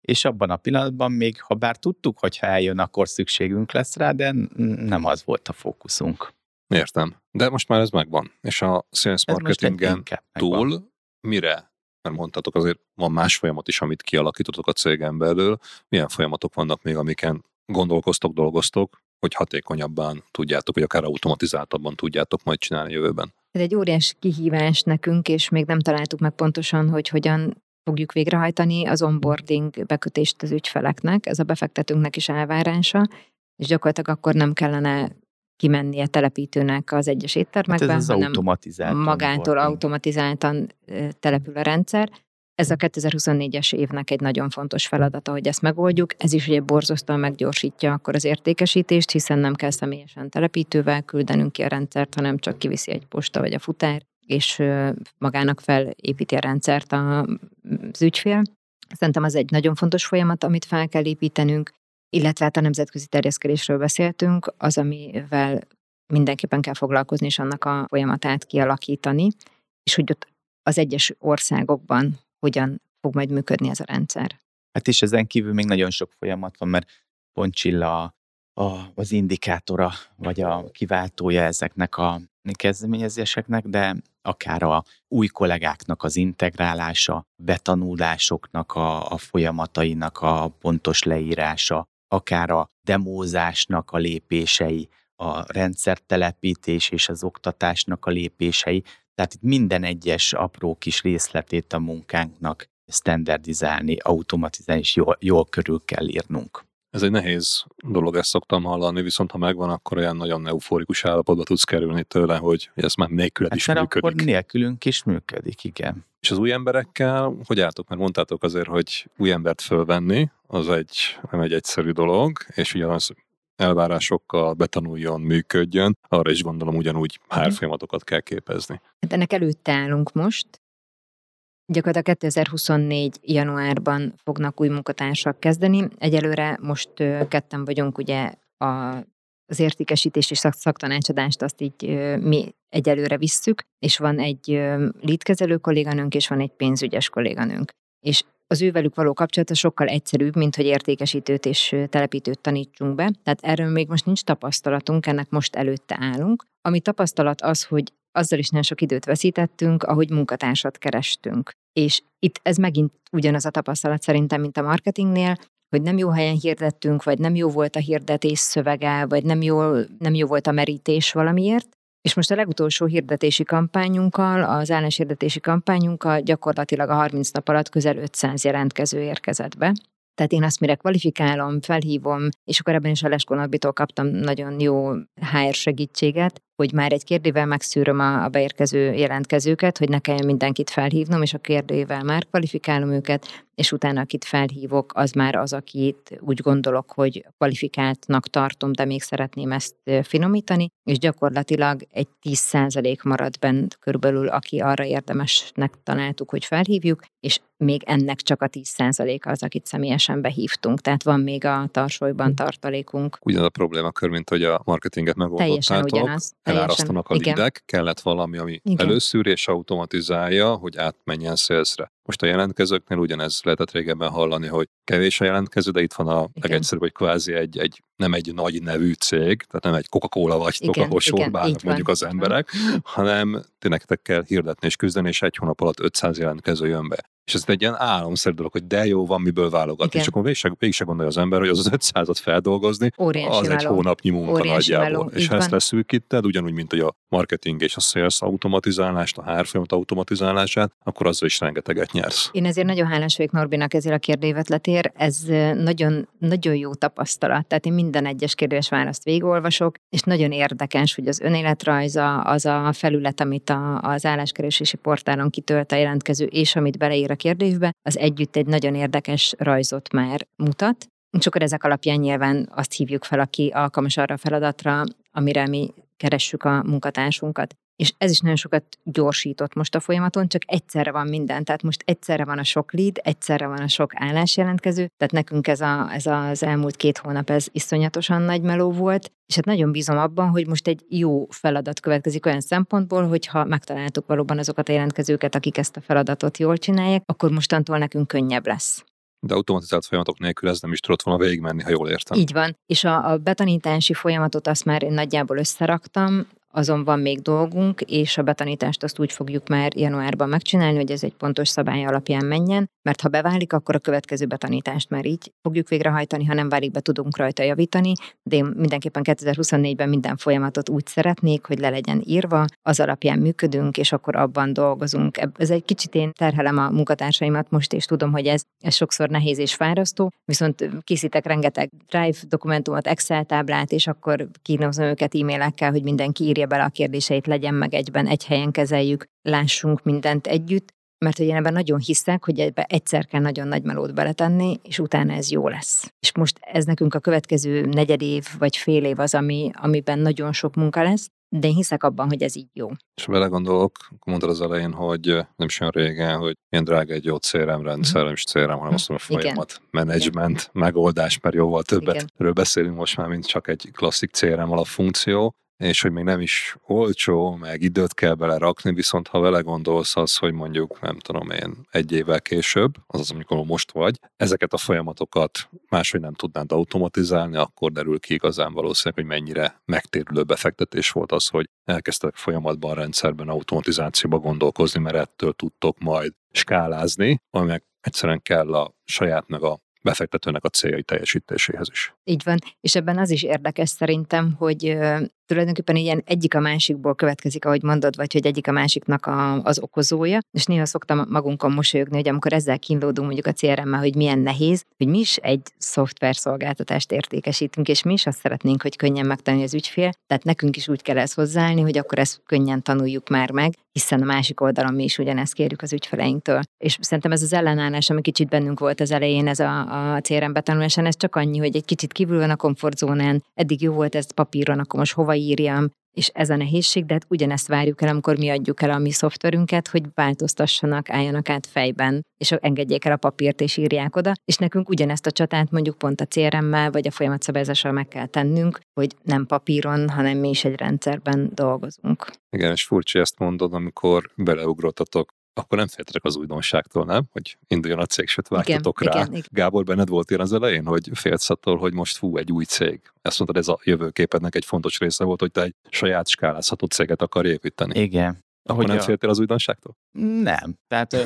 és abban a pillanatban még, ha bár tudtuk, hogy ha eljön, akkor szükségünk lesz rá, de nem az volt a fókuszunk. Értem. De most már ez megvan. És a sales marketingen túl mire? Mert mondhatok, azért van más folyamat is, amit kialakítotok a cégen belül. Milyen folyamatok vannak még, amiken gondolkoztok, dolgoztok, hogy hatékonyabban tudjátok, vagy akár automatizáltabban tudjátok majd csinálni jövőben? Ez egy óriási kihívás nekünk, és még nem találtuk meg pontosan, hogy hogyan fogjuk végrehajtani az onboarding bekötést az ügyfeleknek, ez a befektetőnknek is elvárása, és gyakorlatilag akkor nem kellene kimennie telepítőnek az egyes éttermekbe, hát ez az hanem magától onboarding. automatizáltan települ a rendszer. Ez a 2024-es évnek egy nagyon fontos feladata, hogy ezt megoldjuk. Ez is ugye borzasztóan meggyorsítja akkor az értékesítést, hiszen nem kell személyesen telepítővel küldenünk ki a rendszert, hanem csak kiviszi egy posta vagy a futár, és magának felépíti a rendszert az ügyfél. Szerintem az egy nagyon fontos folyamat, amit fel kell építenünk, illetve hát a nemzetközi terjeszkedésről beszéltünk, az, amivel mindenképpen kell foglalkozni, és annak a folyamatát kialakítani, és hogy ott az egyes országokban hogyan fog majd működni ez a rendszer. Hát és ezen kívül még nagyon sok folyamat van, mert pont Csilla a, az indikátora, vagy a kiváltója ezeknek a kezdeményezéseknek, de akár a új kollégáknak az integrálása, betanulásoknak a, a folyamatainak a pontos leírása, akár a demózásnak a lépései, a rendszertelepítés és az oktatásnak a lépései, tehát itt minden egyes apró kis részletét a munkánknak standardizálni, automatizálni, és jól, jól körül kell írnunk. Ez egy nehéz dolog, ezt szoktam hallani, viszont ha megvan, akkor olyan nagyon euforikus állapotba tudsz kerülni tőle, hogy ez már nélküled hát is működik. akkor nélkülünk is működik, igen. És az új emberekkel, hogy álltok? Mert mondtátok azért, hogy új embert fölvenni, az egy, nem egy egyszerű dolog, és ugyanaz elvárásokkal betanuljon, működjön, arra is gondolom ugyanúgy HR mhm. folyamatokat kell képezni. Hát ennek előtte állunk most. Gyakorlatilag 2024. januárban fognak új munkatársak kezdeni. Egyelőre most ketten vagyunk ugye a az értékesítés és szaktanácsadást azt így mi egyelőre visszük, és van egy leadkezelő kolléganőnk, és van egy pénzügyes kolléganőnk. És az ővelük való kapcsolata sokkal egyszerűbb, mint hogy értékesítőt és telepítőt tanítsunk be. Tehát erről még most nincs tapasztalatunk, ennek most előtte állunk. Ami tapasztalat az, hogy azzal is nagyon sok időt veszítettünk, ahogy munkatársat kerestünk. És itt ez megint ugyanaz a tapasztalat szerintem, mint a marketingnél, hogy nem jó helyen hirdettünk, vagy nem jó volt a hirdetés szövege, vagy nem jó, nem jó volt a merítés valamiért, és most a legutolsó hirdetési kampányunkkal, az álláshirdetési kampányunkkal gyakorlatilag a 30 nap alatt közel 500 jelentkező érkezett be. Tehát én azt mire kvalifikálom, felhívom, és akkor ebben is a Norbitól kaptam nagyon jó HR segítséget, hogy már egy kérdével megszűröm a, a beérkező jelentkezőket, hogy ne kelljen mindenkit felhívnom, és a kérdével már kvalifikálom őket, és utána akit felhívok, az már az, akit úgy gondolok, hogy kvalifikáltnak tartom, de még szeretném ezt finomítani, és gyakorlatilag egy 10% marad bent körülbelül, aki arra érdemesnek találtuk, hogy felhívjuk, és még ennek csak a 10% az, akit személyesen behívtunk. Tehát van még a tarsolyban tartalékunk. Ugyanaz a problémakör, mint hogy a marketinget megoldottátok. Teljesen ugyanaz elárasztanak a lidek, kellett valami, ami Igen. előszűr és automatizálja, hogy átmenjen szélszre. Most a jelentkezőknél ugyanez lehetett régebben hallani, hogy kevés a jelentkező, de itt van a legegyszerűbb, hogy kvázi egy, egy, nem egy nagy nevű cég, tehát nem egy Coca-Cola vagytok, igen, ahol sorban mondjuk az emberek, hanem tényleg kell hirdetni és küzdeni, és egy hónap alatt 500 jelentkező jön be. És ez egy ilyen álomszerű dolog, hogy de jó, van miből válogatni. És akkor végig se, végig se gondolja az ember, hogy az az 500-at feldolgozni, Óriási az egy hónapnyi munka Óriási nagyjából. Meló. És ha ezt leszűkíted, ugyanúgy, mint hogy a marketing és a sales automatizálást, a HR folyamat automatizálását, akkor azzal is rengeteget nyersz. Én ezért nagyon hálás vagyok Norbinak ezért a kérdévetletér. Ez nagyon, nagyon jó tapasztalat. Tehát én minden egyes kérdés választ végigolvasok, és nagyon érdekes, hogy az önéletrajza, az a felület, amit a, az álláskeresési portálon kitölt a jelentkező, és amit beleír a kérdésbe, az együtt egy nagyon érdekes rajzot már mutat. És ezek alapján nyilván azt hívjuk fel, aki alkalmas arra a feladatra, amire mi keressük a munkatársunkat és ez is nagyon sokat gyorsított most a folyamaton, csak egyszerre van minden, tehát most egyszerre van a sok lead, egyszerre van a sok állásjelentkező, tehát nekünk ez, a, ez az elmúlt két hónap ez iszonyatosan nagy meló volt, és hát nagyon bízom abban, hogy most egy jó feladat következik olyan szempontból, hogy ha megtaláltuk valóban azokat a jelentkezőket, akik ezt a feladatot jól csinálják, akkor mostantól nekünk könnyebb lesz. De automatizált folyamatok nélkül ez nem is tudott volna végigmenni, ha jól értem. Így van. És a, a betanítási folyamatot azt már én nagyjából összeraktam, azon van még dolgunk, és a betanítást azt úgy fogjuk már januárban megcsinálni, hogy ez egy pontos szabály alapján menjen, mert ha beválik, akkor a következő betanítást már így fogjuk végrehajtani, ha nem válik be, tudunk rajta javítani, de én mindenképpen 2024-ben minden folyamatot úgy szeretnék, hogy le legyen írva, az alapján működünk, és akkor abban dolgozunk. Ez egy kicsit én terhelem a munkatársaimat most, és tudom, hogy ez, ez sokszor nehéz és fárasztó, viszont készítek rengeteg Drive dokumentumot, Excel táblát, és akkor kínozom őket e-mailekkel, hogy mindenki írja bele a kérdéseit, legyen meg egyben, egy helyen kezeljük, lássunk mindent együtt, mert hogy én ebben nagyon hiszek, hogy ebbe egyszer kell nagyon nagy melót beletenni, és utána ez jó lesz. És most ez nekünk a következő negyed év vagy fél év az, ami, amiben nagyon sok munka lesz, de én hiszek abban, hogy ez így jó. És vele gondolok, akkor mondtad az elején, hogy nem is olyan régen, hogy ilyen drága egy jó CRM rendszer, nem is CRM, hanem azt mondom, a folyamat, Igen. management, Igen. megoldás, mert jóval többet Igen. erről beszélünk most már, mint csak egy klasszik CRM alapfunkció, és hogy még nem is olcsó, meg időt kell belerakni, viszont ha vele gondolsz az, hogy mondjuk, nem tudom én, egy évvel később, azaz amikor most vagy, ezeket a folyamatokat máshogy nem tudnád automatizálni, akkor derül ki igazán valószínűleg, hogy mennyire megtérülő befektetés volt az, hogy elkezdtek folyamatban, rendszerben, automatizációba gondolkozni, mert ettől tudtok majd skálázni, aminek egyszerűen kell a saját meg a befektetőnek a céljai teljesítéséhez is. Így van, és ebben az is érdekes szerintem, hogy tulajdonképpen ilyen egyik a másikból következik, ahogy mondod, vagy hogy egyik a másiknak a, az okozója, és néha szoktam magunkon mosolyogni, hogy amikor ezzel kínlódunk mondjuk a crm hogy milyen nehéz, hogy mi is egy szoftver szolgáltatást értékesítünk, és mi is azt szeretnénk, hogy könnyen megtanulja az ügyfél, tehát nekünk is úgy kell ezt hozzáállni, hogy akkor ezt könnyen tanuljuk már meg, hiszen a másik oldalon mi is ugyanezt kérjük az ügyfeleinktől. És szerintem ez az ellenállás, ami kicsit bennünk volt az elején, ez a, a CRM betanulásán, ez csak annyi, hogy egy kicsit kívül van a komfortzónán, eddig jó volt ez papíron, akkor most hova írjam, és ez a nehézség, de hát ugyanezt várjuk el, amikor mi adjuk el a mi szoftverünket, hogy változtassanak, álljanak át fejben, és engedjék el a papírt, és írják oda, és nekünk ugyanezt a csatát mondjuk pont a CRM-mel, vagy a folyamatszabályozással meg kell tennünk, hogy nem papíron, hanem mi is egy rendszerben dolgozunk. Igen, és furcsa ezt mondod, amikor beleugrottatok akkor nem féltetek az újdonságtól, nem? Hogy induljon a cég, sőt vágtatok igen, rá. Igen, igen. Gábor, benned volt ilyen az elején, hogy félsz attól, hogy most fú, egy új cég. Ezt mondtad, ez a jövőképednek egy fontos része volt, hogy te egy saját skálázható céget akar építeni. Igen. Akkor nem a... féltél az újdonságtól? Nem. Tehát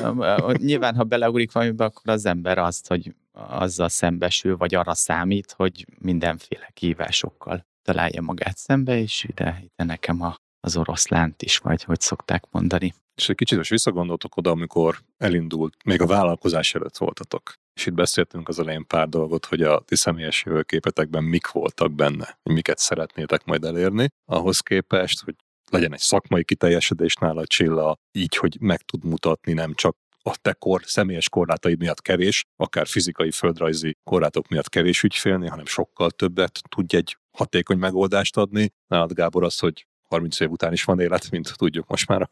nyilván, ha beleugrik valamibe, akkor az ember azt, hogy azzal szembesül, vagy arra számít, hogy mindenféle kívásokkal találja magát szembe, és ide, ide nekem a, az oroszlánt is, vagy hogy szokták mondani. És egy kicsit most visszagondoltok oda, amikor elindult, még a vállalkozás előtt voltatok. És itt beszéltünk az elején pár dolgot, hogy a ti személyes jövőképetekben mik voltak benne, hogy miket szeretnétek majd elérni, ahhoz képest, hogy legyen egy szakmai kiteljesedés nála Csilla, így, hogy meg tud mutatni nem csak a te kor, személyes korlátaid miatt kevés, akár fizikai, földrajzi korlátok miatt kevés ügyfélni, hanem sokkal többet tudj egy hatékony megoldást adni. Nálad Gábor az, hogy 30 év után is van élet, mint tudjuk most már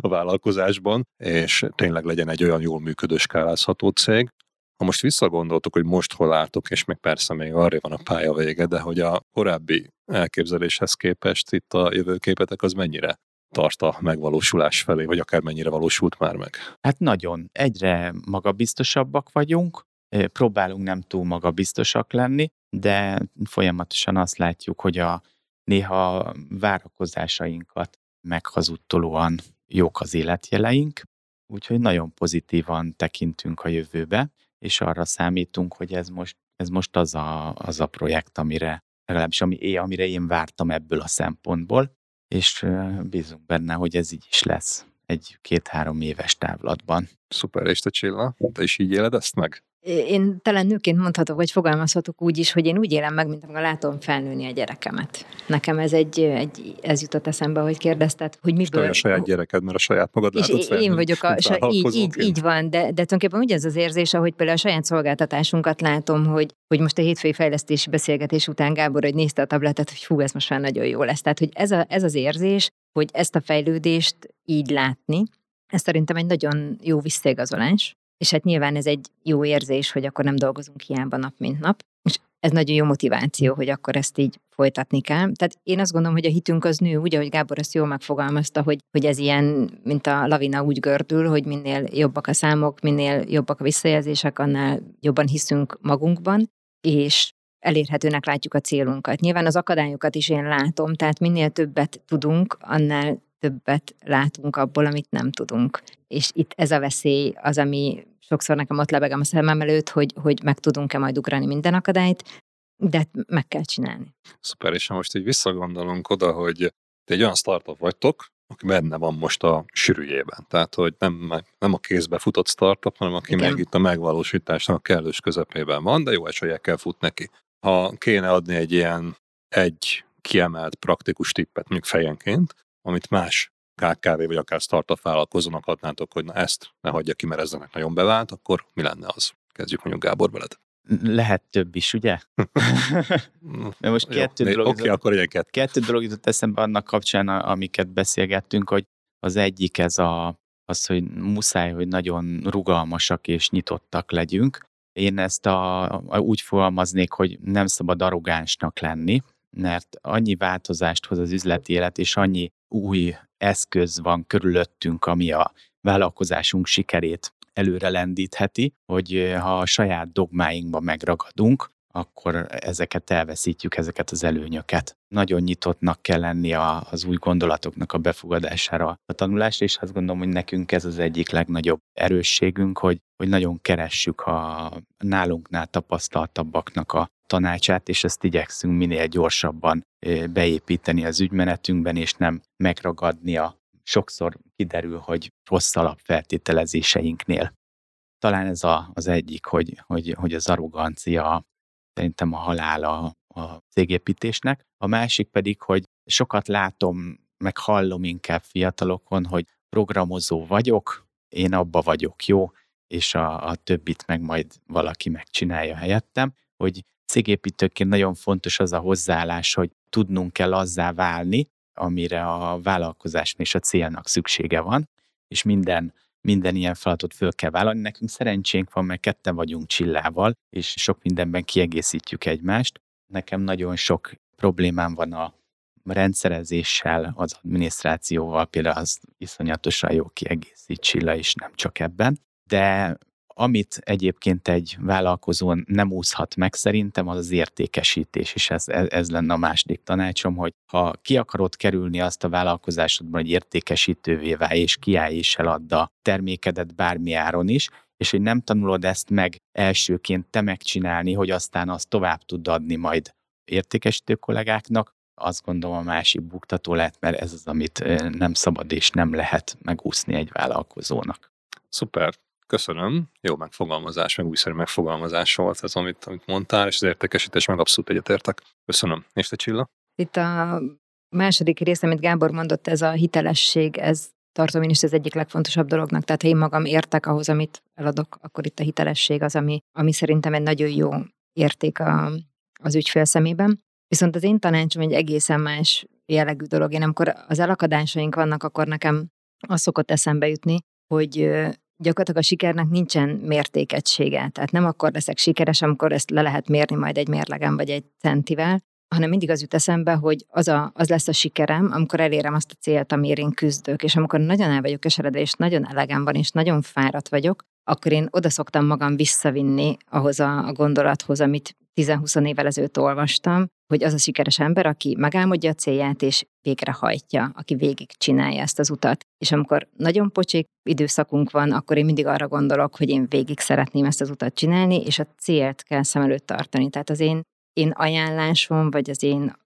a, vállalkozásban, és tényleg legyen egy olyan jól működő skálázható cég. Ha most visszagondoltok, hogy most hol álltok, és meg persze még arra van a pálya vége, de hogy a korábbi elképzeléshez képest itt a jövőképetek az mennyire tart a megvalósulás felé, vagy akár mennyire valósult már meg? Hát nagyon. Egyre magabiztosabbak vagyunk, próbálunk nem túl magabiztosak lenni, de folyamatosan azt látjuk, hogy a néha várakozásainkat meghazudtolóan jók az életjeleink, úgyhogy nagyon pozitívan tekintünk a jövőbe, és arra számítunk, hogy ez most, ez most az, a, az a projekt, amire legalábbis ami, amire én vártam ebből a szempontból, és bízunk benne, hogy ez így is lesz egy két-három éves távlatban. Szuper, és te Csilla, te is így éled ezt meg? Én talán nőként mondhatok, vagy fogalmazhatok úgy is, hogy én úgy élem meg, mint amikor látom felnőni a gyerekemet. Nekem ez egy, egy ez jutott eszembe, hogy kérdezted, hogy miből... És a saját gyereked, mert a saját magad és látod felnőni, én vagyok a, sa, így, így, így van, de, de tulajdonképpen ugye ez az érzés, ahogy például a saját szolgáltatásunkat látom, hogy, hogy most a hétfői fejlesztési beszélgetés után Gábor, hogy nézte a tabletet, hogy fú, ez most már nagyon jó lesz. Tehát, hogy ez, a, ez az érzés, hogy ezt a fejlődést így látni, ez szerintem egy nagyon jó visszaigazolás, és hát nyilván ez egy jó érzés, hogy akkor nem dolgozunk hiába nap, mint nap, és ez nagyon jó motiváció, hogy akkor ezt így folytatni kell. Tehát én azt gondolom, hogy a hitünk az nő, úgy, ahogy Gábor ezt jól megfogalmazta, hogy, hogy ez ilyen, mint a lavina úgy gördül, hogy minél jobbak a számok, minél jobbak a visszajelzések, annál jobban hiszünk magunkban, és elérhetőnek látjuk a célunkat. Nyilván az akadályokat is én látom, tehát minél többet tudunk, annál többet látunk abból, amit nem tudunk. És itt ez a veszély az, ami sokszor nekem ott lebegem a szemem előtt, hogy, hogy meg tudunk-e majd ugrani minden akadályt, de meg kell csinálni. Szuper, és ha most így visszagondolunk oda, hogy te egy olyan startup vagytok, aki benne van most a sűrűjében. Tehát, hogy nem, nem a kézbe futott startup, hanem aki Igen. meg itt a megvalósításnak a kellős közepében van, de jó eséllyel kell fut neki. Ha kéne adni egy ilyen egy kiemelt praktikus tippet, mondjuk fejenként, amit más KKV vagy akár startup vállalkozónak adnátok, hogy na ezt ne hagyja ki, mert ezzenek nagyon bevált, akkor mi lenne az? Kezdjük mondjuk Gábor veled. Lehet több is, ugye? Mert most kettő Jó, dolog, okay, akkor egy kettő. kettő dolog jutott eszembe annak kapcsán, amiket beszélgettünk, hogy az egyik ez a, az, hogy muszáj, hogy nagyon rugalmasak és nyitottak legyünk. Én ezt a, a, úgy fogalmaznék, hogy nem szabad arrogánsnak lenni, mert annyi változást hoz az üzleti élet, és annyi új eszköz van körülöttünk, ami a vállalkozásunk sikerét előre lendítheti, hogy eh, ha a saját dogmáinkba megragadunk, akkor ezeket elveszítjük, ezeket az előnyöket. Nagyon nyitottnak kell lenni a, az új gondolatoknak a befogadására a tanulásra, és azt gondolom, hogy nekünk ez az egyik legnagyobb erősségünk, hogy, hogy nagyon keressük a nálunknál tapasztaltabbaknak a tanácsát, és ezt igyekszünk minél gyorsabban beépíteni az ügymenetünkben, és nem megragadni a sokszor kiderül, hogy rossz alapfeltételezéseinknél. Talán ez a, az egyik, hogy, hogy, hogy az arrogancia szerintem a halála a cégépítésnek. A másik pedig, hogy sokat látom, meg hallom inkább fiatalokon, hogy programozó vagyok, én abba vagyok jó, és a, a többit meg majd valaki megcsinálja helyettem, hogy cégépítőként nagyon fontos az a hozzáállás, hogy tudnunk kell azzá válni, amire a vállalkozásnak és a célnak szüksége van, és minden, minden ilyen feladatot föl kell vállalni. Nekünk szerencsénk van, mert ketten vagyunk Csillával, és sok mindenben kiegészítjük egymást. Nekem nagyon sok problémám van a rendszerezéssel, az adminisztrációval, például az iszonyatosan jó kiegészít Csilla, és nem csak ebben. De amit egyébként egy vállalkozó nem úszhat meg szerintem, az az értékesítés, és ez, ez lenne a második tanácsom, hogy ha ki akarod kerülni azt a vállalkozásodban, hogy értékesítővé válj, és kiállj és eladd a termékedet bármi áron is, és hogy nem tanulod ezt meg elsőként te megcsinálni, hogy aztán azt tovább tud adni majd értékesítő kollégáknak, azt gondolom a másik buktató lehet, mert ez az, amit nem szabad és nem lehet megúszni egy vállalkozónak. Szuper, Köszönöm. Jó megfogalmazás, meg újszerű megfogalmazás volt ez, amit, amit mondtál, és az értékesítés meg abszolút egyetértek. Köszönöm. És te Csilla? Itt a második rész, amit Gábor mondott, ez a hitelesség, ez tartom én is az egyik legfontosabb dolognak. Tehát ha én magam értek ahhoz, amit eladok, akkor itt a hitelesség az, ami, ami szerintem egy nagyon jó érték a, az ügyfél szemében. Viszont az én tanácsom egy egészen más jellegű dolog. Én amikor az elakadásaink vannak, akkor nekem az szokott eszembe jutni, hogy gyakorlatilag a sikernek nincsen mértékegysége. Tehát nem akkor leszek sikeres, amikor ezt le lehet mérni majd egy mérlegen vagy egy centivel, hanem mindig az jut eszembe, hogy az, a, az lesz a sikerem, amikor elérem azt a célt, amiért én küzdök, és amikor nagyon el vagyok keseredve, és nagyon elegem van, és nagyon fáradt vagyok, akkor én oda szoktam magam visszavinni ahhoz a, gondolathoz, amit 10-20 évvel ezelőtt olvastam, hogy az a sikeres ember, aki megálmodja a célját és végrehajtja, aki végig csinálja ezt az utat. És amikor nagyon pocsék időszakunk van, akkor én mindig arra gondolok, hogy én végig szeretném ezt az utat csinálni, és a célt kell szem előtt tartani. Tehát az én, én ajánlásom, vagy az én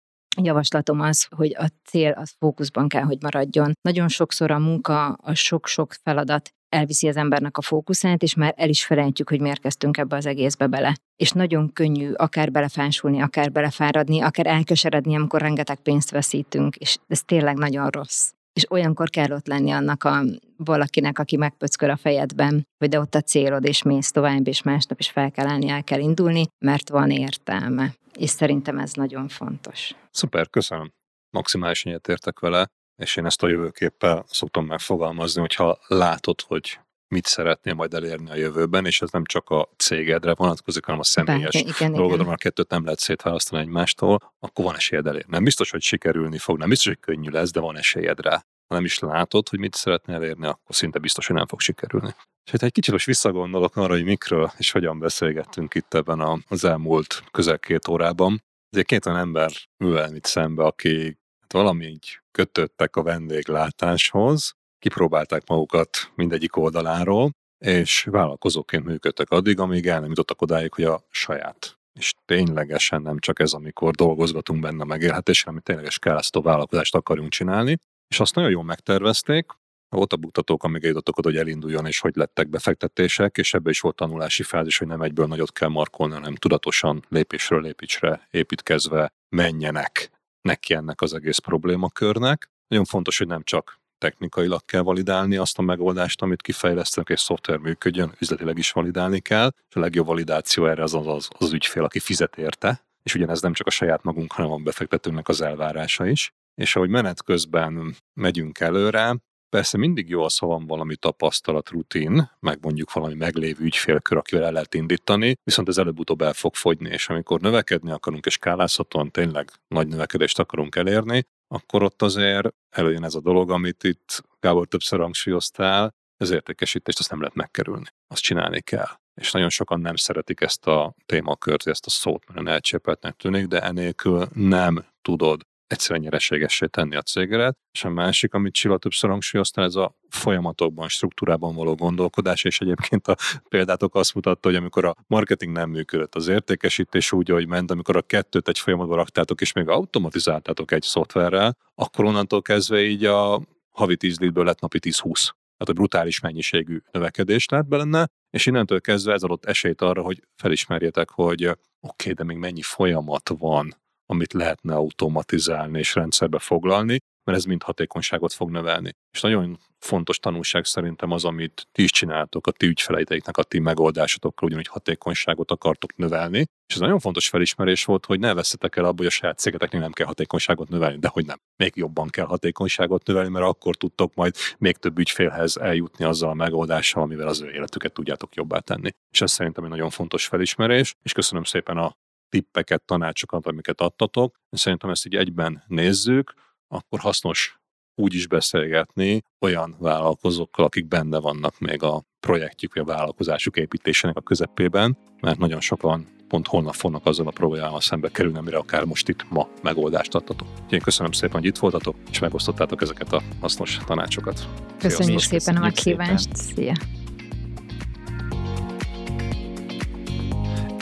javaslatom az, hogy a cél az fókuszban kell, hogy maradjon. Nagyon sokszor a munka, a sok-sok feladat elviszi az embernek a fókuszát, és már el is felejtjük, hogy miért kezdtünk ebbe az egészbe bele. És nagyon könnyű akár belefásulni, akár belefáradni, akár elkeseredni, amikor rengeteg pénzt veszítünk, és ez tényleg nagyon rossz. És olyankor kell ott lenni annak a valakinek, aki megpöcköl a fejedben, hogy de ott a célod, és mész tovább, és másnap is fel kell állni, el kell indulni, mert van értelme. És szerintem ez nagyon fontos. Szuper, köszönöm. Maximálisan egyetértek vele és én ezt a jövőképpel szoktam megfogalmazni, hogyha látod, hogy mit szeretnél majd elérni a jövőben, és ez nem csak a cégedre vonatkozik, hanem a személyes dolgodra, mert a kettőt nem lehet szétválasztani egymástól, akkor van esélyed elérni. Nem biztos, hogy sikerülni fog, nem biztos, hogy könnyű lesz, de van esélyed rá. Ha nem is látod, hogy mit szeretnél elérni, akkor szinte biztos, hogy nem fog sikerülni. És hát egy kicsit most visszagondolok arra, hogy mikről és hogyan beszélgettünk itt ebben az elmúlt közel két órában. Ezért két olyan ember ül itt szembe, aki valami így kötöttek a vendéglátáshoz, kipróbálták magukat mindegyik oldaláról, és vállalkozóként működtek addig, amíg el nem jutottak odáig, hogy a saját és ténylegesen nem csak ez, amikor dolgozgatunk benne a megélhetésre, hanem tényleges kellesztő vállalkozást akarjunk csinálni, és azt nagyon jól megtervezték, volt a buktatók, amíg eljutottak oda, hogy elinduljon, és hogy lettek befektetések, és ebbe is volt tanulási fázis, hogy nem egyből nagyot kell markolni, hanem tudatosan lépésről lépésre építkezve menjenek neki ennek az egész problémakörnek. Nagyon fontos, hogy nem csak technikailag kell validálni azt a megoldást, amit kifejlesztenek, és szoftver működjön, üzletileg is validálni kell, és a legjobb validáció erre az az, az, az ügyfél, aki fizet érte, és ugyanez nem csak a saját magunk, hanem a befektetőnek az elvárása is. És ahogy menet közben megyünk előre, Persze mindig jó az, ha van valami tapasztalat, rutin, meg mondjuk valami meglévő ügyfélkör, akivel el lehet indítani, viszont ez előbb-utóbb el fog fogyni, és amikor növekedni akarunk, és skálázhatóan tényleg nagy növekedést akarunk elérni, akkor ott azért előjön ez a dolog, amit itt Gábor többször hangsúlyoztál, az értékesítést azt nem lehet megkerülni. Azt csinálni kell. És nagyon sokan nem szeretik ezt a témakört, ezt a szót, mert elcsépeltnek tűnik, de enélkül nem tudod egyszerűen nyereségessé tenni a cégedet, és a másik, amit Csilla többször hangsúlyozta, ez a folyamatokban, struktúrában való gondolkodás, és egyébként a példátok azt mutatta, hogy amikor a marketing nem működött, az értékesítés úgy, ahogy ment, amikor a kettőt egy folyamatban raktátok, és még automatizáltátok egy szoftverrel, akkor onnantól kezdve így a havi 10 litből lett napi 10-20. Tehát a brutális mennyiségű növekedés lett benne, és innentől kezdve ez adott esélyt arra, hogy felismerjétek, hogy oké, okay, de még mennyi folyamat van amit lehetne automatizálni és rendszerbe foglalni, mert ez mind hatékonyságot fog növelni. És nagyon fontos tanulság szerintem az, amit ti is csináltok, a ti ügyfeleiteiknek, a ti megoldásotokkal, ugyanúgy hatékonyságot akartok növelni. És ez nagyon fontos felismerés volt, hogy ne veszetek el abból, hogy a saját cégeteknél nem kell hatékonyságot növelni, de hogy nem. Még jobban kell hatékonyságot növelni, mert akkor tudtok majd még több ügyfélhez eljutni azzal a megoldással, amivel az ő életüket tudjátok jobbá tenni. És ez szerintem egy nagyon fontos felismerés, és köszönöm szépen a tippeket, tanácsokat, amiket adtatok. Szerintem ezt így egyben nézzük, akkor hasznos úgy is beszélgetni olyan vállalkozókkal, akik benne vannak még a projektjük vagy a vállalkozásuk építésének a közepében, mert nagyon sokan pont holnap fognak azzal a problémával szembe kerülni, amire akár most itt ma megoldást adtatok. Én köszönöm szépen, hogy itt voltatok, és megosztottátok ezeket a hasznos tanácsokat. Köszönjük Sziasztok. szépen a meghívást. Szia!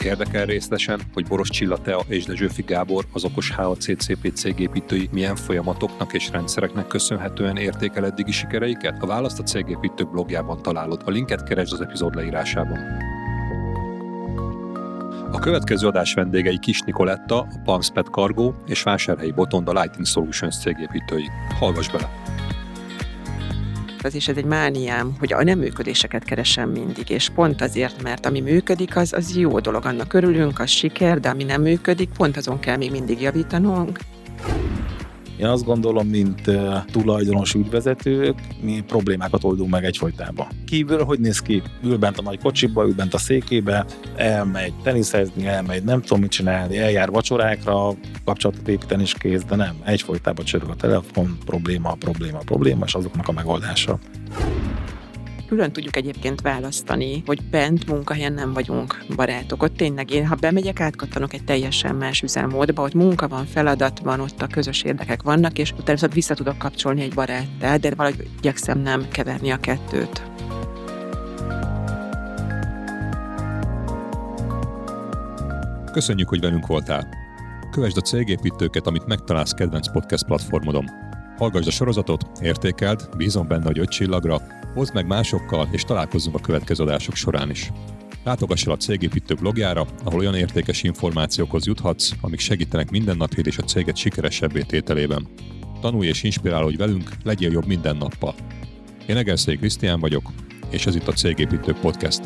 Érdekel részletesen, hogy Boros Csilla Tea és Dezsőfi Gábor, az okos HACCP cégépítői milyen folyamatoknak és rendszereknek köszönhetően értékel eddigi sikereiket? A választ a cégépítők blogjában találod, a linket keresd az epizód leírásában. A következő adás vendégei Kis Nikoletta, a Palmspet Cargo és Vásárhelyi a Lighting Solutions cégépítői. Hallgass bele! Az és ez egy mániám, hogy a nem működéseket keresem mindig, és pont azért, mert ami működik, az, az jó dolog, annak örülünk, az siker, de ami nem működik, pont azon kell még mindig javítanunk. Én azt gondolom, mint tulajdonos ügyvezetők, mi problémákat oldunk meg egyfolytában. Kívül hogy néz ki? Ül bent a nagy kocsiba, ül bent a székébe, elmegy teniszezni, elmegy nem tudom mit csinálni, eljár vacsorákra, kapcsolatot építeni is kész, de nem. Egyfolytában csörög a telefon, probléma, probléma, probléma, és azoknak a megoldása külön tudjuk egyébként választani, hogy bent munkahelyen nem vagyunk barátok. Ott tényleg én, ha bemegyek, átkattanok egy teljesen más üzemmódba, ott munka van, feladat van, ott a közös érdekek vannak, és utána viszont vissza tudok kapcsolni egy baráttal, de valahogy igyekszem nem keverni a kettőt. Köszönjük, hogy velünk voltál! Kövesd a cégépítőket, amit megtalálsz kedvenc podcast platformodon. Hallgassd a sorozatot, értékeld, bízom benne, hogy öt csillagra, Hozd meg másokkal, és találkozzunk a következő adások során is. Látogass el a Cégépítő blogjára, ahol olyan értékes információkhoz juthatsz, amik segítenek mindennapjét és a céget sikeresebbé tételében. Tanulj és inspirálódj velünk, legyél jobb minden nappal. Én Egerszék Krisztián vagyok, és ez itt a Cégépítő Podcast.